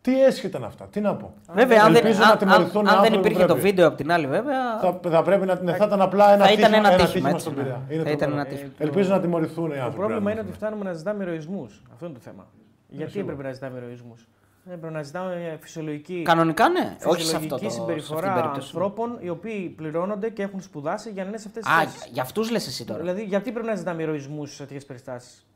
Τι έσχη ήταν αυτά; Τι να πω; Βέβαια, αν δεν, Ελπίζω να αν, αν, τιμωρηθούν οι αν δεν άνθρωποι που υπήρχε το πρέπει. βίντεο από την άλλη, βέβαια. Θα, θα πρέπει να ναι, θα ήταν απλά ένα Θα τύχημα, ήταν ένα τύχημα, έτσι, στον ναι. Πειραιά. Είναι Θα ήταν τρομερό. ένα τύχημα. Ελπίζω να τιμωρηθούν οι Το άνθρωποι. πρόβλημα είναι αν ότι φτάνουμε να ζητάμε ηρωισμού. Αυτό είναι το θέμα. Γιατί έπρεπε να ζητάμε ηρωισμού. Έπρεπε να ζητάμε φυσιολογική, Κανονικά ναι. Όχι σε αυτό φυσιολογική το σε αυτή συμπεριφορά την περίπτωση. ανθρώπων οι οποίοι πληρώνονται και έχουν σπουδάσει για να είναι σε αυτές τις Α, θέσεις. για αυτούς λες εσύ τώρα. Δηλαδή, γιατί πρέπει να ζητάμε ηρωισμού σε τέτοιες περιστάσεις;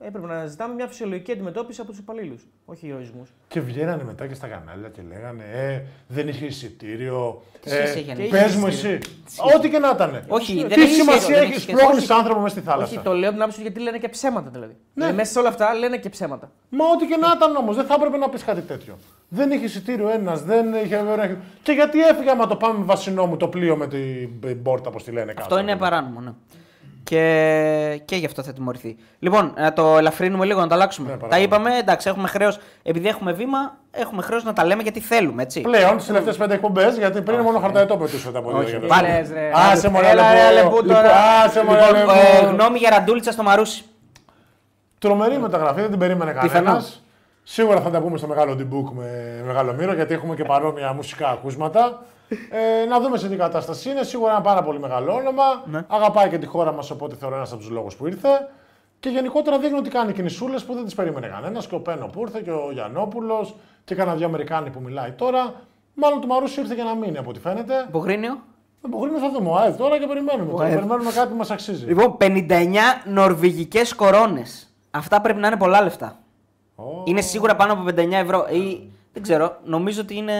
Έπρεπε να ζητάμε μια φυσιολογική αντιμετώπιση από τους υπαλλήλους, όχι ηρωισμού. Και βγαίνανε μετά και στα κανάλια και λέγανε Ε, δεν είχε εισιτήριο. Τι σχέση έχει, Ε, αν έχει Πε μου εισιτήριο; εσύ. Ό,τι και να ήταν. Όχι, δεν Τι έχει σχέση, σημασία δεν έχεις; έχει σχέση. σπρώχνει Όχι. άνθρωπο μέσα στη Όχι, θάλασσα. το λέω από την άποψη γιατί λένε και ψέματα δηλαδή. Ναι. δηλαδή. Μέσα σε όλα αυτά λένε και ψέματα. Μα ό,τι και να ήταν όμως, δεν θα έπρεπε να πεις κάτι τέτοιο. Δεν είχε εισιτήριο ένας, δεν είχε. Και γιατί έφυγα, άμα το πάμε με βασινό μου το πλοίο με την πόρτα, όπως τη λένε κάτω. Αυτό είναι παράνομο, ναι. Και, και γι' αυτό θα τιμωρηθεί. Λοιπόν, να το ελαφρύνουμε λίγο, να το αλλάξουμε. Ναι, τα παρακαλώ. είπαμε, εντάξει, έχουμε χρέος. Επειδή έχουμε βήμα, έχουμε χρέος να τα λέμε γιατί θέλουμε, έτσι. Πλέον τις τελευταίες πέντε εκπομπές, γιατί πριν μόνο χαρταετό πετούσατε από Όχι, δύο. πάλι. Λες, ρε. Άσε μωρέ, Έλα, ρε, Αλεπού. Αλεπού, Λοιπόν, τώρα. Άσε μωρέ, Λοιπόν, Αλεπού. ε, γνώμη για ραντούλιτσα στο Μαρούσι. Τρομερή μεταγραφή, δεν την περίμενε κανένας. Πιθανό. Σίγουρα θα τα πούμε στο μεγάλο debug με μεγάλο μύρο, γιατί έχουμε και παρόμοια μουσικά ακούσματα. Ε, να δούμε σε τι κατάσταση είναι. Σίγουρα ένα πάρα πολύ μεγάλο όνομα. Ναι. Αγαπάει και τη χώρα μας, οπότε θεωρώ ένας από τους λόγους που ήρθε. Και γενικότερα δείχνει ότι κάνει κινησούλες που δεν τις περίμενε κανένας. Και ο Πένο που ήρθε και ο Γιαννόπουλος και κανένα δύο Αμερικάνοι που μιλάει τώρα. Μάλλον του Μαρούσι ήρθε για να μείνει από ό,τι φαίνεται. Υπογρίνιο. Μπορεί να θα δούμε. Ο ΑΕΔ τώρα και περιμένουμε. Τώρα. ΑΕΔ. Περιμένουμε κάτι που μας αξίζει. Λοιπόν, 59 νορβηγικές κορώνες. Αυτά πρέπει να είναι πολλά λεφτά. Ω. Είναι σίγουρα πάνω από 59 ευρώ. Ή, δεν ξέρω, νομίζω ότι είναι,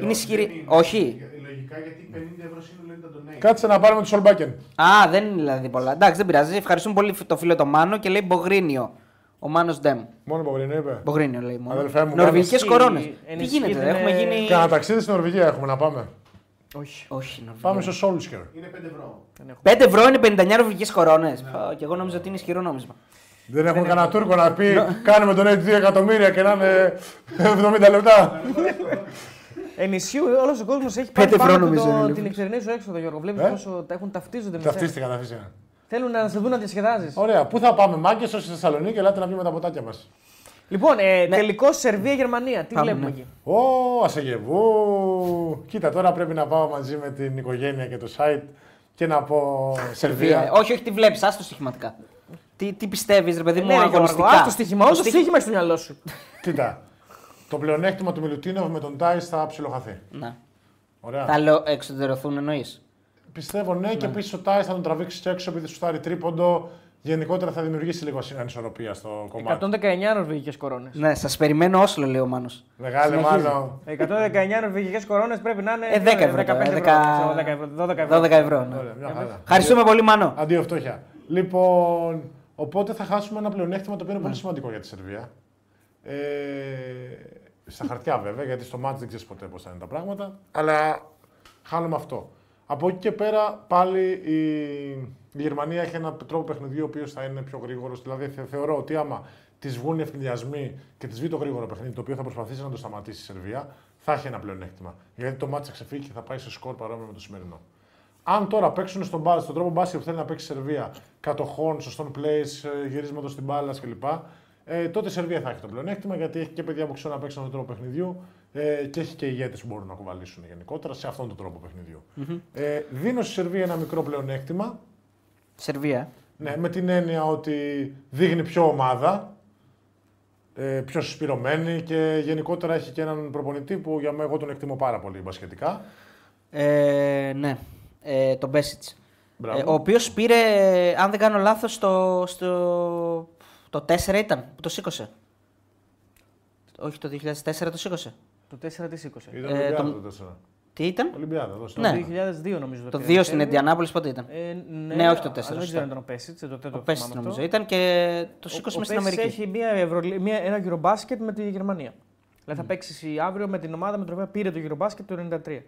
είναι ισχυρή. Όχι. Λογικά γιατί 50 ευρώ σύνολο είναι τα donate. Κάτσε να πάρουμε του Σολμπάκεν. Α, δεν είναι δηλαδή πολλά. Εντάξει, δεν πειράζει. Ευχαριστούμε πολύ το φίλο το Μάνο και λέει Μπογρίνιο. Ο Μάνος Ντέμ. Μόνο που πριν είπε. Μπογρίνιο λέει μόνο. Αδελφέ μου, Νορβηγικές ενισχύει- κορώνες. Τι ενισχύει γίνεται, την, έχουμε ε, γίνει. Κάνα ταξίδι στην Νορβηγία έχουμε να πάμε. Όχι. Όχι, Νορβηγία. Πάμε στο Σόλσκερ. Είναι 5 ευρώ. 5 ευρώ είναι 59 νορβηγικές κορώνες. Και εγώ νόμιζα ότι είναι ισχυρό νόμισμα. Δεν έχουμε κανένα Τούρκο να πει κάνουμε τον έτσι 2 εκατομμύρια και να είναι 70 λεπτά. Ενισχύει όλος ο κόσμος έχει πάρει Πέντε ευρώ πάνω του νομίζω είναι το, λίγο. την νυχτερινή σου έξοδο, Γιώργο. Βλέπεις Ε; πόσο τα έχουν ταυτίζονται με σένα. Ταυτίστηκα, ταυτίστηκα. Θέλουν να σε δουν να διασκεδάζει. Ωραία, πού θα πάμε, Μάγκε, όσοι στη Θεσσαλονίκη, ελάτε να πιούμε τα ποτάκια μας. Λοιπόν, ε, Ναι. τελικό Σερβία-Γερμανία. Τι Πάμε, βλέπουμε ναι. εκεί; Ω, Ασεγεβού. Κοίτα, τώρα πρέπει να πάω μαζί με την οικογένεια και το site και να πω Σερβία. Σερβία. Όχι, όχι, τι βλέπεις, άστο στοιχηματικά. Τι, τι πιστεύεις, ρε παιδί μου, Ναι, ρε, Γιώργο, αγωνιστικά; ας το στοίχημα. Όλο το στοίχημα- στοίχημα έχει στο μυαλό σου. Κοίτα, το πλεονέκτημα του Μιλουτίνοβ με τον Τάις θα ψιλοχαθεί. Ναι. Ωραία. Θα λέω εξωτερωθούν εννοείς; Πιστεύω ναι, και επίσης ο Τάις θα τον τραβήξει και έξω επειδή σου φτάρει τρίποντο. Γενικότερα θα δημιουργήσει λίγο ανισορροπία στο κομμάτι. 119 νορβηγικές κορώνες. Ναι, σας περιμένω Όσλο, λέει ο Μάνος. Μεγάλε Συνεχίζει. μάλλον. 119 νορβηγικές κορώνες πρέπει να είναι. Ε, 10 ευρώ 15 τώρα, ευρώ. 10 ξέρω, 10 ευρώ, 12 ευρώ. 12 ευρώ. Ναι. Ωραία, μια χαρά. Ευχαριστούμε πολύ, Μάνο. Αντίο φτώχεια. Λοιπόν, οπότε θα χάσουμε ένα πλεονέκτημα το οποίο είναι πολύ σημαντικό για τη Σερβία. Ε, στα χαρτιά βέβαια, γιατί στο μάτς δεν ξέρεις ποτέ πώς θα είναι τα πράγματα. Αλλά χάνουμε αυτό. Από εκεί και πέρα πάλι η, η Γερμανία έχει ένα τρόπο παιχνιδιού ο οποίος θα είναι πιο γρήγορος. Δηλαδή θε- θεωρώ ότι άμα της βγουν οι ευκαιριασμοί και της βγει το γρήγορο παιχνίδι, το οποίο θα προσπαθήσει να το σταματήσει η Σερβία, θα έχει ένα πλεονέκτημα. Γιατί το μάτς θα ξεφύγει και θα πάει σε σκορ παρόμοιο με το σημερινό. Αν τώρα παίξουν στον, μπα- στον τρόπο μπάσκετ που θέλει να παίξει η Σερβία, κατοχών, σωστών plays, ε, γυρίσματο στην μπάλα κλπ. Ε, τότε η Σερβία θα έχει το πλεονέκτημα γιατί έχει και παιδιά που ξέρουν να παίξουν αυτόν τον τρόπο παιχνιδιού ε, και έχει και ηγέτες που μπορούν να κουβαλήσουν γενικότερα σε αυτόν τον τρόπο παιχνιδιού. Ε, δίνω στη Σερβία ένα μικρό πλεονέκτημα Σερβία. ναι, με την έννοια ότι δείχνει πιο ομάδα, ε, πιο συσπηρωμένη και γενικότερα έχει και έναν προπονητή που για μένα εγώ τον εκτιμώ πάρα πολύ μπασκετικά. Ε, ναι, ε, τον Μπέσιτ. Μπράβο. Ε, ο οποίος πήρε, αν δεν κάνω λάθος, στο, στο. Το 4 ήταν που το σήκωσε. Όχι το 2004 το σήκωσε. Το 4 τη 20. Ήταν Ε, Ολυμπιάδα το- το 4. Τι ήταν; Ολυμπιάδα, δώστε. Ναι. Το 2002 νομίζω. Το πήρε 2 η στην Σέρβια. Ιντιανάπολη πότε ήταν; Ε, ναι, Ναι, όχι το αλλά 4, Δεν σωστά. ξέρω αν ήταν ο Πέσιτς, το τέταρτο Ο Πέσιτς θυμάμαι νομίζω αυτό. ήταν και το Ο- σήκωσαμε ο στην Πέσιτς Αμερική. έχει μια Ευρωλί- μια, ένα Eurobasket με τη Γερμανία. Δηλαδή θα παίξεις αύριο με την ομάδα με την οποία πήρε το Eurobasket το 1993.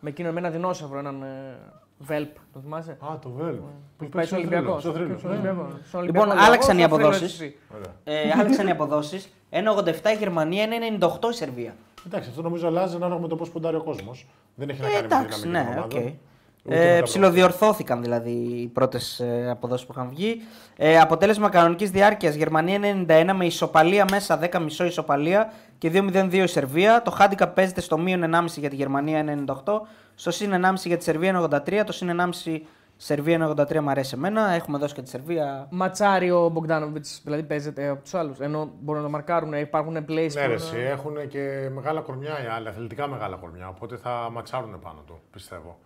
Με εκείνο με ένα δεινόσαυρο, έναν. ε, Βελπ, το θυμάσαι; Α, το Βελπ. Που Πάει στο Ολυμπιακό. Στο θρύλο. Στον Ολυμπιακό. Στον Λοιπόν, Ολυμπιακό, άλλαξαν οι στο θρύλο αποδόσεις. εσύ. Ωραία. Ε, άλλαξαν οι αποδόσεις. 1,87 η Γερμανία, 1,98 η Σερβία. Εντάξει, αυτό νομίζω αλλάζει ανάλογα με το πώς ποντάρει ο κόσμος. Δεν έχει να Ε, κάνει με τη εντάξει, δυναμική ναι, των οκ. ομάδων. Ούτε με Ε, τα ψιλοδιορθώθηκαν δηλαδή οι πρώτες ε, αποδόσεις που είχαν βγει. Ε, αποτέλεσμα κανονικής διάρκειας Γερμανία 91 με ισοπαλία μέσα 10,5 ισοπαλία και 2-0-2 η Σερβία. Το handicap παίζεται στο μείον 1,5 για τη Γερμανία 98, στο συν 1,5 για τη Σερβία 93, το συν 1,5 Σερβία 93 μου αρέσει εμένα. Έχουμε δώσει και τη Σερβία. Ματσάρι ο Μπογκδάνοβιτς, δηλαδή παίζεται από τους άλλους. Ενώ μπορούν να το μαρκάρουν, υπάρχουν plays. Ναι, που ρε, να- εσύ, έχουν και μεγάλα κορμιά οι άλλοι, αθλητικά μεγάλα κορμιά. Οπότε θα ματσάρουν πάνω του, πιστεύω.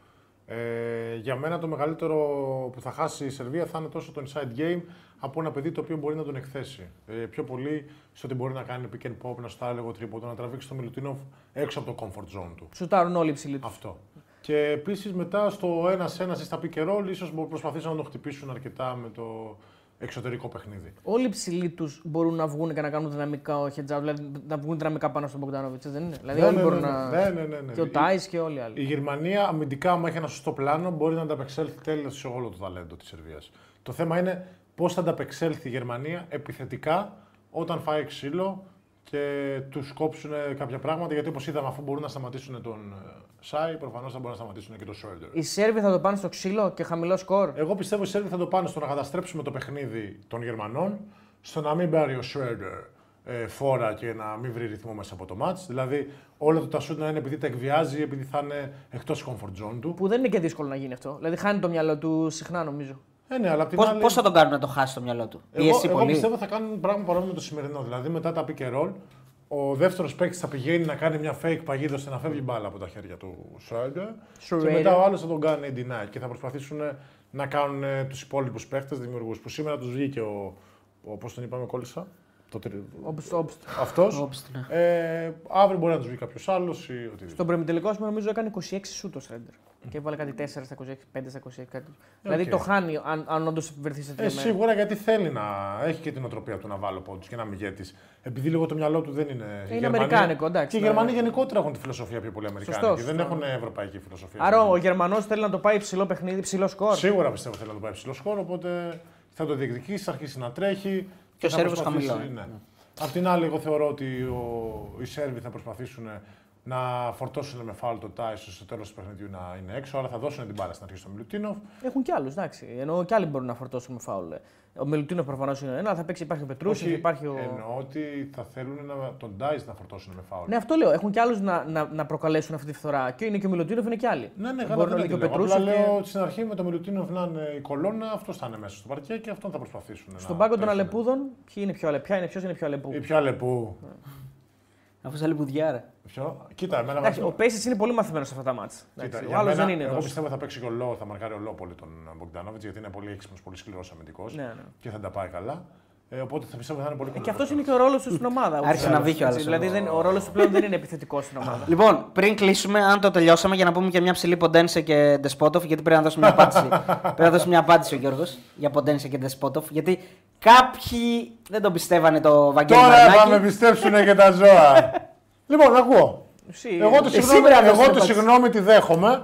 Ε, για μένα το μεγαλύτερο που θα χάσει η Σερβία θα είναι τόσο το inside game από ένα παιδί το οποίο μπορεί να τον εκθέσει. Ε, πιο πολύ στο ότι μπορεί να κάνει pick and pop, να στο έλεγε τρίποντο, να τραβήξει το Μιλουτίνοφ έξω από το comfort zone του. Σουτάρουν όλοι οι ψηλοί τους. Αυτό. Και επίσης μετά στο ένα-ένα ή στα pick and roll, ίσως προσπαθήσουν να το χτυπήσουν αρκετά με το εξωτερικό παιχνίδι. Όλοι οι ψηλοί τους μπορούν να βγουν και να κάνουν δυναμικά ο heads out, δηλαδή να βγουν δυναμικά πάνω στον Μπογκδάνοβιτ, δεν είναι. Δηλαδή Ναι, όλοι ναι, μπορούν ναι, να. ναι, ναι, ναι, ναι. Και ο Η- Τάι και όλοι οι άλλοι. Η Γερμανία αμυντικά, άμα έχει ένα σωστό πλάνο, μπορεί να ανταπεξέλθει τέλο σε όλο το ταλέντο της Σερβίας. Το θέμα είναι πώς θα ανταπεξέλθει η Γερμανία επιθετικά όταν φάει ξύλο και τους κόψουν κάποια πράγματα. Γιατί όπως είδαμε, αφού μπορούν να σταματήσουν τον ε, Σάι, προφανώς θα μπορούν να σταματήσουν και τον Σόιντερ. Οι Σέρβοι θα το πάνε στο ξύλο και χαμηλό σκορ; Εγώ πιστεύω οι Σέρβοι θα το πάνε στο να καταστρέψουμε το παιχνίδι των Γερμανών, στο να μην πάρει ο Σρέντερ ε, φόρα και να μην βρει ρυθμό μέσα από το μάτς. Δηλαδή, όλο το τασούτ να είναι επειδή τα εκβιάζει, επειδή θα είναι εκτός comfort zone του. Που δεν είναι και δύσκολο να γίνει αυτό. Δηλαδή χάνει το μυαλό του συχνά νομίζω. Ε, ναι, αλλά απ' την Πώ άλλη, θα τον κάνουν να το χάσει το μυαλό του; εγώ, Πίεση εγώ πολύ. πιστεύω θα κάνουν πράγμα παρόμοιο με το σημερινό. Δηλαδή, μετά τα pick and roll, ο δεύτερος παίκτης θα πηγαίνει να κάνει μια fake παγίδα ώστε να φεύγει μπάλα από τα χέρια του Σρέντερ. Και Schroeder. μετά ο άλλος θα τον κάνει deny και θα προσπαθήσουν να κάνουν τους υπόλοιπους παίκτες δημιουργούς. Που σήμερα τους βγήκε ο. ο Πώς τον είπαμε, κόλλησα; Το τρι... Όπως, όπως, Αυτός. Όπστ, ναι. Ε, αύριο μπορεί να τους βγει κάποιος άλλος ή οτιδήποτε. στον προημιτελικό σου νομίζω έκανε 26 σούτ ο Σρέντερ. Και έβαλε κάτι 4 στα 26, 5 στα 26. Κάτι. Δηλαδή το χάνει αν, αν όντως βρεθείς σε Ε, τέτοια μέρα. σίγουρα γιατί θέλει να έχει και την οτροπία του να βάλω πόντους και να μην ηγέτη. Επειδή λίγο το μυαλό του δεν είναι. η Γερμανία- αμερικάνικο, εντάξει, Και οι ναι. Γερμανοί γενικότερα έχουν τη φιλοσοφία πιο πολύ αμερικάνικη. Σωστός, δεν σωστός. έχουν ευρωπαϊκή φιλοσοφία. Άρα ο Γερμανός θέλει να το πάει ψηλό παιχνίδι, ψηλό σκορ. Σίγουρα πιστεύω θέλει να το πάει ψηλό χώρο, οπότε θα το διεκδικήσει, θα αρχίσει να τρέχει. Και ο θα Σέρβος προσπαθήσει- χαμηλό, ε. Ναι. Απ' την άλλη, εγώ θεωρώ ότι ο, οι Σέρβοι θα προσπαθήσουν να φορτώσουν με φάουλ το Τάισο στο τέλος του παιχνιδιού να είναι έξω, αλλά θα δώσουν την μπάλα στην αρχή στο Μιλουτίνοφ. Έχουν κι άλλους, εντάξει. Ενώ κι άλλοι μπορούν να φορτώσουν με φάουλ. Ο Μελουτίνο προφανώς είναι ένα, αλλά θα παίξει υπάρχει ο Πετρούσεφ, υπάρχει ο. Εννοώ ότι θα θέλουν να, τον Ντάις να φορτώσουν με φάουλ. Ναι, αυτό λέω. Έχουν κι άλλους να, να, να προκαλέσουν αυτή τη φθορά. Και είναι και ο Μιλουτίνοφ, είναι κι άλλοι. Ναι, ναι, καλά, Μπορεί να δεν είναι και ο τη λέω. Απλά Πετρούσεφ. και- λέω στην αρχή με το Μιλουτίνοφ να είναι η κολόνα, αυτός θα είναι μέσα στο παρκέ και αυτόν θα προσπαθήσουν. Στον να πάγκο των τρέχουν. Αλεπούδων, ποιοι είναι πιο αλεπού; Αφού σε λιμπουδιάρα. Ποιο; Κοίτα, εμένα Εντάξει, με- ο Πέση είναι πολύ μαθημένος σε αυτά τα μάτια. Κοίτα, Ο για άλλος μένα, δεν είναι Εγώ τόσο. πιστεύω θα παίξει και ο Λό, θα μαρκάρει ο Λό πολύ τον Μπογκδάνοβιτ γιατί είναι πολύ έξυπνος, πολύ σκληρός αμυντικός Ναι, ναι. και θα τα πάει καλά. Ε, οπότε θα πιστεύω θα είναι πολύ Ε, Και καλό. αυτό είναι και ο ρόλος του στην ομάδα. ούτως Άρχισε ή να άλλως, βγει ο έτσι. άλλος Δηλαδή εδώ. δεν, ο ρόλος του πλέον δεν είναι επιθετικός στην ομάδα. Λοιπόν, πριν κλείσουμε, αν το τελειώσαμε, για να πούμε και μια ψηλή Ποντένσε και Ντεσπότοφ, γιατί πρέπει να δώσει μια απάντηση. πρέπει να δώσει μια απάντηση ο Γιώργος για Ποντένσε και Ντεσπότοφ. Γιατί κάποιοι δεν τον πιστεύανε το Βαγγέλη Τώρα θα Μαρινάκη. με πιστέψουν και τα ζώα. λοιπόν, ακούω. Εσύ, Εγώ το εσύ συγγνώμη, πρέπει να εγώ δώσεις το απάντηση. συγγνώμη τη δέχομαι.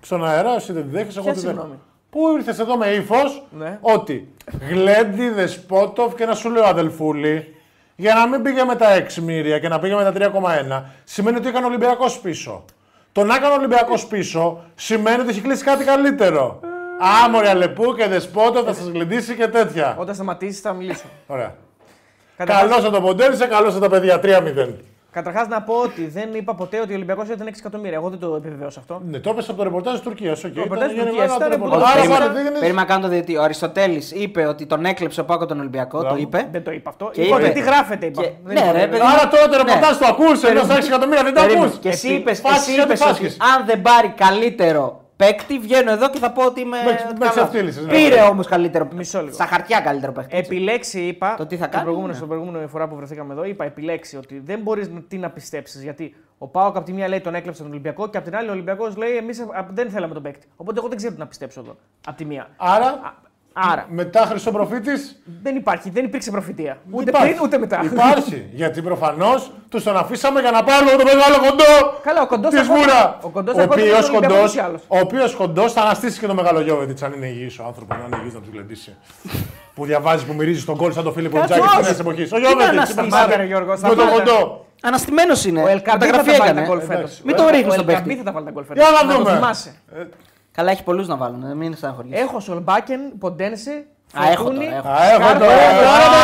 Στον αέρα, εσύ δεν τη δέχεσαι, εγώ Ποια τη δέχομαι. Συγγνώμη; Πού ήρθες εδώ με ύφος; Ναι. ότι γλέντι, δεσπότοφ και να σου λέω αδελφούλη, για να μην πήγε με τα 6 μοίρια και να πήγε με τα 3,1, σημαίνει ότι έκανε Ολυμπιακός πίσω. Το να έκανε Ολυμπιακός πίσω σημαίνει ότι έχει κλείσει κάτι καλύτερο. Άμορια Αλεπού και Δεσπότοφ θα σας γλεντήσει και τέτοια. Όταν σταματήσεις θα μιλήσω. Ωραία. Καταρχάς- Καλώς το ποντέρισε, καλώς τα παιδιά. 3-0. Καταρχάς να πω ότι δεν είπα ποτέ ότι ο Ολυμπιακός ήταν 6 εκατομμύρια. Εγώ δεν το επιβεβαίωσα αυτό. Ναι, το έπεσε από το ρεπορτάζ της Τουρκίας. Okay. ρεπορτάζ της Ήταν Τουρκίας γενικά ήταν το που ρεπορτάζ. το Άρα περίμενα. πάρε, δείχνεις- Περίμενα να κάνω το διαιτητή. Ο Αριστοτέλης είπε ότι τον έκλεψε ο Πάκο τον Ολυμπιακό. Μπράβο. Το είπε. Δεν το είπα αυτό. Και είπα είπε- ότι τι γράφεται, είπα. και- Δεν ναι, είπα ρε, βέβαια. παιδί. Άρα τώρα το Ναι. ρεπορτάζ το ακούς, ενώ στα 6 εκατομμύρια δεν το Περίμενε. ακούς. Και εσύ Επί- είπε φάσκεις γιατί ότι φάσκεις. αν δεν πάρει καλύτερο παίκτη, βγαίνω εδώ και θα πω ότι είμαι. Με- με καλά. ξεφτύλισες, ναι. Πήρε όμως καλύτερο Μισό λίγο. Στα χαρτιά καλύτερο παίκτη. έτσι. Επιλέξει, είπα. Το τι θα την κάνει, προηγούμενη- ναι. Στην προηγούμενη φορά που βρεθήκαμε εδώ, είπα επιλέξει ότι δεν μπορείς τι να πιστέψεις. Γιατί ο Πάοκ από τη μία λέει τον έκλεψε τον Ολυμπιακό και από την άλλη ο Ολυμπιακός λέει εμείς δεν θέλαμε τον παίκτη. Οπότε εγώ δεν ξέρω τι να πιστέψω εδώ. Από τη μία. Άρα Άρα Μετά Χρυσοπροφήτη. δεν υπάρχει, δεν υπήρξε προφητεία. Ούτε Υπάρχει. πριν ούτε μετά. Υπάρχει. Γιατί προφανώς τους τον αφήσαμε για να πάρουμε το μεγάλο κοντό. Καλά, ο κοντός Της ακόμα- Μούρα. ο κοντός Ο ακόμα οποίος δεν τον κοντό Ολυμπιακό κι άλλος. ο οποίος κοντός θα αναστήσει και το μεγάλο Γιώβετιτ αν είναι υγιής ο άνθρωπος. Να είναι υγιής να του γλεντήσει. που διαβάζει, που μυρίζει στον κόλ σαν το Φίλιππο Κάτσε, Τζάκη τη όχι. νέα εποχής. Ο να Γιώβετιτ. αναστήσει, Σταμάτα, Γιώργος, Με το σταμάτα. κοντό. Αναστημένος είναι. Ο Ελκαμπή θα Μεταγραφή τα βάλει τα έκανε. γκολ φέτος. Εντάξει. Μην το Ο ρίχνεις στον Ελκαμπή παίχτη. θα τα βάλει τα γκολ φέτος. Για να το δούμε. Θυμάσαι. Καλά, έχει πολλούς να βάλουν. ε, Μην στεναχωριέσαι. Έχω Σολμπάκεν, Ποντένς, Α, έχω Φορτούνη. τώρα, έχω. Α, έχω Σκάρπα, τώρα. τώρα το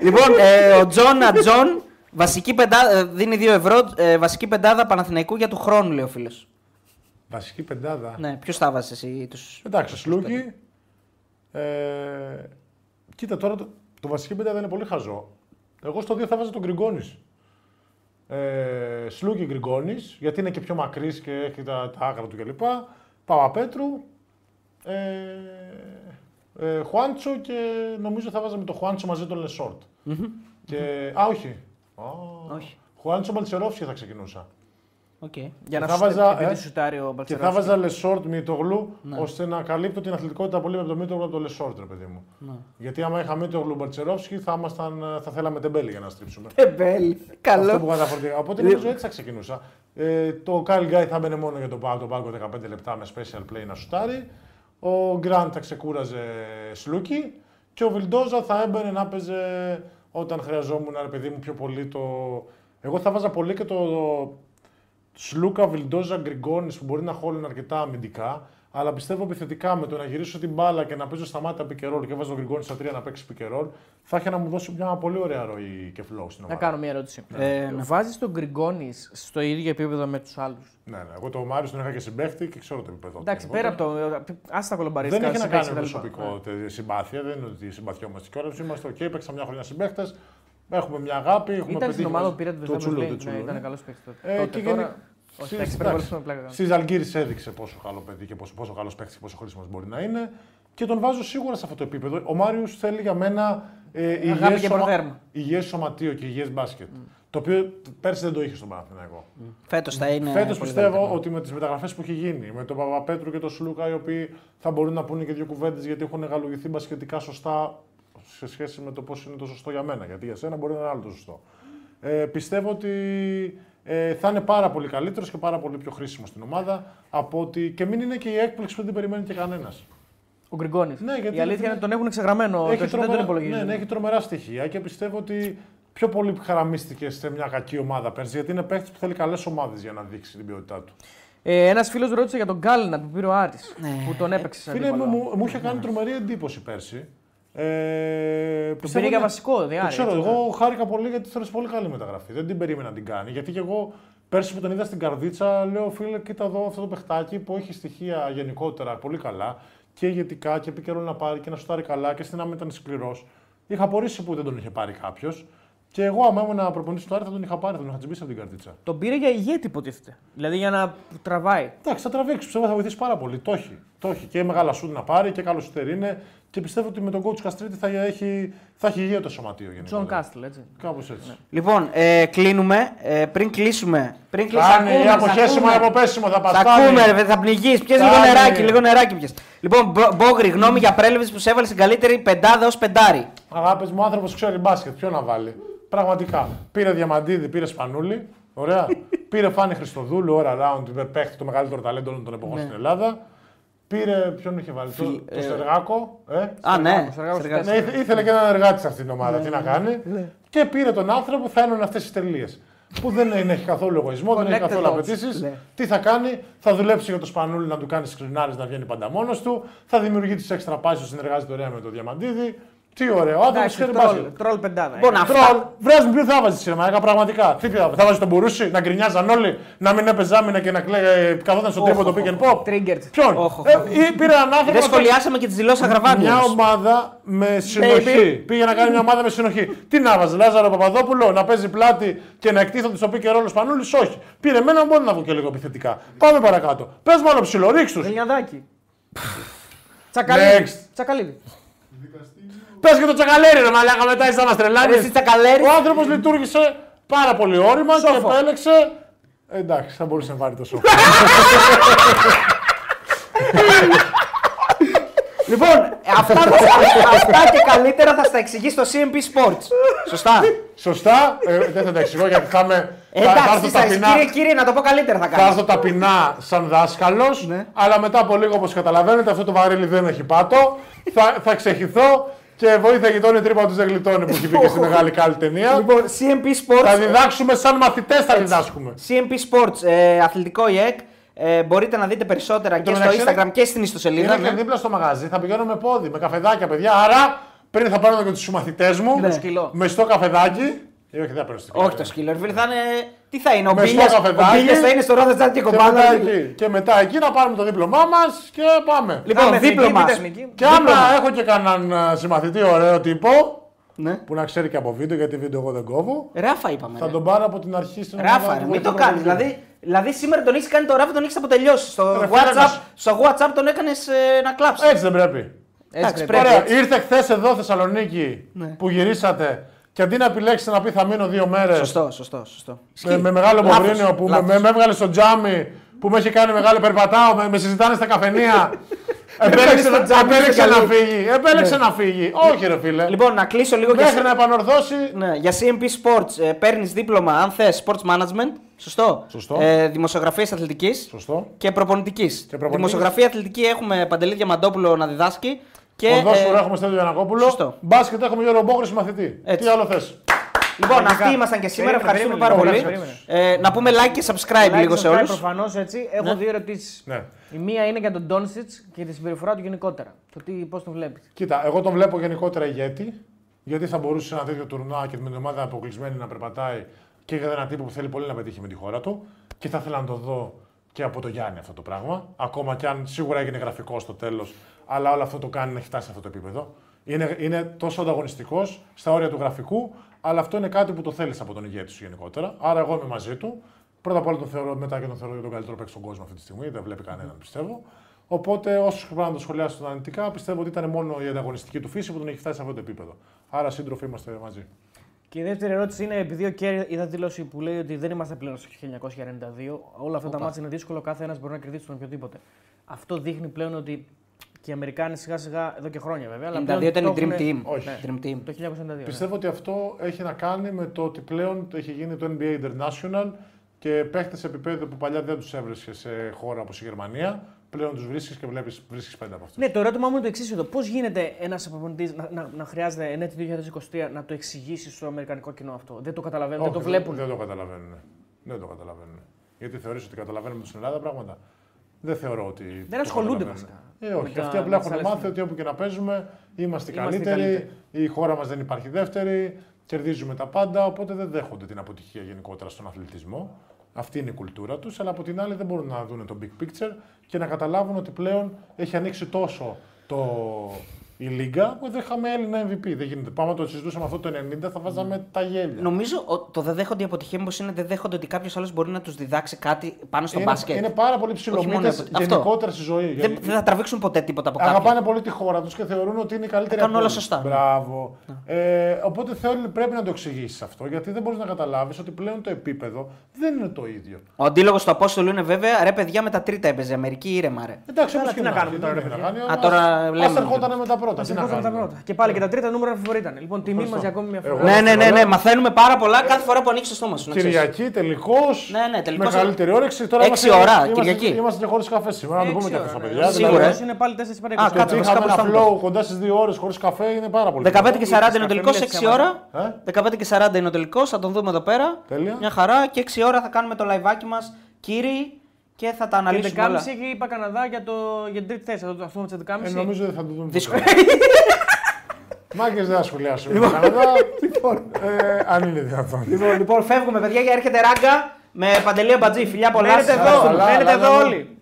Λοιπόν, ε, ο Τζον Ατζον βασική πεντάδα, ε, δίνει 2 ευρώ. ε, βασική πεντάδα Παναθηναϊκού για του χρόνου, λέει ο φίλος. Βασική πεντάδα. Ναι, ποιος θα βάζει εσύ του. Εντάξει, Σλούκι. Ε, κοίτα τώρα το, το βασική πεντάδα είναι πολύ χαζό. Εγώ στο 2 θα βάζα τον Γκριγκόνις. Ε, Σλούκι Γκριγκόνις, γιατί είναι και πιο μακρύς και έχει τα, τα άκρα του κλπ. Παπαπέτρου. Ε, ε, Χουάντσο και νομίζω θα βάζαμε το Χουάντσο μαζί τον Λεσόρτ. Και, α, όχι. Α, Όχι. Χουάντσο Μπαλτσερόφσκι θα ξεκινούσα. Okay. Για να θα σου βάζα, επειδή ε, σου σουτάρει ο Και θα Μπαλτσερόφσκι. βάζα Λεσόρτ Μητογλου Ναι. ώστε να καλύπτω την αθλητικότητα πολύ από το Μητογλου από το Λεσόρτ, ρε παιδί μου. Ναι. Γιατί άμα είχα Μητογλου Μπαρτσερόφσκι θα, ήμασταν, ε, θα θέλαμε τεμπέλη για να στρίψουμε. Τεμπέλη. Αυτό Καλό. που κατά φορτηγά. Οπότε νομίζω έτσι θα ξεκινούσα. Ε, το Κάιλ Γκάι θα μπαινε μόνο για τον πάγκο, τον πάγκο 15 λεπτά με special play να σουτάρει. Ο Γκραντ θα ξεκούραζε Σλούκι. Και ο Βιλντόζα θα έμπαινε να παίζε όταν χρειαζόμουν, ρε παιδί μου, πιο πολύ το. Εγώ θα βάζα πολύ και το Σλούκα, Βιλντόζα, Γκριγκόνις που μπορεί να χωλαίνουν αρκετά αμυντικά. Αλλά πιστεύω επιθετικά με το να γυρίσω την μπάλα και να παίζω στα μάτια pick and roll και βάζω τον Γκριγκόνη στα τρία να παίξει pick and roll, θα είχε να μου δώσει μια πολύ ωραία ροή και flow στην Να ομάδα. κάνω μια ερώτηση. Ε, ναι. Βάζεις τον Γκριγκόνις στο ίδιο επίπεδο με τους άλλους; Ναι, ναι. Εγώ το Μάριο τον είχα και συμπαίχτη και ξέρω το επίπεδο. του. Εντάξει, Οπότε πέρα από το. Άστα κολομπαριστικά. Δεν έχει να κάνει με συμπαίκτες κτλ. προσωπικό τε- συμπάθεια, δεν είναι ότι συμπαθιόμαστε κιόλας. Είμαστε οκ, παίξαμε μια χρονιά συμπαίχτες. Έχουμε μια αγάπη. Έχουμε Ήταν στην πετυχημένη ομάδα μαζί- που πήρε το το Τσούλο, το Champions League. Τσούλο, Ναι, ναι. ήταν καλός παίκτης τότε. Ε, Τότε και τώρα. γενι- Όχι, Στις- εντάξει, εντάξει, υπερβάλλουμε πλάκα. κάνω. Στη Ζαλγκίρις έδειξε πόσο καλό παιδί και πόσο, πόσο καλός παίκτης και πόσο χρήσιμος μπορεί να είναι. Και τον βάζω σίγουρα σε αυτό το επίπεδο. Ο Μάριο θέλει για μένα ε, υγιές και σωμα- προδέρμα. υγιές σωματείο και υγιές μπάσκετ. Το οποίο πέρσι δεν το είχε στον Παναθηναϊκό. Φέτος θα είναι. Φέτος πολύ πιστεύω καλύτερο. ότι με τις μεταγραφές που έχει γίνει, με τον Παπαπέτρου και τον Σλούκα, οι οποίοι θα μπορούν να πούνε και δύο κουβέντες γιατί έχουν γαλουγηθεί μπασκετικά σωστά σε σχέση με το πώς είναι το σωστό για μένα. Γιατί για σένα μπορεί να είναι άλλο το σωστό. Ε, πιστεύω ότι ε, θα είναι πάρα πολύ καλύτερος και πάρα πολύ πιο χρήσιμο στην ομάδα από ότι και μην είναι και η έκπληξη που δεν την περιμένει και κανένας. Ο Γκριγκόνης. Ναι, γιατί Η αλήθεια είναι- είναι ότι τον έχουν ξεγραμμένο. το- Δεν τον υπολογίζουν. ναι, ναι, έχει τρομερά στοιχεία και πιστεύω ότι πιο πολύ χαραμίστηκες σε μια κακή ομάδα πέρσι γιατί είναι παίχτη που θέλει καλές ομάδες για να δείξει την ποιότητά του. Ε, Ένας φίλος ρώτησε για τον Γκάλινα που πήρε ο Άρης, Ναι. Που τον έπαιξε σαν Φίλε μου, αντίπαλο. μου, μου είχε κάνει τρομερή εντύπωση πέρσι. Ε, Τον πιστεύω πήρε για ότι- βασικό, Το διάρκεια. ξέρω, εγώ χάρηκα πολύ γιατί θεωρούσα πολύ καλή μεταγραφή. Δεν την περίμενα να την κάνει. Γιατί και εγώ πέρσι που τον είδα στην Καρδίτσα, λέω φίλε, κοίτα εδώ αυτό το παιχτάκι που έχει στοιχεία γενικότερα πολύ καλά και ηγετικά και επί καιρό να πάρει και να σουτάρει καλά και στην άμυνα ήταν σκληρός. Είχα απορήσει που δεν τον είχε πάρει κάποιος. Και εγώ, άμα ήμουν προπονητής του Άρη, θα τον είχα πάρει, θα τον είχα τσιμπήσει από την Καρδίτσα. Τον πήρε για ηγέτη, υποτίθεται. Δηλαδή για να τραβάει. Εντάξει, θα τραβήξει. Πιστεύω θα βοηθήσει πάρα πολύ. Το έχει. Το έχει. Και μεγάλα σουτ να πάρει και καλό σουτέρ είναι. Και πιστεύω ότι με τον coach Καστρίτη θα έχει, θα έχει υγεία το σωματείο γενικότερα. Τζον Κάστλ, έτσι. Κάπως έτσι. Λοιπόν, ε, κλείνουμε. Ε, πριν κλείσουμε. Πριν κλείσουμε. Κάνει ή αποχέσιμο ή αποπέσιμο θα πας. Θα Κάνει. ακούμε, ρε, θα πνιγείς. Πιες λίγο Κάνει. νεράκι, λίγο νεράκι πιες. Λοιπόν, Μπο- Μπόγρι, γνώμη για πρέλευση που σε έβαλε στην καλύτερη πεντάδα ως πεντάρι. Αγάπης μου, άνθρωπος ξέρει μπάσκετ. Ποιο να βάλει. Πραγματικά. Πήρε Διαμαντίδη, πήρε Σπανούλη. Ωραία. πήρε Φάνη Χριστοδούλου, ώρα round, παίχτη το μεγαλύτερο ταλέντο όλων των εποχών Ναι. στην Ελλάδα. Πήρε. Ποιον είχε βάλει, το, Φιλ- το ε, Στεργάκο. Ε; Α, ναι. Στεργάκος, Στεργάκος. Ναι, ήθε- ήθελε και έναν εργάτη σε αυτήν την ομάδα. Τι να κάνει. Και πήρε τον άνθρωπο που θα ένωνε αυτές τις τελείες. Που δεν είναι- έχει καθόλου εγωισμό, δεν έχει Connected καθόλου dots. απαιτήσεις. Ναι. Τι θα κάνει, θα δουλέψει για το Σπανούλι να του κάνει σκρινάρι να βγαίνει πάντα μόνος του. Θα δημιουργεί τις έξτρα πάσει, συνεργάζεται ωραία με το Διαμαντίδη. Τι ωραίο, ο άνθρωπος Εντάξει, ξέρει τρόλ, μπάσκετ. τρόλ πεντάδα. Λοιπόν, ε. αυτά- Τρόλ, βρες μου ποιο θα βάζεις σήμερα, έκα πραγματικά. Τι θα, θα βάζεις τον Μπουρούση, να γκρινιάζαν όλοι, να μην έπαιζε άμυνα και να κλαίγε, καθόταν στο τρίπο το pick and pop. Triggered. Ποιον, Όχ, όχ, ε, όχ. ή πήρε έναν άνθρωπο. Δεν να σχολιάσαμε και τις δηλώσεις Αγραβάνη. μια όμως. ομάδα με συνοχή. Πήγε να κάνει μια ομάδα με συνοχή. Τι να βάζεις, Λάζαρο Παπαδόπουλο, να παίζει πλάτη και να εκτίθονται στο pick and roll ο Σπανούλης, όχι. Πήρε εμένα, μπορεί να βγω και λίγο επιθετικά. Πάμε παρακάτω. Πες μόνο ψηλό, ρίξ τους. Δελιαδάκι. Τσακαλίδη. Next. Τσακαλίδη. Πες και το τσακαλέρι, ρε Μαλάκα, μετά είσαι να μας Ρε, τρελάνει. εσύ Τσακαλέρης. Ο άνθρωπος λειτουργήσε πάρα πολύ όρημα και Σόφο. επέλεξε. Ε, Εντάξει, θα μπορούσε να πάρει το σόφο. Λοιπόν, αυτά, αυτά και καλύτερα θα στα εξηγείς στο CMP Sports. Σωστά. Σωστά, ε, δεν θα τα εξηγώ γιατί θα είμαι. θα- θα Εντάξει, έρθω τι θα ταπεινά- κύριε, κύριε, να το πω καλύτερα θα Θα κάνεις. έρθω ταπεινά σαν δάσκαλος, Ναι. αλλά μετά από λίγο, όπως καταλαβαίνετε, αυτό το βαρύλι δεν έχει πάτο. θα, θα ξεχυθώ και βοήθεια γειτόνι τρύπα τους δεν γλιτώνει που έχει πει και στη μεγάλη καλή ταινία. Λοιπόν, CMP θα Sports, διδάξουμε σαν μαθητές, θα διδάσκουμε. CMP Sports, ε, αθλητικό ΙΕΚ. Ε, μπορείτε να δείτε περισσότερα και στο μεταξύ, Instagram και στην ιστοσελίδα. Είναι και ναι. δίπλα στο μαγαζί, θα πηγαίνω με πόδι, με καφεδάκια, παιδιά. Άρα πριν θα πάρω και τους συμμαθητέ μου Ναι. σκυλό. με στο καφεδάκι. Ε, όχι, δεν θα παίρνω στο Όχι το σκύλο, ρε φίλε, θα είναι. Τι θα είναι, ο Με Μπίλιας- στο καφεδάκι. ο Μπίλιας θα είναι στο ρόδα τζάκι και Και κομπάνα. μετά, εκεί, και μετά εκεί να πάρουμε το δίπλωμά μας και πάμε. Λοιπόν, Άμε εθνική, δίπλωμα. είτε εθνική. Και άμα έχω και κανέναν α, συμμαθητή ωραίο τύπο, Ναι. που να ξέρει και από βίντεο, γιατί βίντεο εγώ δεν κόβω, Ράφα είπαμε. θα ρε. τον πάρω από την αρχή στην Ράφα, ομάδα ρε, του μην το βοηθού κάνεις. πρωταθλητή. Δηλαδή, δηλαδή σήμερα τον έχεις κάνει το ράφα, τον έχεις αποτελειώσει. Στο, Ρε, φίλε, να WhatsApp, σου- στο WhatsApp τον έκανες να κλάψεις. Έτσι δεν πρέπει. Έτσι Εντάξει, πρέπει. πρέπει. Ωραία, έτσι. ήρθε χθες εδώ Θεσσαλονίκη Ναι. που γυρίσατε και αντί να επιλέξετε να πει θα μείνω δύο μέρες Σωστό, σωστό, σωστό. με, με μεγάλο Λάθος, μοβρίνιο που με, λάθος. με, με έβγαλε στο τζάμι που με έχει κάνει μεγάλο περπατάω, με, με συζητάνε στα καφενεία. επέλεξε, στο να- τζάμι, επέλεξε είσαι να καλή. φύγει. Επέλεξε να φύγει. Όχι, ρε φίλε. Λοιπόν, να κλείσω λίγο και Μέχρι να επανορθώσει. Ναι, για CMP Sports ε, παίρνεις δίπλωμα αν θες sports management. Σωστό. Σωστό. Ε, Δημοσιογραφίας αθλητικής. Σωστό. Και προπονητικής. προπονητικής. Δημοσιογραφία αθλητική έχουμε Παντελή Διαμαντόπουλο να διδάσκει. Και, Ποδόσφαιρο ε, έχουμε Στέλιο Γιανακόπουλο. σωστό. Μπάσκετ έχουμε Γιώργο Μπόχρη μαθητή. Έτσι. Τι άλλο θες; Λοιπόν, Λογικά. αυτοί ήμασταν και σήμερα. Περίμενε, Ευχαριστούμε περίμενε, πάρα περίμενε, πολύ. Ε, να πούμε like και subscribe λίγο σε όλους. Προφανώς έτσι. Έχω δύο ερωτήσεις. Ναι. Η μία είναι για τον Ντόνσιτς και τη συμπεριφορά του γενικότερα. Το τι, πώς τον βλέπεις; Κοίτα, εγώ τον βλέπω γενικότερα ηγέτη. Γιατί θα μπορούσε σε ένα τέτοιο τουρνουά και με την ομάδα αποκλεισμένη να περπατάει και για ένα τύπο που θέλει πολύ να πετύχει με τη χώρα του. Και θα ήθελα να το δω και από το Γιάννη αυτό το πράγμα. Ακόμα και αν σίγουρα έγινε γραφικό στο τέλος, αλλά όλο αυτό το κάνει να έχει φτάσει σε αυτό το επίπεδο. Είναι, είναι τόσο ανταγωνιστικός στα όρια του γραφικού, αλλά αυτό είναι κάτι που το θέλεις από τον ηγέτη σου γενικότερα. Άρα εγώ είμαι μαζί του. Πρώτα απ' όλα τον θεωρώ μετά και τον θεωρώ για τον καλύτερο παίκτη στον κόσμο αυτή τη στιγμή. Δεν βλέπει κανέναν πιστεύω. Οπότε, όσο πρέπει να το σχολιάσουν αρνητικά, πιστεύω ότι ήταν μόνο η ανταγωνιστική του φύση που τον έχει φτάσει σε αυτό το επίπεδο. Άρα, σύντροφοι είμαστε μαζί. Και η δεύτερη ερώτηση είναι, επειδή ο Κέρ είδα δήλωση που λέει ότι δεν είμαστε πλέον στο 1992, όλα αυτά τα μάτια είναι δύσκολο, κάθε ένα μπορεί να κερδίσει τον οποιοδήποτε. Αυτό δείχνει πλέον ότι και οι Αμερικάνοι σιγά σιγά, εδώ και χρόνια βέβαια, αλλά 92 πλέον ήταν η το Dream έχουνε- Team. Όχι. Ναι, Dream Team. Το 1992. ναι. Πιστεύω ότι αυτό έχει να κάνει με το ότι πλέον έχει γίνει το NBA International και παίχτες επίπεδου που παλιά δεν τους έβρισκε σε χώρα όπως η Γερμανία, πλέον τους βρίσκεις και βλέπεις βρίσκεις πέντε από αυτούς. Ναι, το ερώτημά μου είναι το εξής εδώ. Πώς γίνεται ένας προπονητή να, να, να χρειάζεται εν έτη 2023 να το εξηγήσεις στο αμερικανικό κοινό αυτό; Δεν το καταλαβαίνουν, δεν το βλέπουν; Δεν το καταλαβαίνουν. Δεν το καταλαβαίνουν. Γιατί θεωρείς ότι καταλαβαίνουμε στην Ελλάδα πράγματα; Δεν θεωρώ ότι. Δεν το ασχολούνται καταλαβαίνουν. βασικά. Ε, όχι. με τα- Αυτοί με απλά τις έχουν άλλες μάθει ότι όπου και να παίζουμε είμαστε, Είμαστε καλύτεροι. καλύτεροι. Η χώρα μας δεν υπάρχει δεύτερη. Κερδίζουμε τα πάντα. Οπότε δεν δέχονται την αποτυχία γενικότερα στον αθλητισμό. Αυτή είναι η κουλτούρα τους. Αλλά από την άλλη δεν μπορούν να δουν το big picture και να καταλάβουν ότι πλέον έχει ανοίξει τόσο το, η Λίγκα που δεν είχαμε Έλληνα MVP. Δεν γίνεται. Πάμε να το συζητούσαμε αυτό το 90 θα βάζαμε τα γέλια. Νομίζω ότι το δεν δέχονται η αποτυχία μήπως είναι δεν δέχονται ότι κάποιος άλλος μπορεί να τους διδάξει κάτι πάνω στο είναι, μπάσκετ. είναι πάρα πολύ ψηλομύτες μόνο αυτό. γενικότερα στη ζωή. Δεν, Γιατί δεν θα τραβήξουν ποτέ τίποτα από κάποιον. Αγαπάνε πολύ τη χώρα τους και θεωρούν ότι είναι η καλύτερη Τα κάνουν από όλα όλες. σωστά. Μπράβο. Ε, οπότε θέλει, πρέπει να το εξηγήσεις αυτό γιατί δεν μπορείς να καταλάβεις ότι πλέον το επίπεδο δεν είναι το ίδιο. Ο αντίλογος του Απόστολου είναι βέβαια ρε παιδιά με τα τρίτα έπαιζε. Αμερική ήρεμα ρε. Εντάξει, Καλά, όπως τι και να να κάνουμε κάνει, τώρα, δεν ρε έχει να παιδιά. κάνει, Α, τώρα ας- λέμε. ας ερχόταν με τα πρώτα. Μας Τι να ερχόταν τα κάνουμε. πρώτα. Και πάλι και τα τρίτα νούμερα φαβορή ήταν. Λοιπόν, τιμή μας για ακόμη μια φορά. Εγώ- Ναι, ναι, ναι, ναι, θεωρώ- μαθαίνουμε πάρα πολλά κάθε φορά που ανοίξεις το στόμα σου. να ξέρεις. Κυριακή τελικώς. Ναι, ναι, τελικώς. Μεγαλύτερη όρεξη. Τώρα Έξι είμαστε- ώρα, είμαστε- Κυριακή. Είμαστε και χωρίς καφέ σήμερα. Να το πούμε Έξι και αυτό στα ώρα, ναι. παιδιά. Σίγουρα, δηλαδή, ε. Σίγουρα. είναι πάλι 4 παρα Α, 20. κάτσε, Το ότι βασικά είχαμε ένα μπροστά μου flow κοντά στις 2 ώρες χωρίς καφέ είναι πάρα πολύ. 15 και 40 είναι ο καφέ, τελικό, μην 6 λέξεις ώρα. Ε; 15 και 40 είναι ο τελικός, θα τον δούμε εδώ πέρα. Τέλεια. Μια χαρά και 6 ώρα θα κάνουμε το liveάκι μας, κύριοι, και θα τα Και αναλύσουμε όλα. 11.30 έχει είπα Καναδά για, το, για την τρίτη θέση. Θα το αυτό με τι 11.30. Ε, νομίζω δεν θα το δούμε. Δύσκολο. Μάγκες δεν θα σχολιάσουμε. τον Καναδά. Ε, αν είναι δυνατόν. λοιπόν, λοιπόν, φεύγουμε παιδιά για έρχεται ράγκα με παντελή μπατζή. Φιλιά πολλά. Μένετε σας εδώ, ευχαριστούμε. αλλά- μένετε αλλά- εδώ αλλά- όλοι.